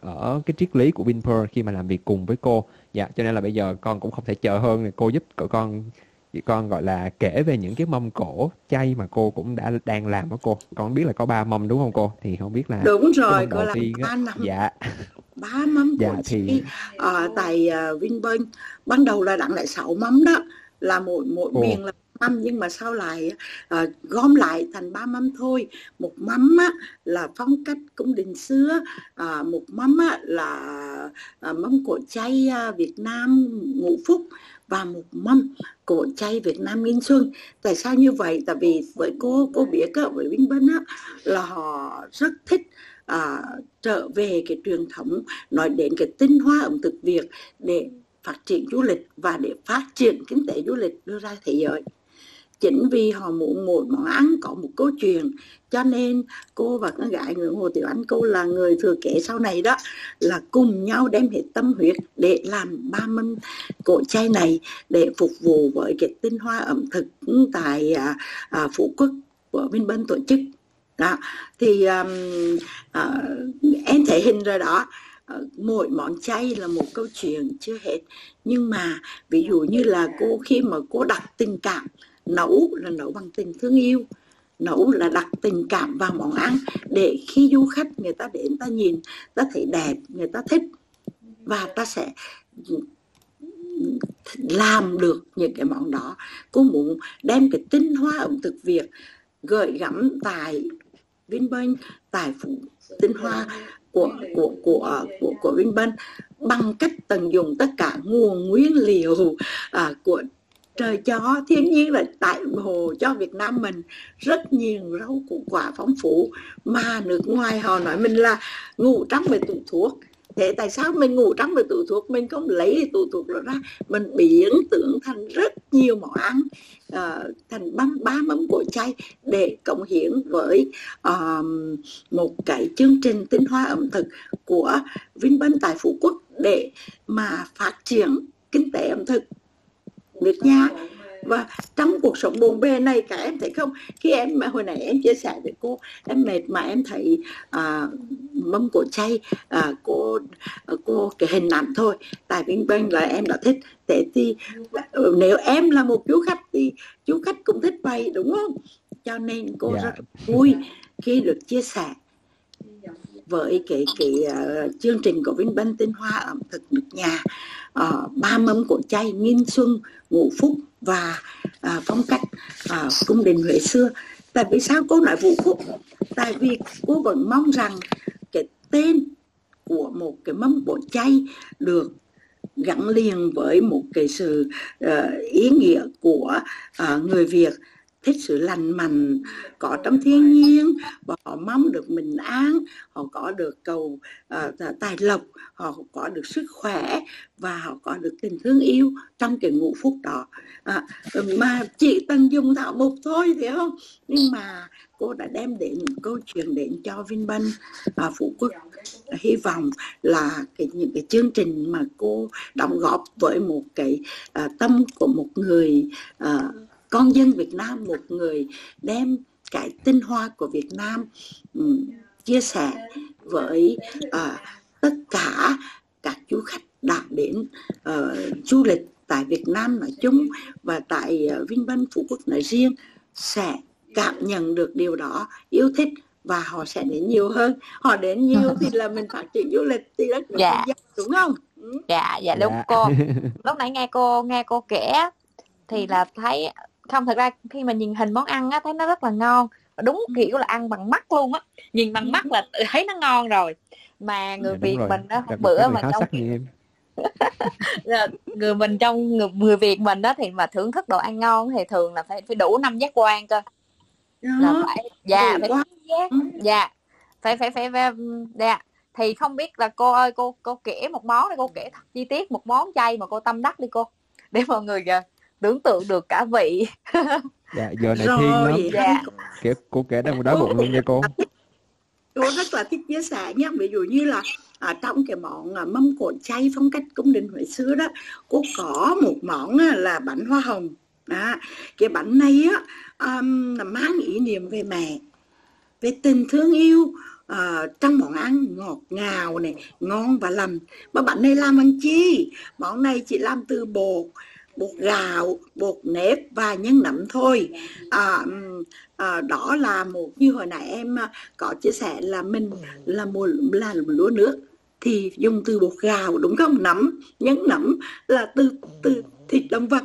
ở cái triết lý của Vinpearl khi mà làm việc cùng với cô. Dạ cho nên là bây giờ con cũng không thể chờ hơn. Cô giúp cậu con con gọi là kể về những cái mâm cổ chay mà cô cũng đã đang làm với cô. Con biết là có ba mâm đúng không cô? Thì không biết là đúng rồi cô làm ba năm. Dạ. [LAUGHS] Ba mâm dạ, thì uh, tại uh, Vinpearl. Ban đầu là đặng lại sáu mâm đó là mỗi mỗi Ồ. miền là mâm nhưng mà sau lại uh, gom lại thành ba mâm thôi một mâm á, là phong cách cung đình xưa uh, một mâm á, là uh, mâm cổ chay uh, Việt Nam ngũ phúc và một mâm cổ chay Việt Nam Nghìn Xuân. Tại sao như vậy? Tại vì với cô cô biết á, với Vinh Bân á, là họ rất thích à, trở về cái truyền thống nói đến cái tinh hoa ẩm thực Việt để phát triển du lịch và để phát triển kinh tế du lịch đưa ra thế giới. Chính vì họ muốn mỗi món ăn có một câu chuyện cho nên cô và con gái người Hồ Tiểu Anh cô là người thừa kế sau này đó là cùng nhau đem hết tâm huyết để làm ba mâm cổ chay này để phục vụ với cái tinh hoa ẩm thực tại à, à, Phú Quốc của bên bên tổ chức. Đó thì um, à, em thể hình rồi đó. Ờ, mỗi món chay là một câu chuyện chưa hết. Nhưng mà ví dụ như là cô khi mà cô đặt tình cảm, nấu là nấu bằng tình thương yêu, nấu là đặt tình cảm vào món ăn để khi du khách người ta đến ta nhìn, ta thấy đẹp, người ta thích và ta sẽ làm được những cái món đó. Cô muốn đem cái tinh hoa ẩm thực việt gợi gắm tại Vinpearl tài phụ tinh hoa của của của à, của của Vinpearl bằng cách tận dụng tất cả nguồn nguyên liệu à, của trời cho thiên nhiên là tại hồ cho Việt Nam mình. Rất nhiều rau củ quả phong phú mà nước ngoài họ nói mình là ngủ trắng về tủ thuốc thế tại sao mình ngủ trong về tủ thuốc? Mình không lấy tủ thuốc đó ra. Mình biến tưởng thành rất nhiều món ăn uh, thành băm ba mâm của chay để cộng hiến với uh, một cái chương trình tinh hoa ẩm thực của Vinpearl tại Phú Quốc để mà phát triển kinh tế ẩm thực nước nhà và trong cuộc sống bộn bề này cả em thấy không khi em hồi nãy em chia sẻ với cô em mệt mà em thấy à, mâm cổ chay à, cô cô cái hình ảnh thôi tại Vinh Vinh là em đã thích thế thì nếu em là một chú khách thì chú khách cũng thích vậy đúng không cho nên cô yeah. Dạ. rất vui khi được chia sẻ với cái cái uh, chương trình của Vinpearl tinh hoa ẩm thực nước nhà uh, ba mâm cổ chay nghìn xuân ngũ phúc và uh, phong cách uh, cung đình huế xưa. Tại vì sao cô nói vũ phúc? Tại vì cô vẫn mong rằng cái tên của một cái mâm cổ chay được gắn liền với một cái sự uh, ý nghĩa của uh, người Việt thích sự lành mạnh có trong thiên nhiên và họ mong được bình an họ có được cầu uh, tài lộc họ có được sức khỏe và họ có được tình thương yêu trong cái ngũ phúc đó. À, mà chị từng dùng thảo mục thôi thì không? Nhưng mà cô đã đem đến câu chuyện đến cho Vinpearl và Phú Quốc. Hy vọng là cái những cái chương trình mà cô đóng góp với một cái uh, tâm của một người uh, con dân Việt Nam một người đem cái tinh hoa của Việt Nam um, chia sẻ với uh, tất cả các du khách đã đến uh, du lịch tại Việt Nam nói chung và tại uh, Vinpearl Phú Quốc nói riêng sẽ cảm nhận được điều đó yêu thích và họ sẽ đến nhiều hơn họ đến nhiều thì là mình phát triển du lịch thì rất là dạ. đúng không ừ. dạ dạ đúng dạ. cô [LAUGHS] lúc nãy nghe cô nghe cô kể thì là thấy không thật ra khi mà nhìn hình món ăn á thấy nó rất là ngon. Đúng ừ. kiểu là ăn bằng mắt luôn á. Nhìn bằng mắt là thấy nó ngon rồi. Mà người dạ, Việt rồi. mình đó một bữa mà trong [LAUGHS] người mình trong người, người Việt mình đó thì mà thưởng thức đồ ăn ngon thì thường là phải phải đủ năm giác quan cơ. Là phải dạ phải giác ừ. dạ phải phải phải, phải dạ. Thì không biết là cô ơi cô cô kể một món này cô kể thật chi tiết một món chay mà cô tâm đắc đi cô để mọi người kìa tưởng tượng được cả vị. Dạ giờ này thiên lắm. dạ. kể cô kể đang đói bụng luôn nha cô. Cô rất là thích chia sẻ nhé. Ví dụ như là à, trong cái món à, mâm cỗ chay phong cách cung đình huế xưa đó cô có một món à, là bánh hoa hồng. Đó. cái bánh này á um, là mang ý niệm về mẹ về tình thương yêu uh, trong món ăn ngọt ngào này ngon và lành. Mà bánh này làm bằng chi? Món này chỉ làm từ bột bột gạo bột nếp và nhân nậm thôi. À, à, đó là một như hồi nãy em à, có chia sẻ là mình là một là lúa nước thì dùng từ bột gạo đúng không? Nấm nhân nấm là từ từ thịt động vật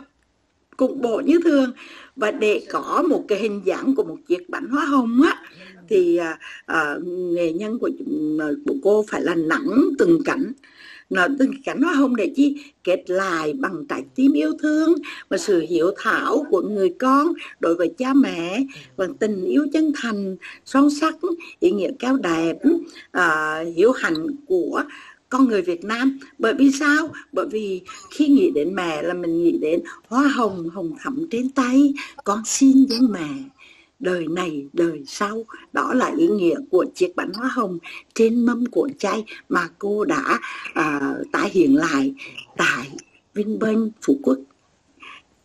cục bộ như thường. Và để có một cái hình dạng của một chiếc bánh hoa hồng á thì à, à, nghề nhân của, à, của cô phải là nặng từng cảnh nó tình cảnh hoa hồng để chi kết lại bằng trái tim yêu thương và sự hiểu thảo của người con đối với cha mẹ. Và tình yêu chân thành son sắc ý nghĩa cao đẹp à, hiếu hạnh của con người Việt Nam. Bởi vì sao? Bởi vì khi nghĩ đến mẹ là mình nghĩ đến hoa hồng hồng thắm trên tay con xin với mẹ đời này đời sau đó là ý nghĩa của chiếc bánh hoa hồng trên mâm của chay mà cô đã à, tái hiện lại tại Vinpearl Phú Quốc.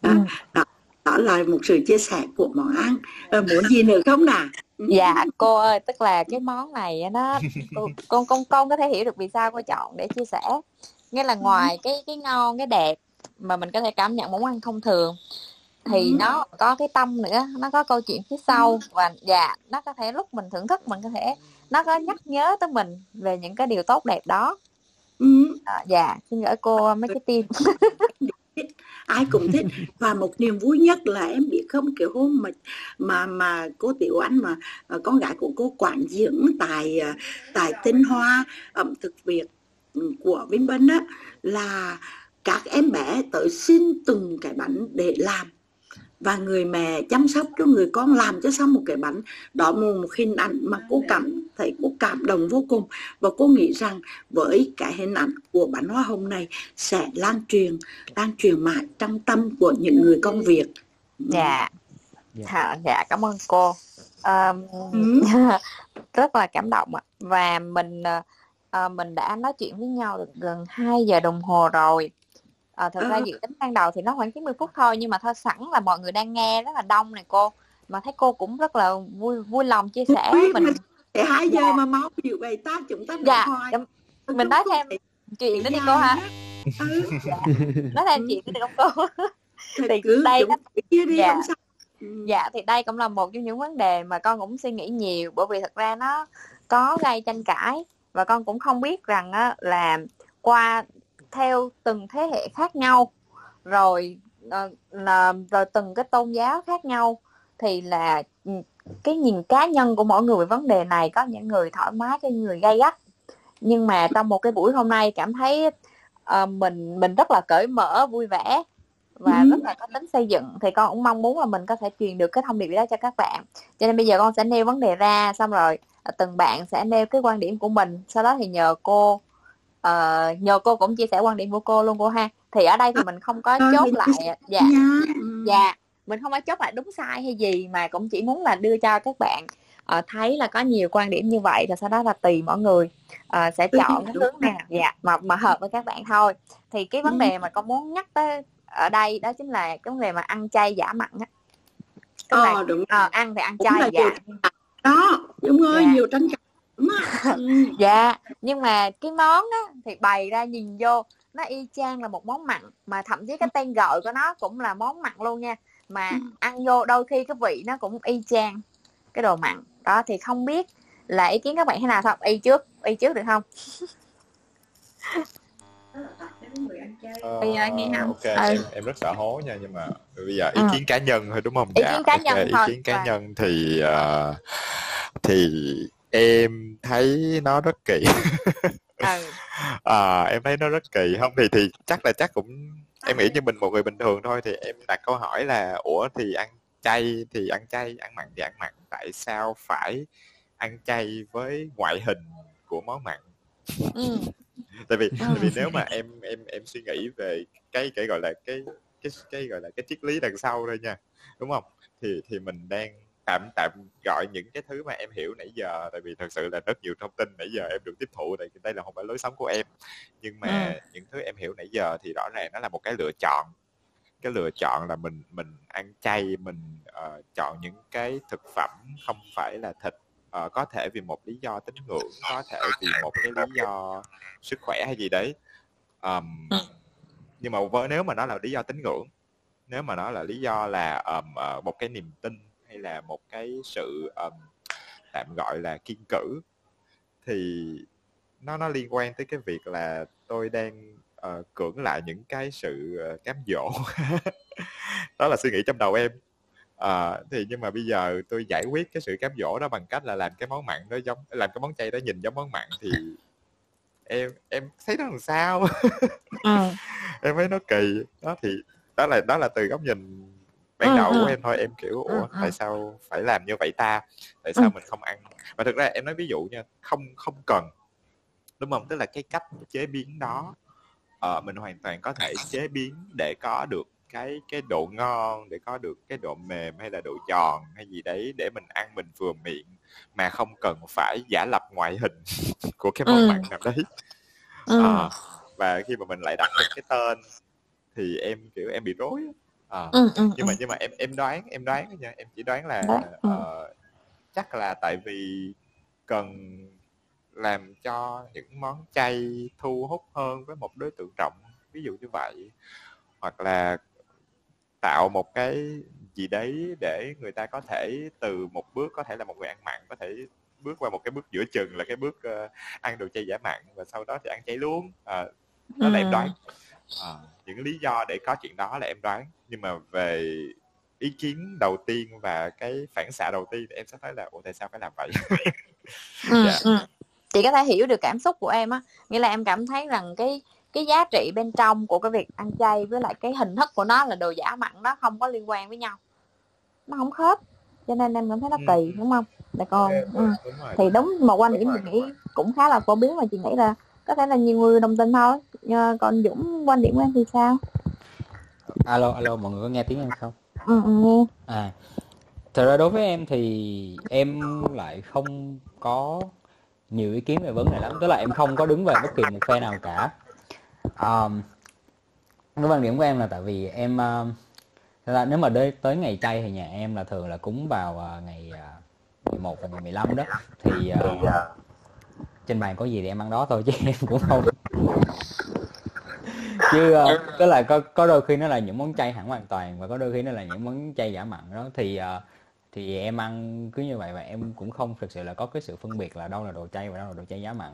À, ừ. đó, đó là một sự chia sẻ của món ăn. À, muốn gì nữa không nào? Ừ. dạ cô ơi tức là cái món này nó con con con có thể hiểu được vì sao cô chọn để chia sẻ. Nghĩa là ngoài cái cái ngon cái đẹp mà mình có thể cảm nhận món ăn thông thường thì nó có cái tâm nữa nó có câu chuyện phía sau. Và dạ nó có thể lúc mình thưởng thức mình có thể nó có nhắc nhớ tới mình về những cái điều tốt đẹp đó. À, dạ xin gửi cô mấy cái tin ai cũng thích. Và một niềm vui nhất là em biết không kiểu hôm mà mà mà cô tiểu anh mà uh, con gái của cô quản dưỡng tại uh, tại tinh hoa ẩm thực việt ừ, của Vinpearl á là các em bé tới xin từng cái bánh để làm và người mẹ chăm sóc cho người con làm cho xong một cái bánh đó là một hình ảnh mà cô cảm thấy cô cảm động vô cùng. Và cô nghĩ rằng với cái hình ảnh của bánh hoa hồng này sẽ lan truyền lan truyền mãi trong tâm của những người con Việt. Dạ. Dạ, dạ. Cảm ơn cô. Um, ừ. [LAUGHS] rất là cảm động ạ. Và mình uh, mình đã nói chuyện với nhau được gần 2 giờ đồng hồ rồi à, thực ra dự tính ban đầu thì nó khoảng 90 phút thôi nhưng mà thôi sẵn là mọi người đang nghe rất là đông này cô mà thấy cô cũng rất là vui vui lòng chia sẻ mình để hai giờ dạ. mà máu nhiều vậy ta chúng ta dạ hoài. mình [LAUGHS] nói thêm chuyện đó đi cô ha ừ. dạ. nói thêm chuyện đó đi không cô thì cứ đây đó, đi dạ. không sao ừ. dạ thì đây cũng là một trong những vấn đề mà con cũng suy nghĩ nhiều bởi vì thật ra nó có gây tranh cãi và con cũng không biết rằng á, là qua theo từng thế hệ khác nhau. Rồi uh, là rồi từng cái tôn giáo khác nhau. Thì là ừ, cái nhìn cá nhân của mỗi người về vấn đề này có những người thoải mái những người gay gắt. Nhưng mà trong một cái buổi hôm nay cảm thấy uh, mình mình rất là cởi mở vui vẻ và ừ. rất là có tính xây dựng. Thì con cũng mong muốn là mình có thể truyền được cái thông điệp đó cho các bạn. Cho nên bây giờ con sẽ nêu vấn đề ra xong rồi từng bạn sẽ nêu cái quan điểm của mình. Sau đó thì nhờ cô uh, nhờ cô cũng chia sẻ quan điểm của cô luôn cô ha. Thì ở đây thì mình không có ờ, chốt lại dạ. dạ mình không có chốt lại đúng sai hay gì mà cũng chỉ muốn là đưa cho các bạn uh, thấy là có nhiều quan điểm như vậy và sau đó là tùy mỗi người uh, sẽ chọn cái hướng nào dạ mà mà hợp với các bạn thôi. Thì cái vấn đề mà con muốn nhắc tới ở đây đó chính là cái vấn đề mà ăn chay giả mặn á. Ờ, đúng uh, ăn thì ăn chay dạ đó đúng rồi dạ. nhiều tranh cãi [LAUGHS] dạ nhưng mà cái món á thì bày ra nhìn vô nó y chang là một món mặn mà thậm chí cái tên gọi của nó cũng là món mặn luôn nha mà ăn vô đôi khi cái vị nó cũng y chang cái đồ mặn đó thì không biết là ý kiến các bạn thế nào không y trước y trước được không Ờ, nghe không? ok ừ. em em rất sợ hố nha nhưng mà bây giờ ý ừ. kiến cá nhân thôi đúng không ý dạ, kiến cá okay. nhân ý thôi. kiến cá nhân thì uh, thì em thấy nó rất kỳ [LAUGHS] ừ. à, em thấy nó rất kỳ không thì thì chắc là chắc cũng em nghĩ như mình một người bình thường thôi thì em đặt câu hỏi là ủa thì ăn chay thì ăn chay ăn mặn thì ăn mặn tại sao phải ăn chay với ngoại hình của món mặn ừ. tại vì ừ. tại vì nếu mà em em em suy nghĩ về cái cái gọi là cái cái cái gọi là cái triết lý đằng sau thôi nha đúng không thì thì mình đang tạm tạm gọi những cái thứ mà em hiểu nãy giờ tại vì thật sự là rất nhiều thông tin nãy giờ em được tiếp thụ tại đây là không phải lối sống của em. Nhưng mà ừ. những thứ em hiểu nãy giờ thì rõ ràng nó là một cái lựa chọn. Cái lựa chọn là mình mình ăn chay mình uh, chọn những cái thực phẩm không phải là thịt uh, có thể vì một lý do tín ngưỡng có thể vì một cái lý do sức khỏe hay gì đấy. Um, nhưng mà với nếu mà nó là lý do tín ngưỡng nếu mà nó là lý do là um, uh, một cái niềm tin hay là một cái sự um, tạm gọi là kiên cử? Thì nó nó liên quan tới cái việc là tôi đang uh, cưỡng lại những cái sự uh, cám dỗ. [LAUGHS] Đó là suy nghĩ trong đầu em. À, thì nhưng mà bây giờ tôi giải quyết cái sự cám dỗ đó bằng cách là làm cái món mặn đó giống làm cái món chay đó nhìn giống món mặn thì em em thấy nó làm sao? Ừ. [LAUGHS] em thấy nó kỳ. Đó thì đó là đó là từ góc nhìn ban đầu của em thôi em kiểu ủa tại sao phải làm như vậy ta? Tại sao mình không ăn? Và thực ra em nói ví dụ nha không không cần. Đúng không? Tức là cái cách chế biến đó uh, mình hoàn toàn có thể chế biến để có được cái cái độ ngon để có được cái độ mềm hay là độ giòn hay gì đấy để mình ăn mình vừa miệng mà không cần phải giả lập ngoại hình [LAUGHS] của cái món ừ. mặn nào đấy. Ừ. à, và khi mà mình lại đặt cái tên thì em kiểu em bị rối à, ừ, ừ, nhưng mà nhưng mà em em đoán em đoán nha. Em chỉ đoán là uh, chắc là tại vì cần làm cho những món chay thu hút hơn với một đối tượng rộng ví dụ như vậy. Hoặc là tạo một cái gì đấy để người ta có thể từ một bước có thể là một người ăn mặn có thể bước qua một cái bước giữa chừng là cái bước uh, ăn đồ chay giả mặn và sau đó thì ăn chay luôn à, đó là em đoán à, những lý do để có chuyện đó là em đoán nhưng mà về ý kiến đầu tiên và cái phản xạ đầu tiên thì em sẽ thấy là ủa tại sao phải làm vậy [LAUGHS] ừ, yeah. Dạ. ừ. chị có thể hiểu được cảm xúc của em á nghĩa là em cảm thấy rằng cái cái giá trị bên trong của cái việc ăn chay với lại cái hình thức của nó là đồ giả mặn đó không có liên quan với nhau nó không khớp cho nên em cảm thấy nó ừ. kỳ đúng không là con ừ. đúng thì đúng một quan điểm mình nghĩ cũng khá là phổ biến mà chị nghĩ là có thể là nhiều người đồng tình thôi. Còn dũng quan điểm của em thì sao? Alo alo mọi người có nghe tiếng em không? Ừ, ừ nghe. À thật ra đối với em thì em lại không có nhiều ý kiến về vấn đề lắm. Tức là em không có đứng về bất kỳ một phe nào cả. Um, cái quan điểm của em là tại vì em uh, là nếu mà đến tới ngày chay thì nhà em là thường là cúng vào uh, ngày uh, 11 và ngày 15 đó. Thì uh, trên bàn có gì thì em ăn đó thôi chứ [LAUGHS] em cũng không. Chứ uh, tức là có có đôi khi nó là những món chay hẳn hoàn toàn và có đôi khi nó là những món chay giả mặn đó. Thì uh, thì em ăn cứ như vậy và em cũng không thực sự là có cái sự phân biệt là đâu là đồ chay và đâu là đồ chay giá mặn.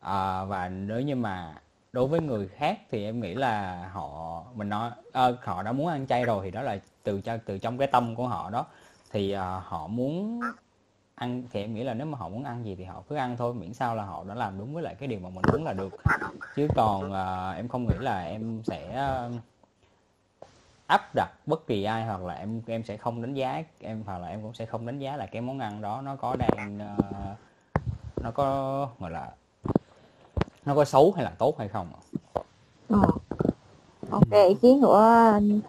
À, và nếu như mà đối với người khác thì em nghĩ là họ mình nói à, họ đã muốn ăn chay rồi thì đó là từ từ trong cái tâm của họ đó. Thì à, họ muốn ăn thì em nghĩ là nếu mà họ muốn ăn gì thì họ cứ ăn thôi miễn sao là họ đã làm đúng với lại cái điều mà mình muốn là được. Chứ còn à, em không nghĩ là em sẽ áp đặt bất kỳ ai hoặc là em em sẽ không đánh giá em hoặc là em cũng sẽ không đánh giá là cái món ăn đó nó có đang uh, nó có gọi là nó có xấu hay là tốt hay không ờ. ok ý kiến của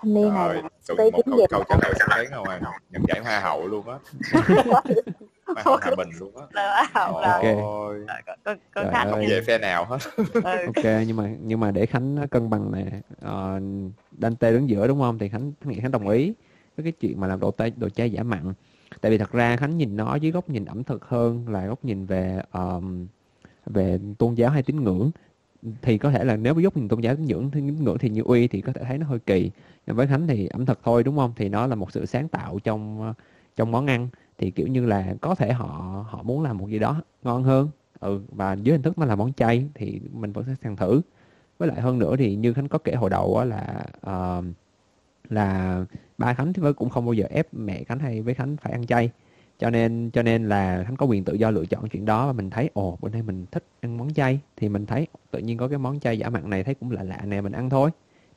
thanh niên này Rồi, một câu, câu trả lời sắc bén không à nhận giải hoa hậu luôn á [LAUGHS] [LAUGHS] [LAUGHS] hoa hậu hòa bình luôn á. ok có, khánh không về phe nào hết ừ. ok nhưng mà nhưng mà để khánh cân bằng nè uh, Dante đứng giữa đúng không? Thì khánh nghĩ khánh đồng ý với cái chuyện mà làm đồ tây đồ chay giả mặn. Tại vì thật ra khánh nhìn nó dưới góc nhìn ẩm thực hơn là góc nhìn về um, về tôn giáo hay tín ngưỡng. Thì có thể là nếu với góc nhìn tôn giáo tín ngưỡng tín ngưỡng thì như uy thì có thể thấy nó hơi kỳ. Nhưng với khánh thì ẩm thực thôi đúng không? Thì nó là một sự sáng tạo trong trong món ăn thì kiểu như là có thể họ họ muốn làm một gì đó ngon hơn. Ừ và dưới hình thức nó là món chay thì mình vẫn sẽ sàng thử. Với lại hơn nữa thì như khánh có kể hồi đầu á là uh, là ba khánh thì cũng không bao giờ ép mẹ khánh hay với khánh phải ăn chay. Cho nên cho nên là khánh có quyền tự do lựa chọn chuyện đó và mình thấy ồ bữa nay mình thích ăn món chay. Thì mình thấy tự nhiên có cái món chay giả mặn này thấy cũng lạ lạ nè mình ăn thôi.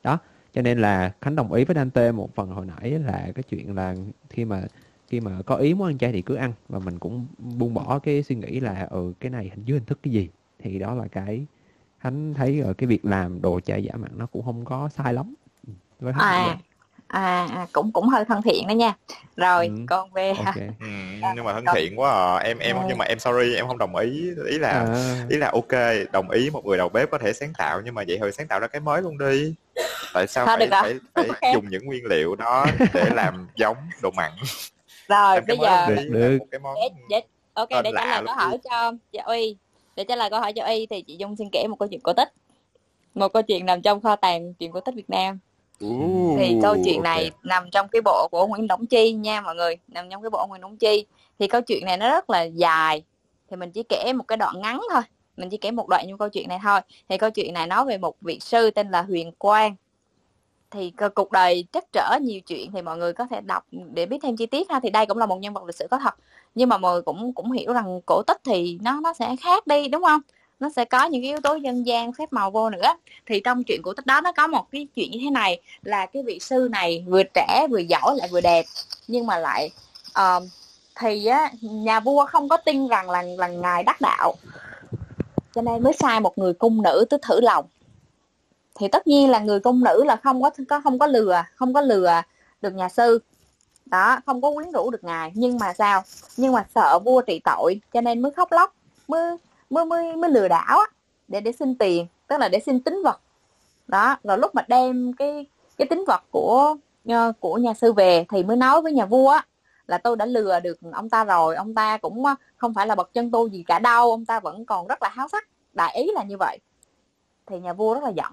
Đó cho nên là khánh đồng ý với dante một phần hồi nãy là cái chuyện là khi mà khi mà có ý muốn ăn chay thì cứ ăn. Và mình cũng buông bỏ cái suy nghĩ là ừ cái này hình dưới hình thức cái gì? Thì đó là cái khánh thấy ở cái việc làm đồ chay giả mặn nó cũng không có sai lắm. Với à, à, à cũng cũng hơi thân thiện đó nha. Rồi ừ. con về. Okay. [LAUGHS] ừ, nhưng mà thân thiện quá à. em em nhưng mà em sorry em không đồng ý. Ý là à. ý là ok đồng ý một người đầu bếp có thể sáng tạo nhưng mà vậy thôi sáng tạo ra cái mới luôn đi. Tại sao Thôi phải phải, phải [LAUGHS] okay. dùng những nguyên liệu đó [LAUGHS] để làm giống đồ mặn rồi bây giờ được. Món để, để, ok để trả lời câu hỏi cho chị uy. Để trả lời câu hỏi cho y thì chị dung xin kể một câu chuyện cổ tích. Một câu chuyện nằm trong kho tàng chuyện cổ tích việt nam. Uh, thì câu chuyện này okay. nằm trong cái bộ của Nguyễn Đổng Chi nha mọi người nằm trong cái bộ Nguyễn Đổng Chi. Thì câu chuyện này nó rất là dài thì mình chỉ kể một cái đoạn ngắn thôi mình chỉ kể một đoạn trong câu chuyện này thôi. Thì câu chuyện này nói về một vị sư tên là Huyền Quang thì ờ, cuộc đời trắc trở nhiều chuyện thì mọi người có thể đọc để biết thêm chi tiết ha. Thì đây cũng là một nhân vật lịch sử có thật. Nhưng mà mọi người cũng cũng hiểu rằng cổ tích thì nó nó sẽ khác đi đúng không? Nó sẽ có những cái yếu tố dân gian phép màu vô nữa. Thì trong chuyện cổ tích đó nó có một cái chuyện như thế này là cái vị sư này vừa trẻ vừa giỏi lại vừa đẹp. Nhưng mà lại uh, thì á, nhà vua không có tin rằng là là ngài đắc đạo. Cho nên mới sai một người cung nữ tới thử lòng thì tất nhiên là người cung nữ là không có có, không có lừa, không có lừa được nhà sư. Đó, không có quyến rũ được ngài. Nhưng mà sao? Nhưng mà sợ vua trị tội, cho nên mới khóc lóc, mới mới mới mới lừa đảo á, để để xin tiền, tức là để xin tính vật. Đó, rồi lúc mà đem cái cái tính vật của ờ, của nhà sư về thì mới nói với nhà vua á, là tôi đã lừa được ông ta rồi, ông ta cũng ờ, không phải là bậc chân tu gì cả đâu, ông ta vẫn còn rất là háo sắc. Đại ý là như vậy. Thì nhà vua rất là giận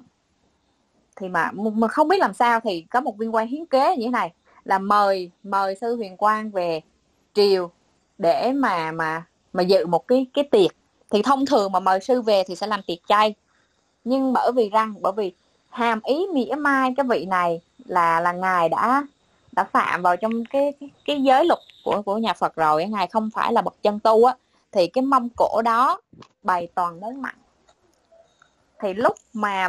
thì mà mà không biết làm sao thì có một viên quan hiến kế như thế này là mời mời sư huyền quang về triều để mà mà mà dự một cái cái tiệc. Thì thông thường mà mời sư về thì sẽ làm tiệc chay. Nhưng bởi vì rằng bởi vì hàm ý mỉa mai cái vị này là là ngài đã đã phạm vào trong cái cái, cái giới luật của của nhà Phật rồi ngài không phải là bậc chân tu á thì cái mông cổ đó bày toàn đấng mặn thì lúc mà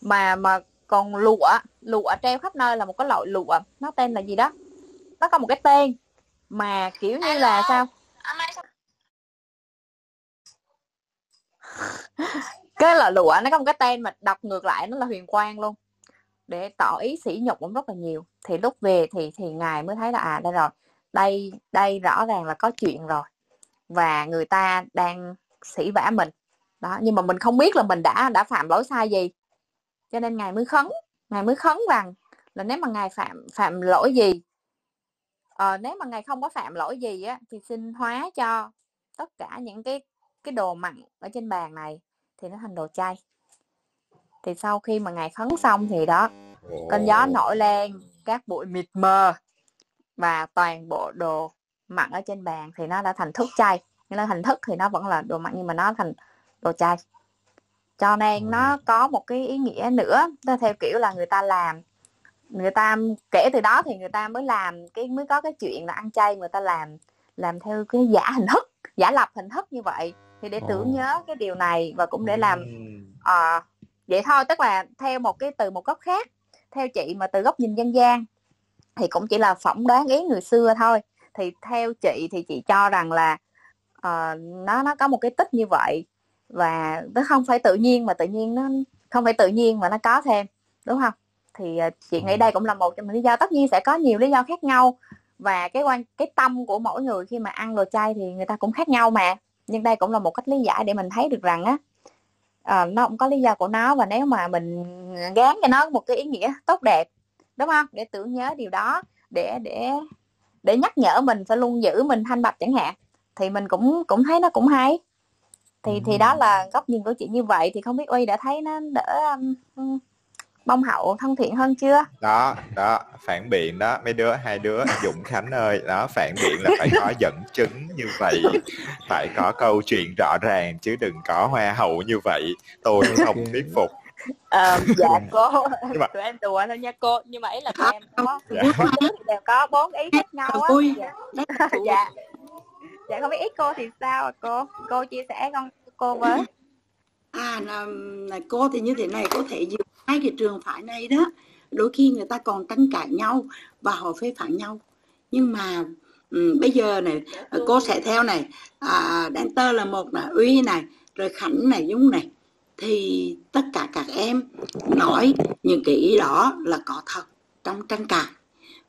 mà mà còn lụa lụa treo khắp nơi là một cái loại lụa nó tên là gì đó? Nó có một cái tên mà kiểu như là sao? [LAUGHS] Cái là lụa nó có một cái tên mà đọc ngược lại nó là huyền quang luôn. Để tỏ ý sỉ nhục cũng rất là nhiều. Thì lúc về thì thì ngài mới thấy là à đây rồi. Đây đây rõ ràng là có chuyện rồi. Và người ta đang sỉ vả mình. Đó nhưng mà mình không biết là mình đã đã phạm lỗi sai gì cho nên ngài mới khấn ngài mới khấn rằng là nếu mà ngài phạm phạm lỗi gì ờ, nếu mà ngài không có phạm lỗi gì á thì xin hóa cho tất cả những cái cái đồ mặn ở trên bàn này thì nó thành đồ chay. Thì sau khi mà ngài khấn xong thì đó cơn gió nổi lên các bụi mịt mờ và toàn bộ đồ mặn ở trên bàn thì nó đã thành thức chay. Nhưng là thành thức thì nó vẫn là đồ mặn nhưng mà nó thành đồ chay cho nên nó có một cái ý nghĩa nữa theo kiểu là người ta làm. Người ta kể từ đó thì người ta mới làm cái mới có cái chuyện là ăn chay người ta làm làm theo cái giả hình thức giả lập hình thức như vậy. Thì để tưởng nhớ cái điều này và cũng để làm à, vậy thôi tức là theo một cái từ một góc khác theo chị mà từ góc nhìn dân gian thì cũng chỉ là phỏng đoán ý người xưa thôi. Thì theo chị thì chị cho rằng là uh, nó nó có một cái tích như vậy và nó không phải tự nhiên mà tự nhiên nó không phải tự nhiên mà nó có thêm đúng không? Thì uh, chị nghĩ đây cũng là một trong những lý do tất nhiên sẽ có nhiều lý do khác nhau. Và cái quan cái tâm của mỗi người khi mà ăn đồ chay thì người ta cũng khác nhau mà. Nhưng đây cũng là một cách lý giải để mình thấy được rằng á à, nó cũng có lý do của nó. Và nếu mà mình gán cho nó một cái ý nghĩa tốt đẹp đúng không? Để tưởng nhớ điều đó để để để nhắc nhở mình phải luôn giữ mình thanh bạch chẳng hạn thì mình cũng cũng thấy nó cũng hay thì thì đó là góc nhìn của chị như vậy. Thì không biết uy đã thấy nó đỡ um, bông hậu thân thiện hơn chưa? Đó đó phản biện đó. Mấy đứa hai đứa dũng khánh ơi. Đó phản biện là phải có dẫn chứng như vậy phải có câu chuyện rõ ràng chứ đừng có hoa hậu như vậy. Tôi không thuyết phục. À, dạ [LAUGHS] cô nhưng mà... tụi em đùa thôi nha cô. Nhưng mà ý là tụi em có dạ. [LAUGHS] đều có bốn ý khác nhau á. dạ. [LAUGHS] dạ dạ không biết ý cô thì sao? Cô cô chia sẻ con cô với. À là, là cô thì như thế này có thể dựa hai cái trường phái này đó đôi khi người ta còn tranh cãi nhau và họ phê phán nhau. Nhưng mà um, bây giờ này cô sẽ theo này. À, tơ là một là uy này rồi khánh này dung này. Thì tất cả các em nói những cái ý đó là có thật trong tranh cãi.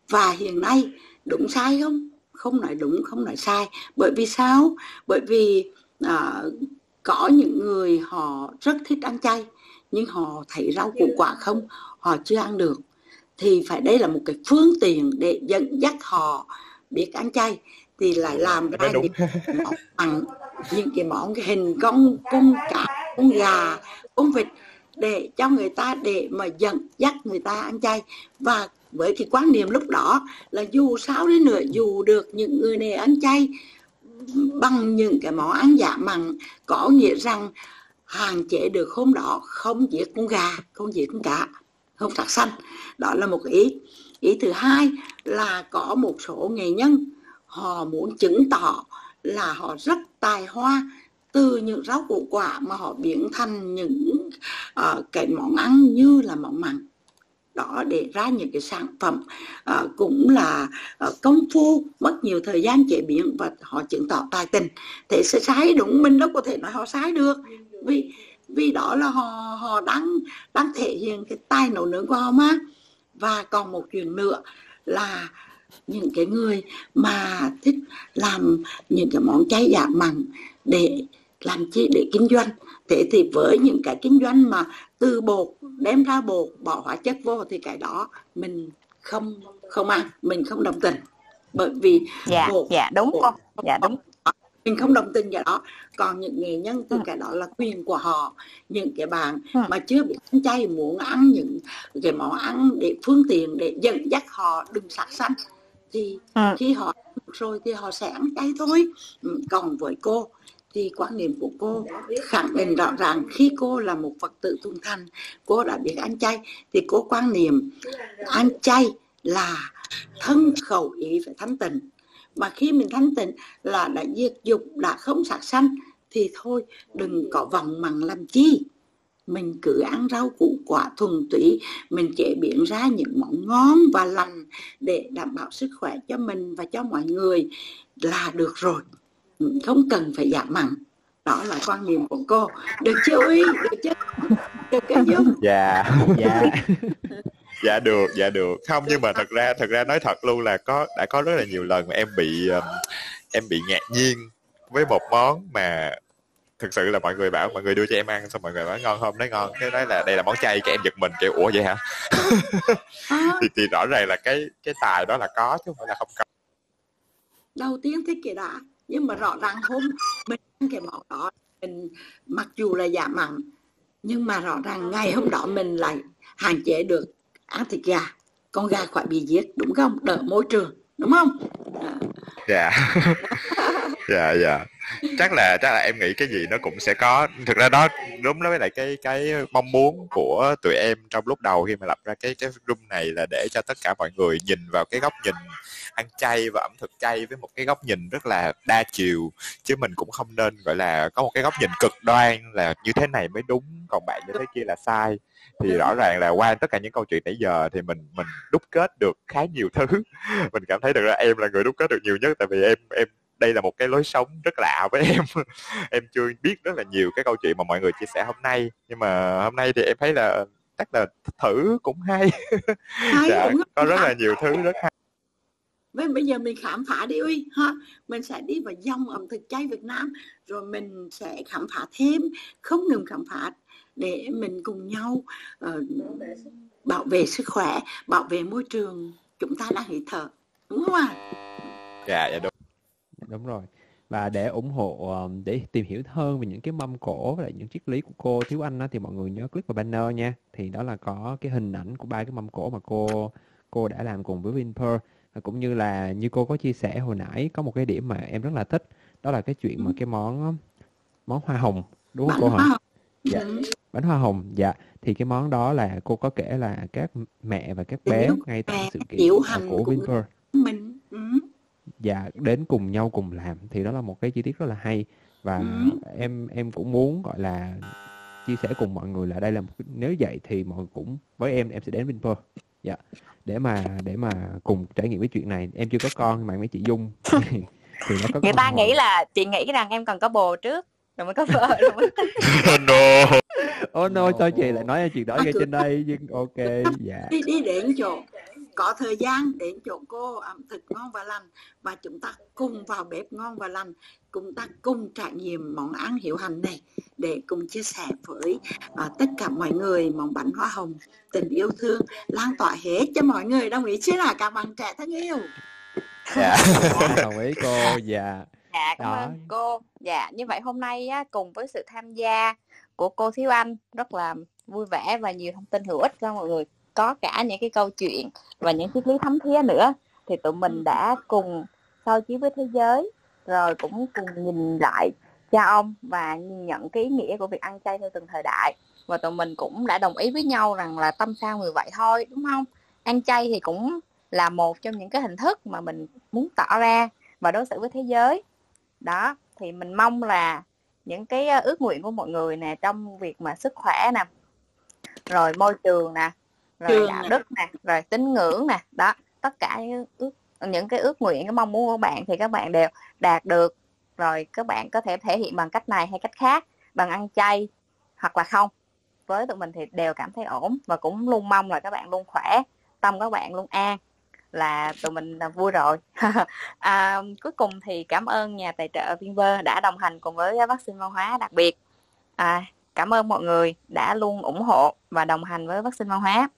Và hiện nay đúng sai không? Không nói đúng không nói sai. Bởi vì sao? Bởi vì à, có những người họ rất thích ăn chay nhưng họ thấy rau củ quả không họ chưa ăn được. Thì phải đây là một cái phương tiện để dẫn dắt họ biết ăn chay thì lại làm ra những món những cái món cái hình con cung cá con gà con vịt để cho người ta để mà dẫn dắt người ta ăn chay. Và với cái quan niệm lúc đó là dù sao đến nữa dù được những người này ăn chay bằng những cái món ăn giả mặn có nghĩa rằng hạn chế được hôm đó không giết con gà không giết con cá không sát xanh đó là một ý. Ý thứ hai là có một số nghệ nhân họ muốn chứng tỏ là họ rất tài hoa từ những rau củ quả mà họ biến thành những uh, cái món ăn như là món mặn đó để ra những cái sản phẩm uh, cũng là uh, công phu mất nhiều thời gian chế biến và họ chứng tỏ tài tình. Thế sẽ sai đúng mình đâu có thể nói họ sai được. Vì vì đó là họ họ đang đang thể hiện cái tài nấu nướng của họ mà. Và còn một chuyện nữa là những cái người mà thích làm những cái món chay giả mặn để làm chi để kinh doanh. Thế thì với những cái kinh doanh mà từ bột đem ra bột bỏ hóa chất vô thì cái đó mình không không ăn mình không đồng tình bởi vì dạ bột, dạ đúng bột, cô dạ đúng mình không đồng tình cái đó còn những nghệ nhân thì ừ. cái đó là quyền của họ những cái bạn ừ. mà chưa biết ăn chay muốn ăn những cái món ăn để phương tiện để dẫn dắt họ đừng sát sanh thì ừ. khi họ rồi thì họ sẽ ăn chay thôi ừ, còn với cô thì quan niệm của cô khẳng định rõ ràng, khi cô là một phật tử tuân thành, cô đã biết ăn chay, thì cô quan niệm ăn chay là thân khẩu ý phải thanh tịnh. Mà khi mình thanh tịnh là đã diệt dục, đã không sát sanh, thì thôi, đừng có vòng mặn làm chi. Mình cứ ăn rau củ quả thuần túy, mình chế biến ra những món ngon và lành để đảm bảo sức khỏe cho mình và cho mọi người là được rồi không cần phải giảm mặn. Đó là quan niệm của cô. Được chưa uy được chưa được cái dung dạ. [LAUGHS] Dạ. Dạ được dạ được. Không nhưng mà thật ra thật ra nói thật luôn là có đã có rất là nhiều lần mà em bị um, em bị ngạc nhiên với một món mà thực sự là mọi người bảo mọi người đưa cho em ăn xong mọi người bảo ngon không? Nói ngon. Cái nói là đây là món chay cái em giật mình kiểu ủa vậy hả? À. [LAUGHS] thì, thì rõ ràng là cái cái tài đó là có chứ không phải là không có. Đầu tiên thế kể đã nhưng mà rõ ràng hôm mình ăn cái món đó, mình mặc dù là giảm mặn nhưng mà rõ ràng ngày hôm đó mình lại hạn chế được ăn thịt gà. Con gà khỏi bị giết, đúng không? Đỡ môi trường, đúng không? Dạ. [LAUGHS] Dạ dạ. Chắc là chắc là em nghĩ cái gì nó cũng sẽ có. Thực ra đó, đúng đó với lại cái cái mong muốn của tụi em trong lúc đầu khi mà lập ra cái cái room này là để cho tất cả mọi người nhìn vào cái góc nhìn ăn chay và ẩm thực chay với một cái góc nhìn rất là đa chiều. Chứ mình cũng không nên gọi là có một cái góc nhìn cực đoan là như thế này mới đúng còn bạn như thế kia là sai. Thì rõ ràng là qua tất cả những câu chuyện nãy giờ thì mình mình đúc kết được khá nhiều thứ. [LAUGHS] Mình cảm thấy được là em là người đúc kết được nhiều nhất tại vì em em đây là một cái lối sống rất lạ với em. [LAUGHS] Em chưa biết rất là nhiều cái câu chuyện mà mọi người chia sẻ hôm nay. Nhưng mà hôm nay thì em thấy là chắc là thử cũng hay, [LAUGHS] hay dạ, có rất là nhiều thứ rất hay Vậy bây giờ mình khám phá đi uy ha. Mình sẽ đi vào dòng ẩm thực chay Việt Nam rồi mình sẽ khám phá thêm không ngừng khám phá để mình cùng nhau uh, bảo vệ sức khỏe bảo vệ môi trường chúng ta đang hít thở đúng không ạ? À? dạ dạ đúng. Dạ, đúng rồi. Và để ủng hộ để tìm hiểu hơn về những cái mâm cổ và lại những triết lý của cô thiếu anh đó, thì mọi người nhớ click vào banner nha. Thì đó là có cái hình ảnh của ba cái mâm cổ mà cô cô đã làm cùng với Vinpearl cũng như là như cô có chia sẻ hồi nãy có một cái điểm mà em rất là thích đó là cái chuyện mà cái món món hoa hồng đúng không cô hả? dạ. Bánh hoa hồng dạ. Thì cái món đó là cô có kể là các mẹ và các bé ngay tại sự kiện của Vinpearl mình. Ừ. dạ đến cùng nhau cùng làm. Thì đó là một cái chi tiết rất là hay. Và ừ. em em cũng muốn gọi là chia sẻ cùng mọi người là đây là một nếu vậy thì mọi người cũng với em em sẽ đến Vinpearl dạ. Để mà để mà cùng trải nghiệm cái chuyện này. Em chưa có con nhưng mà mấy chị dung thì nó có người ta nghĩ là chị nghĩ rằng em cần có bồ trước rồi mới có vợ rồi mới [LAUGHS] no. Oh no sao chị lại nói chuyện đó ngay trên đây? Nhưng ok dạ. Đi đi đến chỗ có thời gian đến chỗ cô ẩm thực ngon và lành và chúng ta cùng vào bếp ngon và lành chúng ta cùng trải nghiệm món ăn hiệu hành này để cùng chia sẻ với uh, tất cả mọi người món bánh hoa hồng tình yêu thương lan tỏa hết cho mọi người. Đồng ý chứ là các bạn trẻ thân yêu. Dạ. Đồng ý cô. Dạ. Dạ cảm Đó. ơn cô. Dạ như vậy hôm nay á, cùng với sự tham gia của cô thiếu anh rất là vui vẻ và nhiều thông tin hữu ích cho mọi người có cả những cái câu chuyện và những triết lý thấm thía nữa. Thì tụi mình đã cùng soi chiếu với thế giới rồi cũng cùng nhìn lại cha ông và nhìn nhận cái ý nghĩa của việc ăn chay theo từng thời đại. Và tụi mình cũng đã đồng ý với nhau rằng là tâm sao người vậy thôi đúng không? Ăn chay thì cũng là một trong những cái hình thức mà mình muốn tỏ ra và đối xử với thế giới. Đó thì mình mong là những cái ước nguyện của mọi người nè trong việc mà sức khỏe nè rồi môi trường nè rồi Trường đạo đức nè rồi tín ngưỡng nè đó tất cả những ước những cái ước nguyện cái mong muốn của bạn thì các bạn đều đạt được. Rồi các bạn có thể thể hiện bằng cách này hay cách khác bằng ăn chay hoặc là không. Với tụi mình thì đều cảm thấy ổn và cũng luôn mong là các bạn luôn khỏe tâm các bạn luôn an là tụi mình là vui rồi. [LAUGHS] À, cuối cùng thì cảm ơn nhà tài trợ Vinver đã đồng hành cùng với vaccine văn hóa đặc biệt. À, cảm ơn mọi người đã luôn ủng hộ và đồng hành với vaccine văn hóa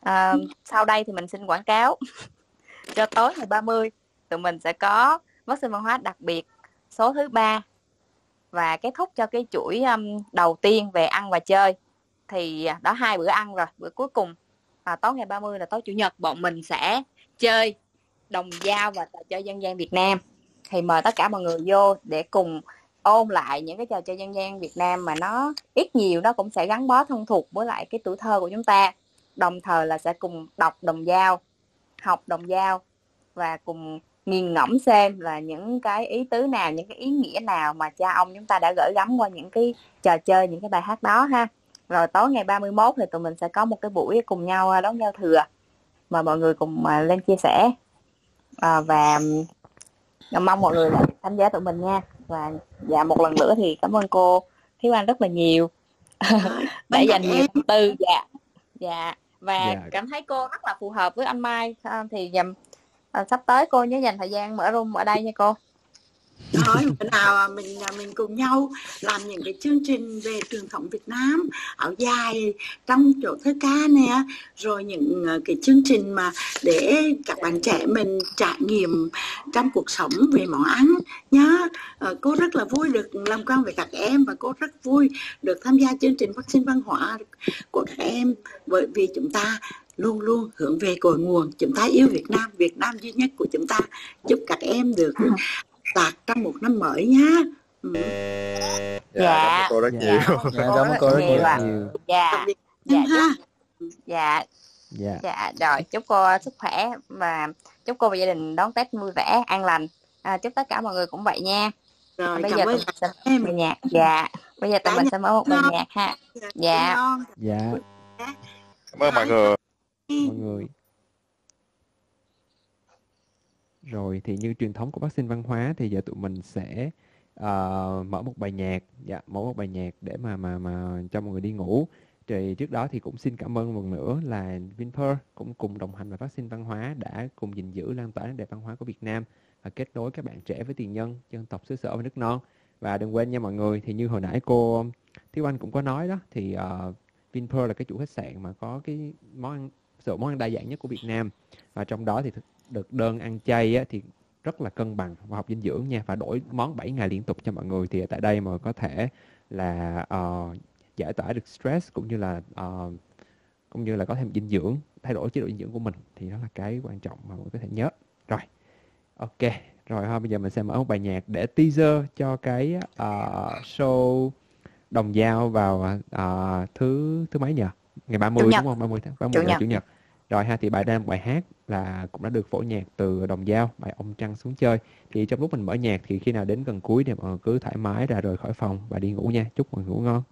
à, sau đây thì mình xin quảng cáo. [LAUGHS] Cho tối ngày 30 tụi mình sẽ có vaccine văn hóa đặc biệt số thứ ba. Và kết thúc cho cái chuỗi um, đầu tiên về ăn và chơi. Thì à, đó hai bữa ăn rồi bữa cuối cùng. À, tối ngày 30 là tối chủ nhật bọn mình sẽ chơi đồng dao và trò chơi dân gian Việt Nam. Thì mời tất cả mọi người vô để cùng ôn lại những cái trò chơi dân gian Việt Nam mà nó ít nhiều nó cũng sẽ gắn bó thân thuộc với lại cái tuổi thơ của chúng ta đồng thời là sẽ cùng đọc đồng dao học đồng dao và cùng nghiền ngẫm xem là những cái ý tứ nào những cái ý nghĩa nào mà cha ông chúng ta đã gửi gắm qua những cái trò chơi những cái bài hát đó ha. Rồi tối ngày 31 thì tụi mình sẽ có một cái buổi cùng nhau à, đón giao thừa mà mọi người cùng à, lên chia sẻ. À, và mong mọi người tham gia tụi mình nha. Và dạ một lần nữa thì cảm ơn cô Thiếu Anh rất là nhiều. [LAUGHS] Đã dành nhiều tâm tư dạ. Dạ và dạ. cảm thấy cô rất là phù hợp với anh Mai thì dầm à, sắp tới cô nhớ dành thời gian mở room ở đây nha cô thôi bữa nào à, mình à, mình cùng nhau làm những cái chương trình về truyền thống Việt Nam áo dài trong chỗ thơ ca nè, rồi những à, cái chương trình mà để các bạn trẻ mình trải nghiệm trong cuộc sống về món ăn nhá. Ờ, cô rất là vui được làm quen với các em và cô rất vui được tham gia chương trình vaccine văn hóa của các em bởi vì chúng ta luôn luôn hướng về cội nguồn. Chúng ta yêu Việt Nam Việt Nam duy nhất của chúng ta. Chúc các em được đạt trong một năm mới nhá. Ừ. dạ, dạ. cô rất dạ, nhiều. dạ, cảm ơn cô rất nhiều, dạ dạ ha. Dạ. Dạ. Dạ rồi chúc cô sức khỏe và chúc cô và gia đình đón tết vui vẻ an lành. À, chúc tất cả mọi người cũng vậy nha. Rồi bây giờ tụi mình sẽ mở bài nhạc. Dạ bây giờ tụi mình sẽ mở một bài nhạc ha. Dạ dạ. cảm ơn mọi người. Mọi người rồi thì như truyền thống của vaccine văn hóa thì giờ tụi mình sẽ uh, mở một bài nhạc dạ mở một bài nhạc để mà mà mà cho mọi người đi ngủ. Thì trước đó thì cũng xin cảm ơn một lần nữa là Vinpearl cũng cùng đồng hành và vaccine văn hóa đã cùng gìn giữ lan tỏa nét đẹp văn hóa của Việt Nam và kết nối các bạn trẻ với tiền nhân dân tộc xứ sở và nước non. Và đừng quên nha mọi người thì như hồi nãy cô Thiếu Anh cũng có nói đó thì uh, Vinpearl là cái chủ khách sạn mà có cái món ăn sự món ăn đa dạng nhất của Việt Nam. Và trong đó thì được đơn ăn chay á, thì rất là cân bằng và học dinh dưỡng nha. Và đổi món 7 ngày liên tục cho mọi người thì tại đây mà có thể là uh, giải tỏa được stress cũng như là uh, cũng như là có thêm dinh dưỡng thay đổi chế độ dinh dưỡng của mình thì đó là cái quan trọng mà mọi người có thể nhớ. Rồi ok. Rồi thôi bây giờ mình sẽ mở một bài nhạc để teaser cho cái uh, show đồng dao vào uh, thứ thứ mấy nhờ? Ngày 30 đúng không? 30 tháng 30 chủ nhật. chủ nhật. Rồi ha thì bài đang bài hát là cũng đã được phổ nhạc từ đồng dao bài ông trăng xuống chơi. Thì trong lúc mình mở nhạc thì khi nào đến gần cuối thì mọi người cứ thoải mái ra rời khỏi phòng và đi ngủ nha. Chúc mọi người ngủ ngon.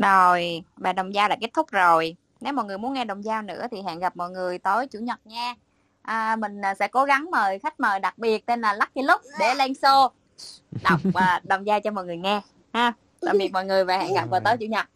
Rồi, bài đồng dao đã kết thúc rồi. Nếu mọi người muốn nghe đồng dao nữa thì hẹn gặp mọi người tối chủ nhật nha. À, mình à, sẽ cố gắng mời khách mời đặc biệt tên là Lucky Lúc để lên show đọc và đồng dao cho mọi người nghe ha. Tạm biệt mọi người và hẹn gặp vào tối chủ nhật.